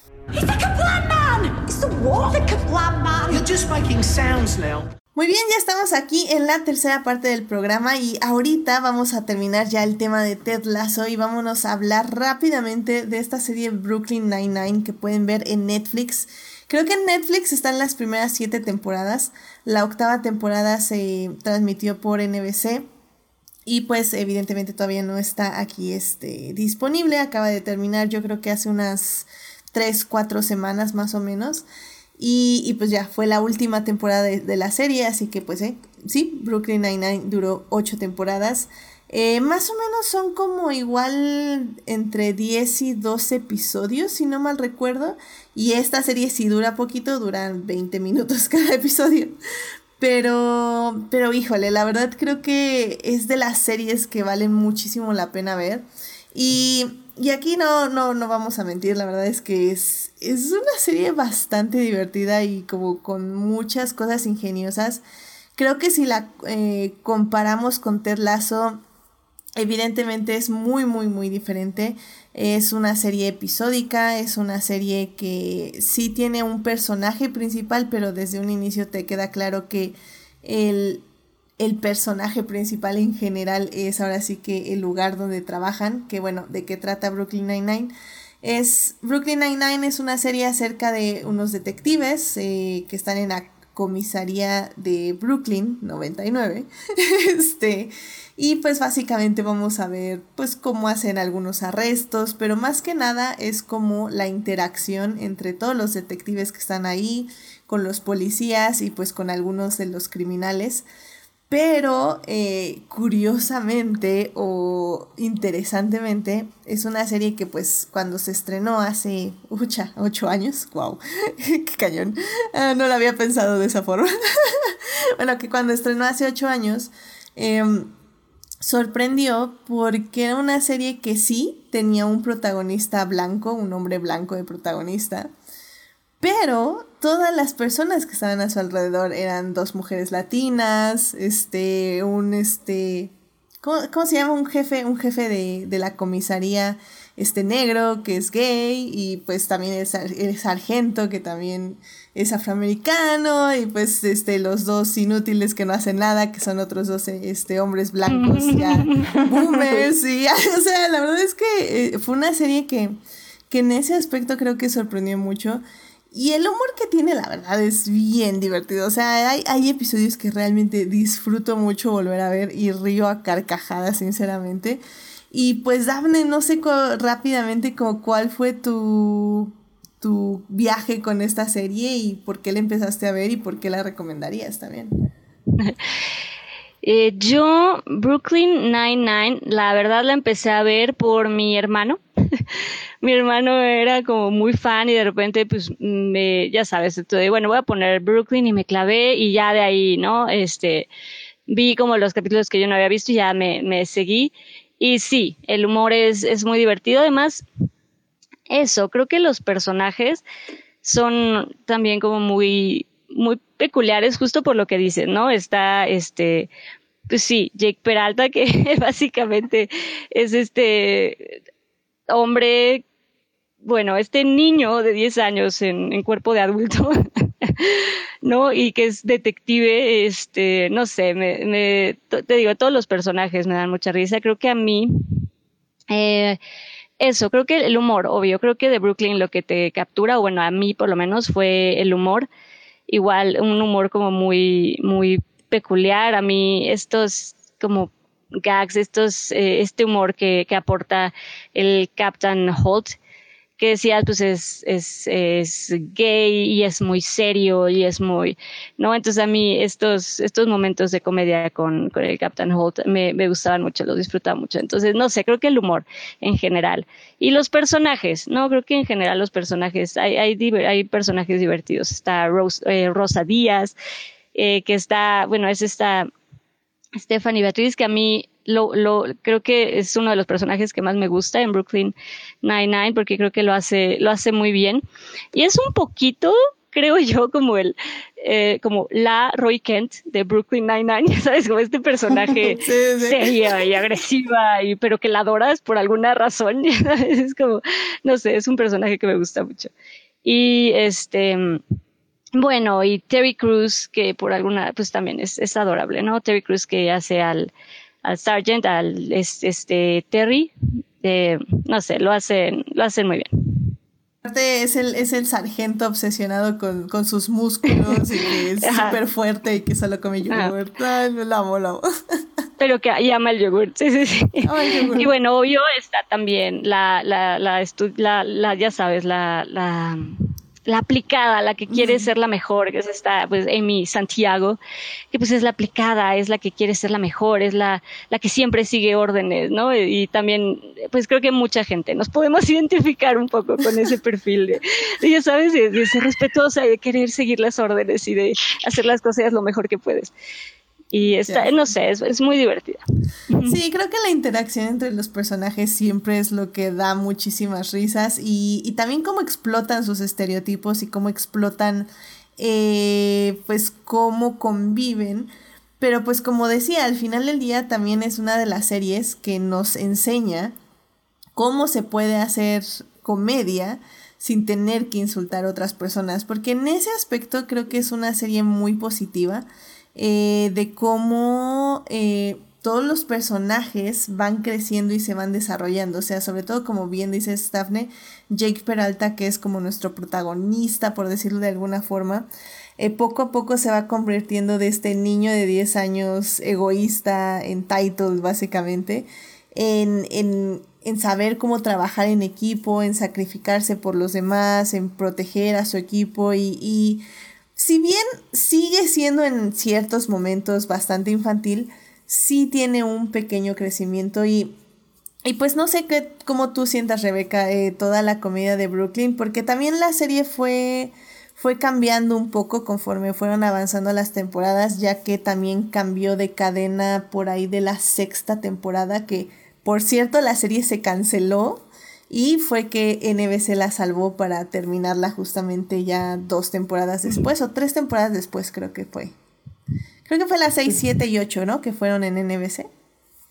Muy bien, ya estamos aquí en la tercera parte del programa y ahorita vamos a terminar ya el tema de Ted Lasso y vámonos a hablar rápidamente de esta serie Brooklyn Nine-Nine que pueden ver en Netflix. Creo que en Netflix están las primeras siete temporadas. La octava temporada se transmitió por NBC. Y pues evidentemente todavía no está aquí este, disponible. Acaba de terminar yo creo que hace unas 3, 4 semanas más o menos. Y, pues ya, fue la última temporada de, la serie, así que pues eh, sí, Brooklyn Nine-Nine duró ocho temporadas. Eh, más o menos son como igual entre 10 y 12 episodios, si no mal recuerdo. Y esta serie sí dura poquito, duran 20 minutos cada episodio. Pero, pero híjole, la verdad creo que es de las series que valen muchísimo la pena ver. Y y aquí no, no, no vamos a mentir, la verdad es que es, es una serie bastante divertida y como con muchas cosas ingeniosas. Creo que si la eh, comparamos con Ted Lasso, evidentemente es muy, muy, muy diferente. Es una serie episódica, es una serie que sí tiene un personaje principal, pero desde un inicio te queda claro que el, el personaje principal en general es ahora sí que el lugar donde trabajan, que bueno, de qué trata Brooklyn Nine-Nine. Es, Brooklyn Nine-Nine es una serie acerca de unos detectives eh, que están en la comisaría de Brooklyn 99. este, y pues básicamente vamos a ver pues cómo hacen algunos arrestos, pero más que nada es como la interacción entre todos los detectives que están ahí, con los policías y pues con algunos de los criminales. Pero eh, curiosamente o interesantemente es una serie que pues cuando se estrenó hace ucha, ocho años, wow, qué cañón, ah, no lo había pensado de esa forma. bueno, que cuando estrenó hace ocho años em, sorprendió porque era una serie que sí tenía un protagonista blanco, un hombre blanco de protagonista, pero todas las personas que estaban a su alrededor eran dos mujeres latinas, este, un, este, ¿cómo, se llama? Un jefe, un jefe de, de, la comisaría, este, negro, que es gay, y pues también el, el sargento, que también es afroamericano, y pues, este, los dos inútiles que no hacen nada, que son otros dos, este, hombres blancos, ya, boomers, y o sea, la verdad es que eh, fue una serie que, que en ese aspecto creo que sorprendió mucho, y el humor que tiene, la verdad, es bien divertido. O sea, hay, hay episodios que realmente disfruto mucho volver a ver y río a carcajadas, sinceramente. Y pues, Daphne, no sé rápidamente como cuál fue tu, tu viaje con esta serie y por qué la empezaste a ver y por qué la recomendarías también. Eh, yo, Brooklyn Nine-Nine, la verdad la empecé a ver por mi hermano. mi hermano era como muy fan y de repente, pues, me, ya sabes, entonces, bueno, voy a poner Brooklyn y me clavé y ya de ahí, ¿no? Este, vi como los capítulos que yo no había visto y ya me, seguí. Y sí, el humor es, es muy divertido. Además, eso, creo que los personajes son también como muy, muy peculiares justo por lo que dicen, ¿no? Está este, pues sí, Jake Peralta, que básicamente es este hombre, bueno, este niño de 10 años en, cuerpo de adulto, ¿no? Y que es detective, este, no sé, me, me, te digo, todos los personajes me dan mucha risa. Creo que a mí, eh, eso, creo que el humor, obvio, creo que de Brooklyn lo que te captura, o bueno, a mí por lo menos fue el humor, igual un humor como muy, muy peculiar. A mí estos como gags, estos, eh, este humor que, que aporta el Captain Holt, que decías, pues es, es, es gay y es muy serio y es muy, ¿no? Entonces a mí estos, estos momentos de comedia con, con el Captain Holt me, me gustaban mucho, los disfrutaba mucho. Entonces, no sé, creo que el humor en general. Y los personajes, ¿no? Creo que en general los personajes, hay, hay, hay personajes divertidos. Está eh, Rosa Díaz, eh, que está, bueno, es esta Stephanie Beatriz, que a mí lo, lo, creo que es uno de los personajes que más me gusta en Brooklyn Nine-Nine, porque creo que lo hace, lo hace muy bien. Y es un poquito, creo yo, como el, eh, como la Roy Kent de Brooklyn Nine-Nine, ¿sabes? Como este personaje seria y agresiva, y, pero que la adoras por alguna razón. Es como, no sé, es un personaje que me gusta mucho. Y este, bueno, y Terry Cruz, que por alguna, pues también es, es adorable, ¿no? Terry Cruz que hace al, al Sargent, al este, Terry, eh, no sé, lo hacen, lo hacen muy bien. Es el, es el sargento obsesionado con, con sus músculos y que es súper fuerte y que solo come yogurt. Ay, lo amo, lo amo. Pero que llama el yogurt, sí, sí, sí. y bueno, obvio está también la, la, la, la, la ya sabes, la, la la aplicada, la que quiere ser la mejor, que es esta, pues, Amy Santiago, que pues es la aplicada, es la que quiere ser la mejor, es la, la que siempre sigue órdenes, ¿no? Y, también, pues creo que mucha gente nos podemos identificar un poco con ese perfil de, ya sabes, de, ser respetuosa y de querer seguir las órdenes y de hacer las cosas lo mejor que puedes. Y está, no sé, es, muy divertida. Sí, creo que la interacción entre los personajes siempre es lo que da muchísimas risas y, y también cómo explotan sus estereotipos y cómo explotan, eh, pues, cómo conviven. Pero pues como decía, al final del día también es una de las series que nos enseña cómo se puede hacer comedia sin tener que insultar a otras personas, porque en ese aspecto creo que es una serie muy positiva eh, de cómo eh, todos los personajes van creciendo y se van desarrollando. O sea, sobre todo, como bien dice Daphne, Jake Peralta, que es como nuestro protagonista, por decirlo de alguna forma, eh, poco a poco se va convirtiendo de este niño de 10 años egoísta, entitled básicamente, en, en, en saber cómo trabajar en equipo, en sacrificarse por los demás, en proteger a su equipo y si bien sigue siendo en ciertos momentos bastante infantil, sí tiene un pequeño crecimiento y, y pues no sé qué, cómo tú sientas, Rebeca, eh, toda la comedia de Brooklyn, porque también la serie fue, fue cambiando un poco conforme fueron avanzando las temporadas, ya que también cambió de cadena por ahí de la sexta temporada, que por cierto la serie se canceló Y fue que NBC la salvó para terminarla justamente ya dos temporadas después, o tres temporadas después creo que fue. Creo que fue las 6, 7 y 8, ¿no? Que fueron en NBC.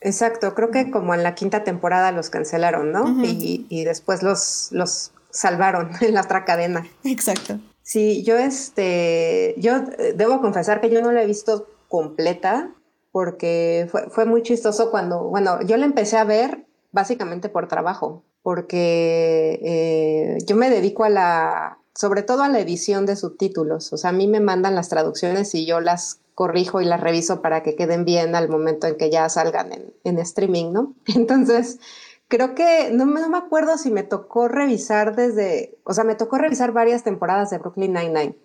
Exacto, creo que como en la quinta temporada los cancelaron, ¿no? y, y, después los, los salvaron en la otra cadena. Exacto. Sí, yo este, yo eh, debo confesar que yo no la he visto completa porque fue, fue muy chistoso cuando, bueno, yo la empecé a ver básicamente por trabajo, porque eh, yo me dedico a la, sobre todo a la edición de subtítulos, o sea, a mí me mandan las traducciones y yo las corrijo y las reviso para que queden bien al momento en que ya salgan en, streaming, ¿no? Entonces, creo que no, no, me acuerdo si me tocó revisar desde, o sea, me tocó revisar varias temporadas de Brooklyn Nine-Nine.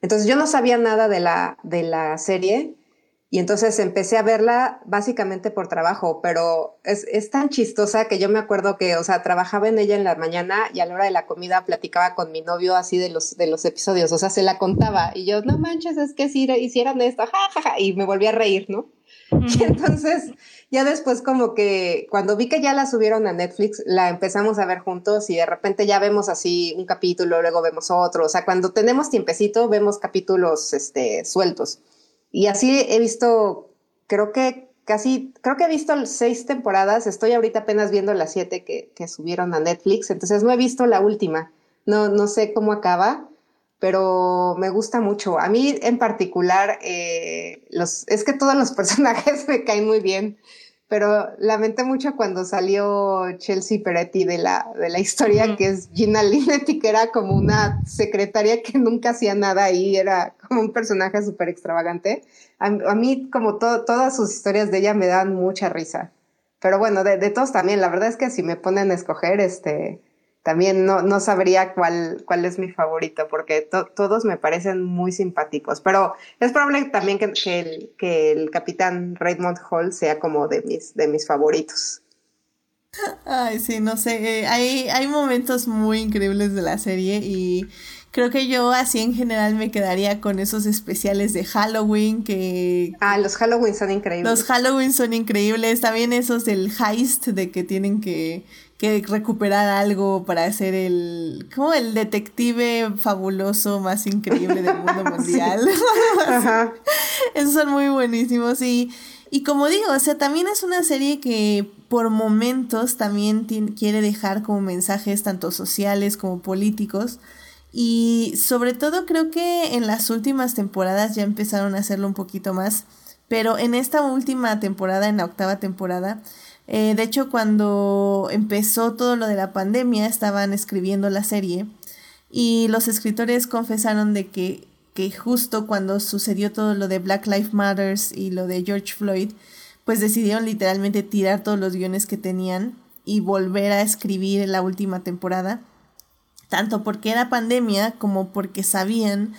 Entonces yo no sabía nada de la, de la serie y entonces empecé a verla básicamente por trabajo, pero es, es, tan chistosa que yo me acuerdo que, o sea, trabajaba en ella en la mañana y a la hora de la comida platicaba con mi novio así de los, de los episodios, o sea, se la contaba y yo, no manches, es que si hicieran esto, ja, y me volví a reír, ¿no? Y entonces, ya después como que cuando vi que ya la subieron a Netflix, la empezamos a ver juntos y de repente ya vemos así un capítulo, luego vemos otro, o sea, cuando tenemos tiempecito vemos capítulos este, sueltos. Y así he visto, creo que casi, creo que he visto seis temporadas, estoy ahorita apenas viendo las siete que, que subieron a Netflix, entonces no he visto la última, no, no sé cómo acaba, pero me gusta mucho. A mí en particular, eh, los, es que todos los personajes me caen muy bien pero lamenté mucho cuando salió Chelsea Peretti de la, de la historia, que es Gina Linetti, que era como una secretaria que nunca hacía nada y era como un personaje súper extravagante. A, mí, como todas sus historias de ella me dan mucha risa. Pero bueno, de, de, todos también, la verdad es que si me ponen a escoger, este, también no, no sabría cuál, cuál es mi favorito, porque todos me parecen muy simpáticos, pero es probable también que, que, el, que el capitán Raymond Hall sea como de mis, de mis favoritos. Ay, sí, no sé, eh, hay, hay momentos muy increíbles de la serie y creo que yo así en general me quedaría con esos especiales de Halloween que... Ah, los Halloween son increíbles. Los Halloween son increíbles, también esos del heist de que tienen que que recuperar algo para ser el, como el detective fabuloso más increíble del mundo mundial. Esos son muy buenísimos y, y como digo, o sea, también es una serie que por momentos también quiere dejar como mensajes tanto sociales como políticos. Y sobre todo creo que en las últimas temporadas ya empezaron a hacerlo un poquito más. Pero en esta última temporada, en la octava temporada, eh, de hecho, cuando empezó todo lo de la pandemia, estaban escribiendo la serie y los escritores confesaron de que, que justo cuando sucedió todo lo de Black Lives Matter y lo de George Floyd, pues decidieron literalmente tirar todos los guiones que tenían y volver a escribir la última temporada, tanto porque era pandemia como porque sabían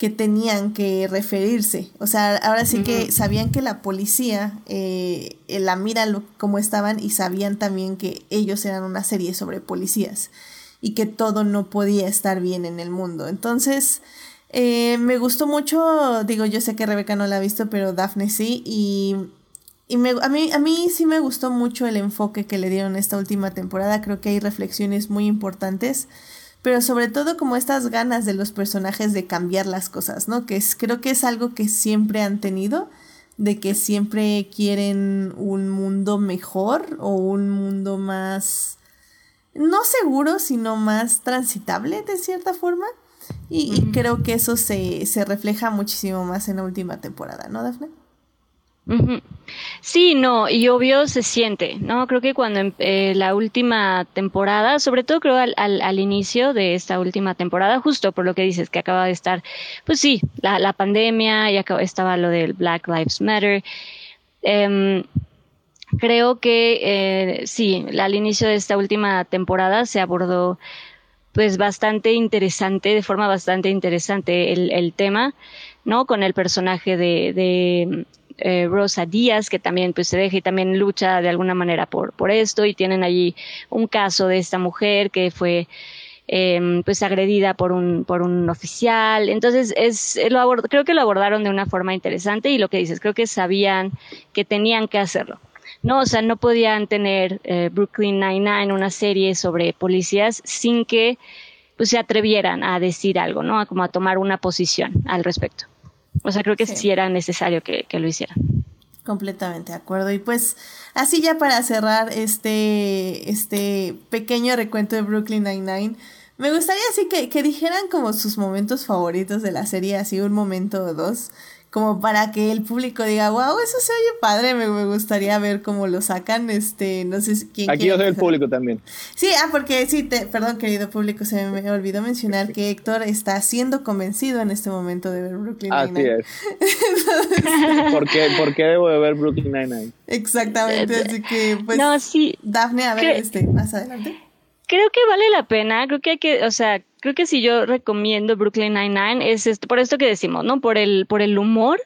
que tenían que referirse. O sea, ahora sí que sabían que la policía eh, la mira lo, cómo estaban y sabían también que ellos eran una serie sobre policías y que todo no podía estar bien en el mundo. Entonces, eh, me gustó mucho, digo, yo sé que Rebeca no la ha visto, pero Daphne sí, y, y me, a, mí, a mí sí me gustó mucho el enfoque que le dieron esta última temporada, creo que hay reflexiones muy importantes pero sobre todo como estas ganas de los personajes de cambiar las cosas, ¿no? Que es, creo que es algo que siempre han tenido, de que siempre quieren un mundo mejor o un mundo más, no seguro, sino más transitable de cierta forma. Y, creo que eso se, se refleja muchísimo más en la última temporada, ¿no, Dafne? Sí, no, y obvio se siente, ¿no? Creo que cuando em, eh, la última temporada, sobre todo creo al, al, inicio de esta última temporada, justo por lo que dices, que acaba de estar, pues sí, la, la pandemia y acaba, estaba lo del Black Lives Matter. Em, creo que eh, sí, al inicio de esta última temporada se abordó pues bastante interesante, de forma bastante interesante el, el tema, ¿no? Con el personaje de eh, Rosa Díaz, que también pues se deja y también lucha de alguna manera por, por esto y tienen allí un caso de esta mujer que fue em, pues agredida por un, por un oficial. Entonces, es, lo creo que lo abordaron de una forma interesante y lo que dices, creo que sabían que tenían que hacerlo. No, o sea, no podían tener eh, Brooklyn Nine-Nine, una serie sobre policías, sin que pues, se atrevieran a decir algo, ¿no? como a tomar una posición al respecto. O sea, creo que sí, era necesario que, lo hicieran. Completamente de acuerdo. Y pues, así ya para cerrar este, este pequeño recuento de Brooklyn Nine-Nine, me gustaría así que, que dijeran como sus momentos favoritos de la serie, así un momento o dos como para que el público diga, wow, eso se oye padre, me, gustaría ver cómo lo sacan, este, no sé quién Aquí yo soy el público también. Sí, ah, porque sí, te, perdón querido público, se me olvidó mencionar que Héctor está siendo convencido en este momento de ver Brooklyn Nine-Nine. Así es. ¿Por, qué, ¿Por qué debo de ver Brooklyn Nine-Nine? Exactamente, así que, pues, no, sí. Dafne, a ver, este, más adelante. Creo que vale la pena, creo que hay que, o sea, creo que si yo recomiendo Brooklyn Nine-Nine es esto, por esto que decimos, ¿no? Por el, por el humor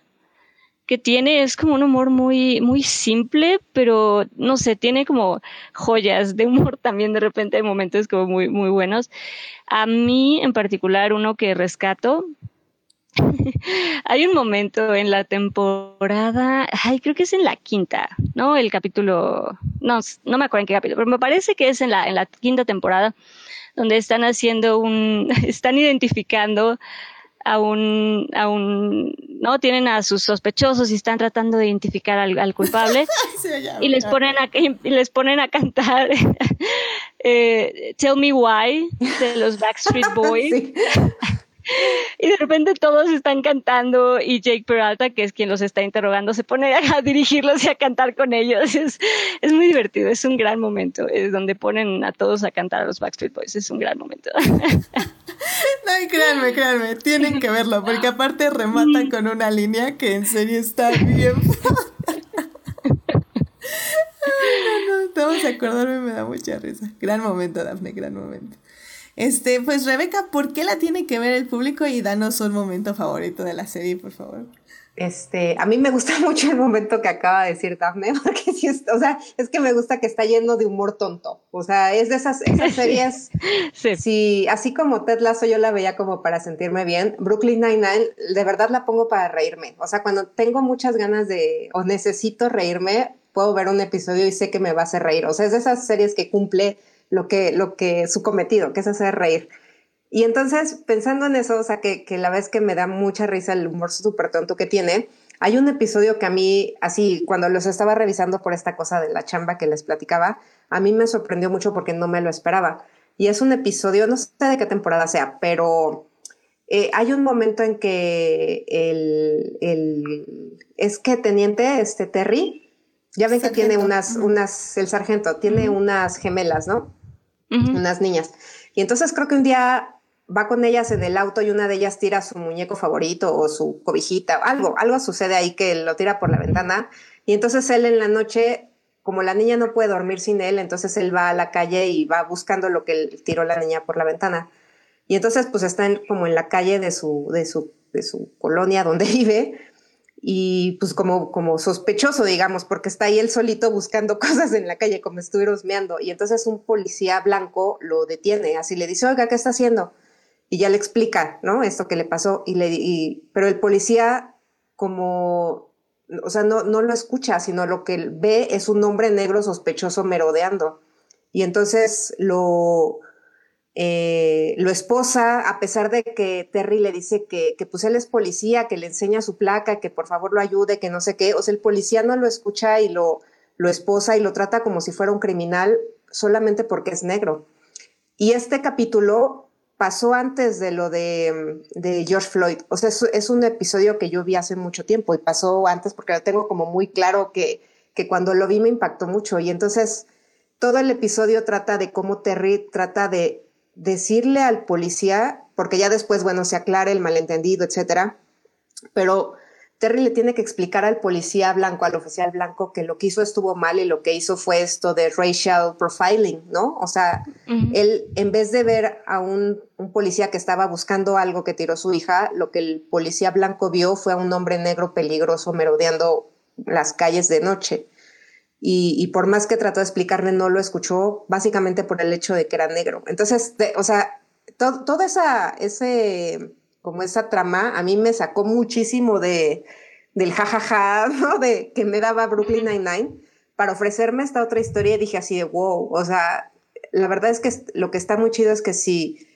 que tiene, es como un humor muy, muy simple, pero no sé, tiene como joyas de humor también de repente, hay momentos como muy, muy buenos. A mí en particular, uno que rescato, hay un momento en la temporada, ay, creo que es en la quinta, ¿no? El capítulo, no, no me acuerdo en qué capítulo, pero me parece que es en la, en la quinta temporada, donde están haciendo un, están identificando a un, a un, no tienen a sus sospechosos y están tratando de identificar al, culpable. Y les ponen a, y les ponen a cantar eh, Tell Me Why de los Backstreet Boys. Y de repente todos están cantando y Jake Peralta, que es quien los está interrogando, se pone a dirigirlos y a cantar con ellos. Es, es muy divertido, es un gran momento. Es donde ponen a todos a cantar a los Backstreet Boys, es un gran momento. No, créanme, créanme, tienen que verlo, porque aparte rematan con una línea que en serio está bien. no, no, vamos a acordarme, me da mucha risa. Gran momento, Dafne, gran momento. Este, pues Rebeca, ¿por qué la tiene que ver el público? Y danos un momento favorito de la serie, por favor. Este, a mí me gusta mucho el momento que acaba de decir Daphne, porque sí, o sea, es que me gusta que está lleno de humor tonto. O sea, es de esas, esas series. sí. así como Ted Lasso yo la veía como para sentirme bien, Brooklyn Nine-Nine, de verdad la pongo para reírme. O sea, cuando tengo muchas ganas de, o necesito reírme, puedo ver un episodio y sé que me va a hacer reír. O sea, es de esas series que cumple lo que, lo que su cometido, que es hacer reír. Y entonces, pensando en eso, o sea, que, que la vez que me da mucha risa el humor súper tonto que tiene, hay un episodio que a mí, así, cuando los estaba revisando por esta cosa de la chamba que les platicaba, a mí me sorprendió mucho porque no me lo esperaba. Y es un episodio, no sé de qué temporada sea, pero eh, hay un momento en que el, el, es que teniente, este Terry, ya ven que tiene unas, unas, el sargento, tiene unas gemelas, ¿no? Unas niñas. Y entonces creo que un día va con ellas en el auto y una de ellas tira su muñeco favorito o su cobijita, algo, algo sucede ahí que lo tira por la ventana. Y entonces él en la noche, como la niña no puede dormir sin él, entonces él va a la calle y va buscando lo que tiró la niña por la ventana. Y entonces pues está como en la calle de su, de su, de su colonia donde vive y pues como, como sospechoso, digamos, porque está ahí él solito buscando cosas en la calle, como estuviera husmeando. Y entonces un policía blanco lo detiene, así le dice, oiga, ¿qué está haciendo? Y ya le explica, ¿no? Esto que le pasó. Y le, pero el policía, como, o sea, no, no lo escucha, sino lo que ve es un hombre negro sospechoso merodeando. Y entonces lo, eh, lo esposa, a pesar de que Terry le dice que, que pues él es policía, que le enseña su placa, que por favor lo ayude, que no sé qué, o sea, el policía no lo escucha y lo, lo esposa y lo trata como si fuera un criminal solamente porque es negro. Y este capítulo pasó antes de lo de, George Floyd, o sea, es, es, un episodio que yo vi hace mucho tiempo y pasó antes porque lo tengo como muy claro que, que cuando lo vi me impactó mucho. Y entonces todo el episodio trata de cómo Terry trata de decirle al policía, porque ya después, bueno, se aclara el malentendido, etcétera, pero Terry le tiene que explicar al policía blanco, al oficial blanco, que lo que hizo estuvo mal y lo que hizo fue esto de racial profiling, ¿no? O sea, él, en vez de ver a un, un, policía que estaba buscando algo que tiró su hija, lo que el policía blanco vio fue a un hombre negro peligroso merodeando las calles de noche y, por más que trató de explicarle, no lo escuchó, básicamente por el hecho de que era negro. Entonces, o sea, toda esa, ese, como esa trama, a mí me sacó muchísimo de, del jajaja, ¿no? De que me daba Brooklyn Nine-Nine, para ofrecerme esta otra historia y dije así de wow, o sea, la verdad es que lo que está muy chido es que si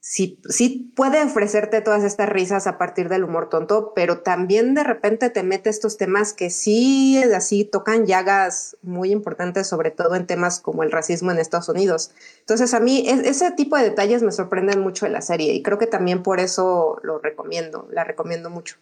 sí, sí puede ofrecerte todas estas risas a partir del humor tonto, pero también de repente te mete estos temas que sí, así tocan llagas muy importantes, sobre todo en temas como el racismo en Estados Unidos. Entonces a mí ese tipo de detalles me sorprenden mucho de la serie y creo que también por eso lo recomiendo, la recomiendo mucho.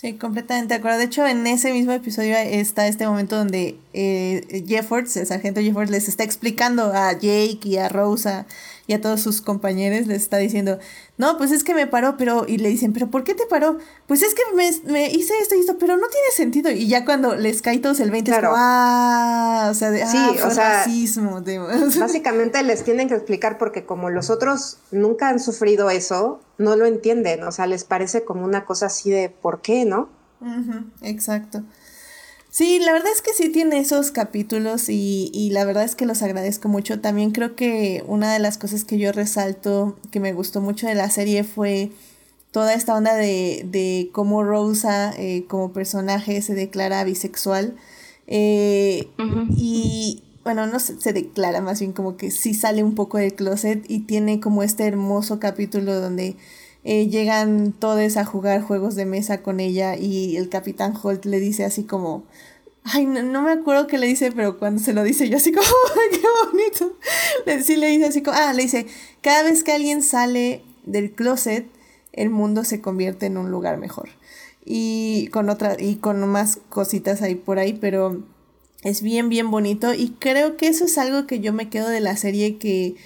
Sí, completamente de acuerdo. De hecho, en ese mismo episodio está este momento donde eh, Jeffords, el sargento Jeffords, les está explicando a Jake y a Rosa y a todos sus compañeros les está diciendo, no, pues es que me paró, pero, y le dicen, pero ¿por qué te paró? Pues es que me, hice esto y esto, pero no tiene sentido. Y ya cuando les cae todos el 20 es como, ah, o sea, de, sí, ah, o sea, racismo. básicamente les tienen que explicar porque como los otros nunca han sufrido eso, no lo entienden, o sea, les parece como una cosa así de, ¿por qué, no? exacto. Sí, la verdad es que sí tiene esos capítulos y, y, la verdad es que los agradezco mucho. También creo que una de las cosas que yo resalto que me gustó mucho de la serie fue toda esta onda de, de cómo Rosa eh, como personaje se declara bisexual. Eh, y bueno, no se, declara, más bien como que sí sale un poco del closet y tiene como este hermoso capítulo donde eh, llegan todos a jugar juegos de mesa con ella y el capitán Holt le dice así como, ay, no, me acuerdo qué le dice, pero cuando se lo dice yo así como, qué bonito. Le, sí le dice así como, ah, le dice, cada vez que alguien sale del closet, el mundo se convierte en un lugar mejor. Y con otra, y con más cositas ahí por ahí, pero es bien, bien bonito. Y creo que eso es algo que yo me quedo de la serie que,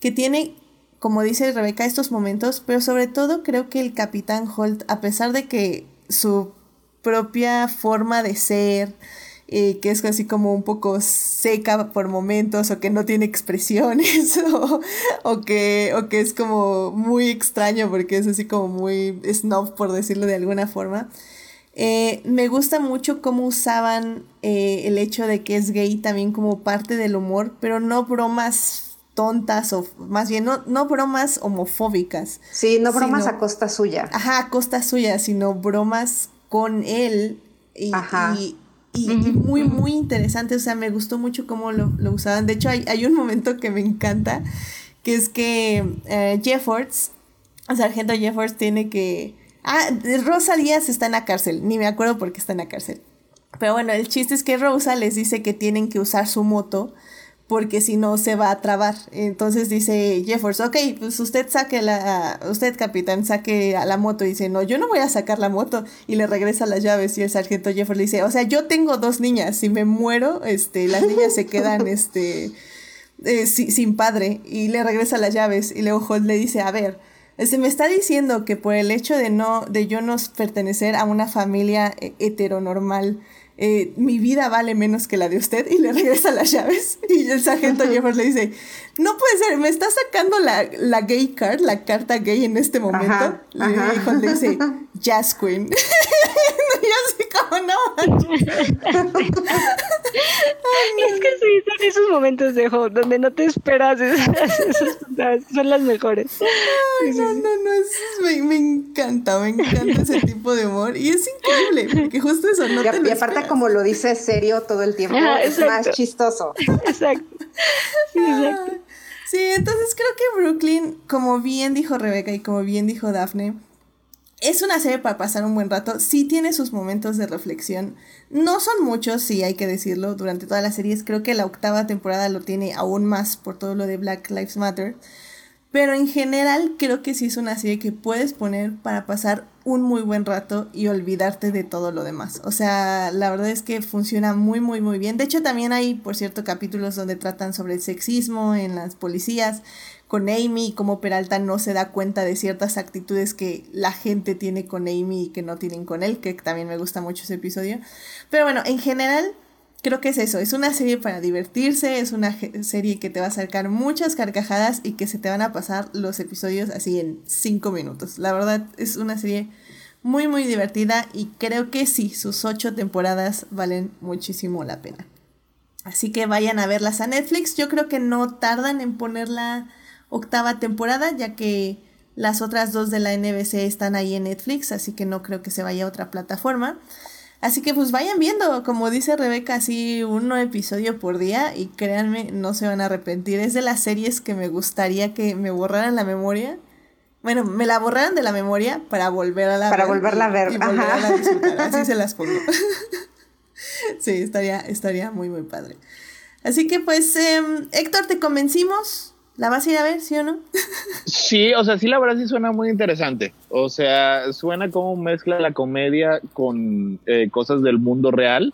que tiene como dice Rebeca, estos momentos, pero sobre todo creo que el capitán Holt, a pesar de que su propia forma de ser, eh, que es así como un poco seca por momentos o que no tiene expresiones o, que, o que es como muy extraño porque es así como muy snob por decirlo de alguna forma. Eh, me gusta mucho cómo usaban eh, el hecho de que es gay también como parte del humor, pero no bromas tontas o más bien no, no bromas homofóbicas. Sí, no bromas a costa suya. Ajá, a costa suya, sino bromas con él y, y, muy, muy interesante. O sea, me gustó mucho cómo lo, usaban. De hecho, hay, hay, un momento que me encanta, que es que eh, Jeffords, el sargento Jeffords tiene que... Ah, Rosa Díaz está en la cárcel, ni me acuerdo por qué está en la cárcel. Pero bueno, el chiste es que Rosa les dice que tienen que usar su moto porque si no se va a trabar. Entonces dice Jeffers, ok, pues usted saque la, usted capitán, saque a la moto. Y dice, no, yo no voy a sacar la moto. Y le regresa las llaves y el sargento Jeffers le dice, o sea, yo tengo dos niñas, si me muero, este, las niñas se quedan, este, eh, sin padre. Y le regresa las llaves y luego le dice, a ver, este, me está diciendo que por el hecho de no, de yo no pertenecer a una familia eh, heteronormal, eh, mi vida vale menos que la de usted y le regresa las llaves. Y el sargento Jeffers le dice, no puede ser, me está sacando la, la gay card, la carta gay en este momento. y le dice, Jazz Queen. y así como, no. es que sí, son esos momentos de juego donde no te esperas, esas, son las mejores. no, no, no, me, me, encanta, me encanta ese tipo de humor. Y es increíble, porque justo eso no te Y aparte como lo dice serio todo el tiempo, es más chistoso. Exacto. exacto. Sí, entonces creo que Brooklyn, como bien dijo Rebeca y como bien dijo Daphne, es una serie para pasar un buen rato. Sí tiene sus momentos de reflexión. No son muchos, sí hay que decirlo, durante todas las series. Creo que la octava temporada lo tiene aún más por todo lo de Black Lives Matter. Pero en general creo que sí es una serie que puedes poner para pasar un muy buen rato y olvidarte de todo lo demás. O sea, la verdad es que funciona muy, muy, muy bien. De hecho, también hay, por cierto, capítulos donde tratan sobre el sexismo en las policías, con Amy, como Peralta no se da cuenta de ciertas actitudes que la gente tiene con Amy y que no tienen con él, que también me gusta mucho ese episodio. Pero bueno, en general creo que es eso, es una serie para divertirse, es una serie que te va a acercar muchas carcajadas y que se te van a pasar los episodios así en cinco minutos. La verdad es una serie muy muy divertida y creo que sí, sus ocho temporadas valen muchísimo la pena. Así que vayan a verlas a Netflix, yo creo que no tardan en poner la octava temporada ya que las otras dos de la NBC están ahí en Netflix, así que no creo que se vaya a otra plataforma. Así que pues vayan viendo, como dice Rebeca, así uno episodio por día y créanme, no se van a arrepentir. Es de las series que me gustaría que me borraran la memoria. Bueno, me la borraran de la memoria para volver a la para volverla a ver. Así se las pongo. sí, estaría, estaría muy, muy padre. Así que pues, em, Héctor, ¿te convencimos? ¿La vas a ir a ver, sí o no? sí, o sea, sí, la verdad sí suena muy interesante. O sea, suena como mezcla la comedia con eh, cosas del mundo real.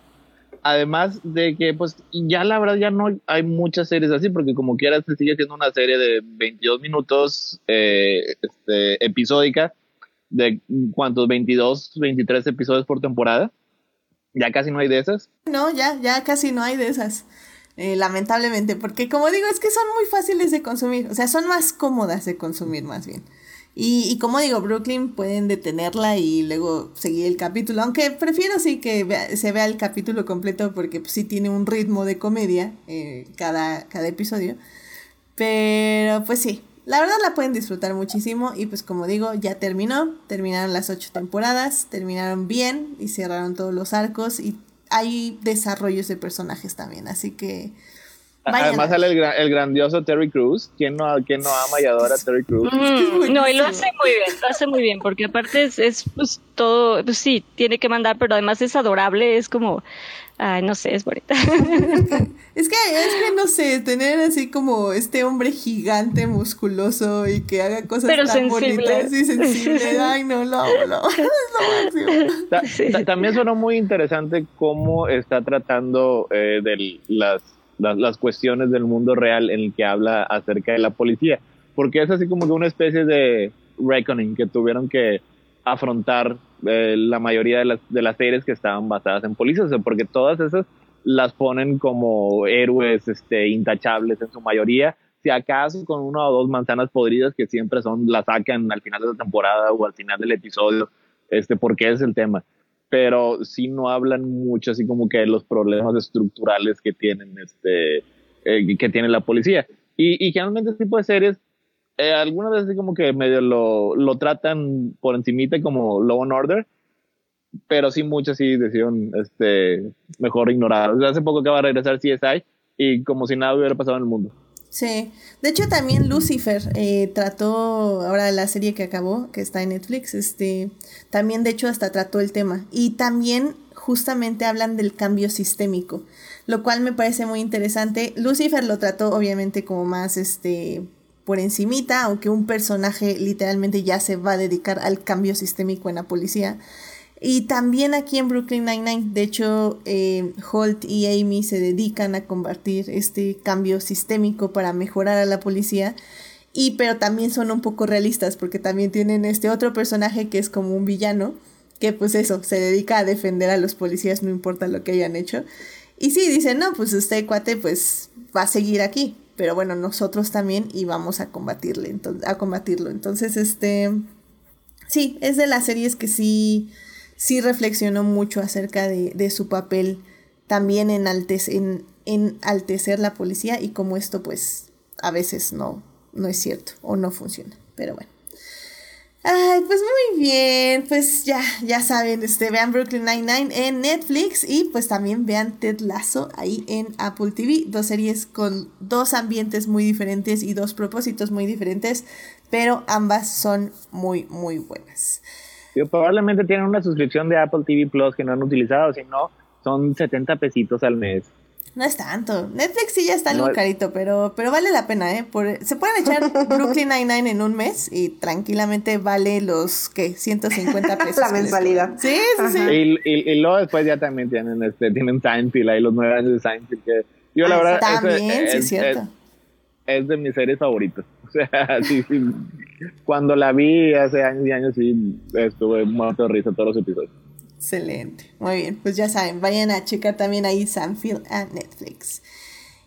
Además de que, pues, ya la verdad ya no hay muchas series así, porque como quieras se sigue siendo una serie de 22 minutos eh, este, episódica, de cuántos, 22, 23 episodios por temporada. Ya casi no hay de esas. No, ya, ya casi no hay de esas. Eh, lamentablemente, porque como digo, es que son muy fáciles de consumir, o sea, son más cómodas de consumir más bien. Y, como digo, Brooklyn pueden detenerla y luego seguir el capítulo, aunque prefiero sí que se vea el capítulo completo porque pues, sí tiene un ritmo de comedia eh, cada, cada episodio. Pero pues sí, la verdad la pueden disfrutar muchísimo y pues como digo, ya terminó, terminaron las ocho temporadas, terminaron bien y cerraron todos los arcos hay desarrollos de personajes también, así que... Además sale el, grandioso Terry Cruz. ¿Quién no, quién no ama y adora a Terry Cruz? Mm, no, y lo hace muy bien, lo hace muy bien, porque aparte es, es pues todo, pues sí, tiene que mandar, pero además es adorable, es como, Ay, no sé, es bonita. es que, es que no sé, tener así como este hombre gigante, musculoso y que haga cosas tan bonitas y sensibles. Ay, no, lo amo, lo También suena muy interesante cómo está tratando eh, de las, las, las cuestiones del mundo real en el que habla acerca de la policía. Porque es así como que una especie de reckoning que tuvieron que afrontar eh, la mayoría de las, de las series que estaban basadas en policías, porque todas esas las ponen como héroes este, intachables en su mayoría, si acaso con una o dos manzanas podridas que siempre son, las sacan al final de la temporada o al final del episodio, este, porque es el tema. Pero sí no hablan mucho así como que los problemas estructurales que tienen, este, eh, que tiene la policía. Y, y generalmente este tipo de series eh, algunas veces como que medio lo, lo tratan por encimita como Law and Order, pero sí muchas sí decidieron este, mejor ignorar. hace poco acaba de regresar CSI y como si nada hubiera pasado en el mundo. Sí, de hecho también Lucifer eh, trató, ahora la serie que acabó, que está en Netflix, este, también de hecho hasta trató el tema. Y también justamente hablan del cambio sistémico, lo cual me parece muy interesante. Lucifer lo trató obviamente como más, este, por encimita, aunque un personaje literalmente ya se va a dedicar al cambio sistémico en la policía. Y también aquí en Brooklyn Nine-Nine, de hecho, eh, Holt y Amy se dedican a combatir este cambio sistémico para mejorar a la policía. Y pero también son un poco realistas porque también tienen este otro personaje que es como un villano, que pues eso, se dedica a defender a los policías no importa lo que hayan hecho. Y sí, dicen, no, pues este cuate pues va a seguir aquí pero bueno, nosotros también íbamos a combatirle, a combatirlo. Entonces, este, sí, es de las series que sí, sí reflexionó mucho acerca de, su papel también en, en, en altecer la policía y cómo esto pues a veces no, no es cierto o no funciona. Pero bueno. Ay, pues muy bien, pues ya, ya saben, este, vean Brooklyn Nine-Nine en Netflix y pues también vean Ted Lasso ahí en Apple TV, dos series con dos ambientes muy diferentes y dos propósitos muy diferentes, pero ambas son muy, muy buenas. probablemente tienen una suscripción de Apple TV Plus que no han utilizado, si no, son 70 pesitos al mes. No es tanto. Netflix sí ya está algo carito, pero, pero vale la pena, ¿eh? Por, se pueden echar Brooklyn Nine-Nine en un mes y tranquilamente vale los, ¿qué? 150 pesos. la mensualidad. Sí, sí, sí. Y, y, luego después ya también tienen, este, tienen Seinfeld ahí, los nueve años de Seinfeld. Que yo la verdad... También, es, sí, es cierto. Es, de mis series favoritas. O sea, sí, sí. Cuando la vi hace años y años, sí, estuve muerto de risa todos los episodios. Excelente. Muy bien, pues ya saben, vayan a checar también ahí Sanfield a Netflix.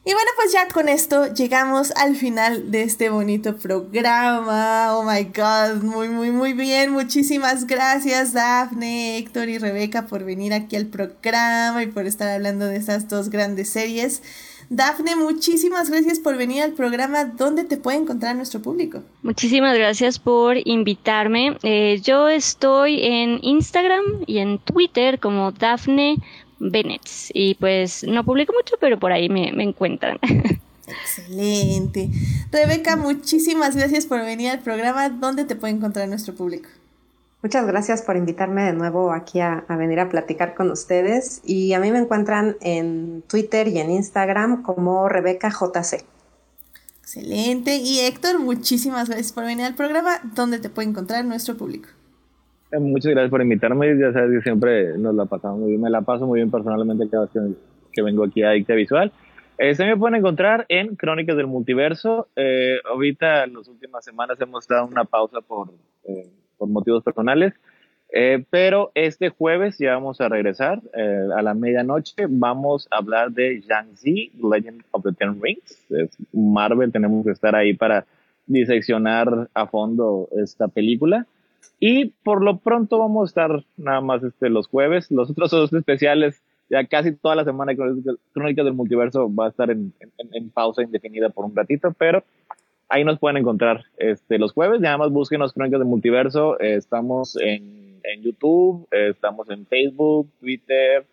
Y bueno, pues ya con esto llegamos al final de este bonito programa. Oh my god, muy, muy, muy bien. Muchísimas gracias, Daphne, Héctor y Rebeca, por venir aquí al programa y por estar hablando de estas dos grandes series. Dafne, muchísimas gracias por venir al programa. ¿Dónde te puede encontrar nuestro público? Muchísimas gracias por invitarme. Eh, yo estoy en Instagram y en Twitter como Dafne Bennett. Y pues no publico mucho, pero por ahí me, me encuentran. Excelente. Rebeca, muchísimas gracias por venir al programa. ¿Dónde te puede encontrar nuestro público? Muchas gracias por invitarme de nuevo aquí a, venir a platicar con ustedes. Y a mí me encuentran en Twitter y en Instagram como Rebeca JC. Excelente. Y Héctor, muchísimas gracias por venir al programa. ¿Dónde te puede encontrar nuestro público? Eh, muchas gracias por invitarme. Ya sabes que siempre nos la pasamos muy bien. Me la paso muy bien personalmente cada vez que, vengo aquí a Dicta Visual. Eh, se me pueden encontrar en Crónicas del Multiverso. Eh, ahorita, en las últimas semanas, hemos dado una pausa por por motivos personales. Eh, pero este jueves ya vamos a regresar eh, a la medianoche. Vamos a hablar de Shang-Chi, Legend of the Ten Rings. Es Marvel, tenemos que estar ahí para diseccionar a fondo esta película. Y por lo pronto vamos a estar nada más este, los jueves. Los otros dos especiales, ya casi toda la semana, Crónicas del Multiverso va a estar en, en pausa indefinida por un ratito, pero ahí nos pueden encontrar este, los jueves. Ya más busquen los Crónicas del Multiverso. Eh, estamos en, en YouTube, eh, estamos en Facebook, Twitter,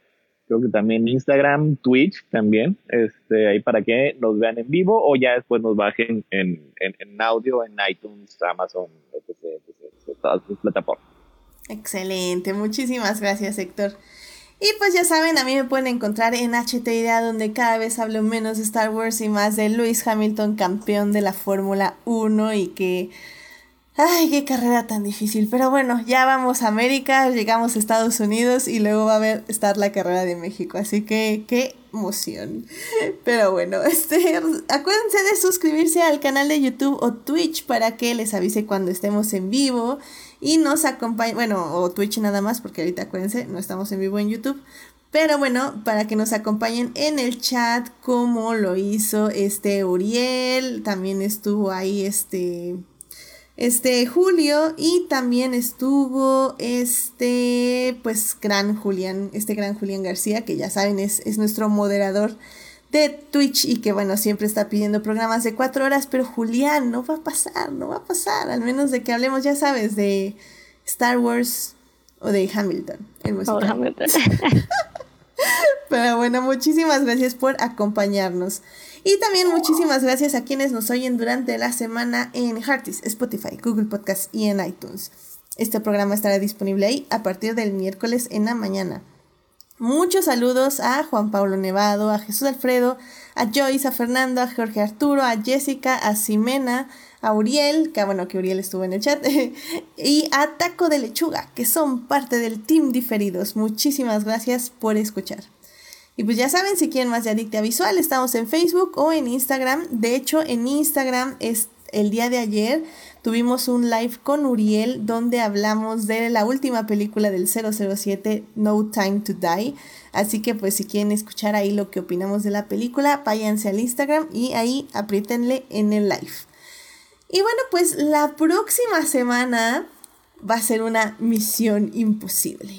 creo que también Instagram, Twitch también, este, ahí para que nos vean en vivo o ya después nos bajen en, en, en audio en iTunes, Amazon, etc, etc, todas las plataformas. Excelente, muchísimas gracias Héctor. Y pues ya saben, a mí me pueden encontrar en HT Idea, donde cada vez hablo menos de Star Wars y más de Lewis Hamilton, campeón de la Fórmula 1 y que... Ay, qué carrera tan difícil. Pero bueno, ya vamos a América, llegamos a Estados Unidos y luego va a haber, estar la carrera de México. Así que qué emoción. Pero bueno, este, acuérdense de suscribirse al canal de YouTube o Twitch para que les avise cuando estemos en vivo y nos acompañe, bueno, o Twitch nada más, porque ahorita acuérdense, no estamos en vivo en YouTube. Pero bueno, para que nos acompañen en el chat, como lo hizo este Uriel, también estuvo ahí este, este Julio y también estuvo este, pues gran Julián, este gran Julián García, que ya saben es, es nuestro moderador de Twitch y que bueno, siempre está pidiendo programas de cuatro horas, pero Julián, no va a pasar, no va a pasar, al menos de que hablemos, ya sabes, de Star Wars o de Hamilton. El Hamilton. pero bueno, muchísimas gracias por acompañarnos. Y también muchísimas gracias a quienes nos oyen durante la semana en Heartis, Spotify, Google Podcast y en iTunes. Este programa estará disponible ahí a partir del miércoles en la mañana. Muchos saludos a Juan Pablo Nevado, a Jesús Alfredo, a Joyce, a Fernando, a Jorge Arturo, a Jessica, a Ximena, a Uriel, que bueno que Uriel estuvo en el chat, y a Taco de Lechuga, que son parte del team diferidos. Muchísimas gracias por escuchar. Y pues ya saben, si quieren más de Adicta Visual, estamos en Facebook o en Instagram. De hecho, en Instagram es el día de ayer tuvimos un live con Uriel donde hablamos de la última película del 007, No Time to Die. Así que pues si quieren escuchar ahí lo que opinamos de la película, váyanse al Instagram y ahí apriétenle en el live. Y bueno, pues la próxima semana va a ser una misión imposible.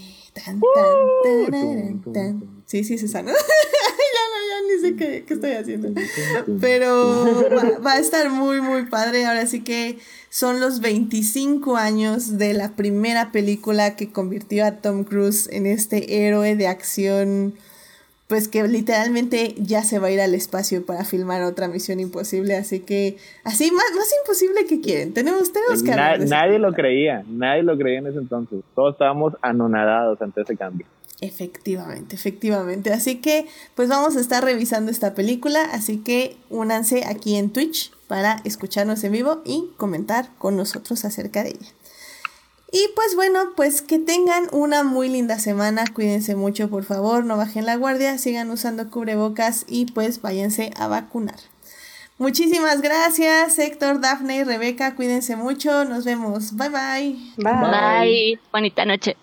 Sí, sí, Susana. ni sé qué, estoy haciendo. Pero va, a estar muy, muy padre. Ahora sí que son los 25 años de la primera película que convirtió a Tom Cruise en este héroe de acción. Pues que literalmente ya se va a ir al espacio para filmar otra misión imposible. Así que, así más, más imposible que quieren. Tenemos, tenemos que Nadie lo creía, nadie lo creía en ese entonces. Todos estábamos anonadados ante ese cambio. Efectivamente, efectivamente. Así que pues vamos a estar revisando esta película, así que únanse aquí en Twitch para escucharnos en vivo y comentar con nosotros acerca de ella. Y pues bueno, pues que tengan una muy linda semana, cuídense mucho por favor, no bajen la guardia, sigan usando cubrebocas y pues váyanse a vacunar. Muchísimas gracias Héctor, Dafne y Rebeca, cuídense mucho, nos vemos, bye bye. Bye, bye. bonita noche.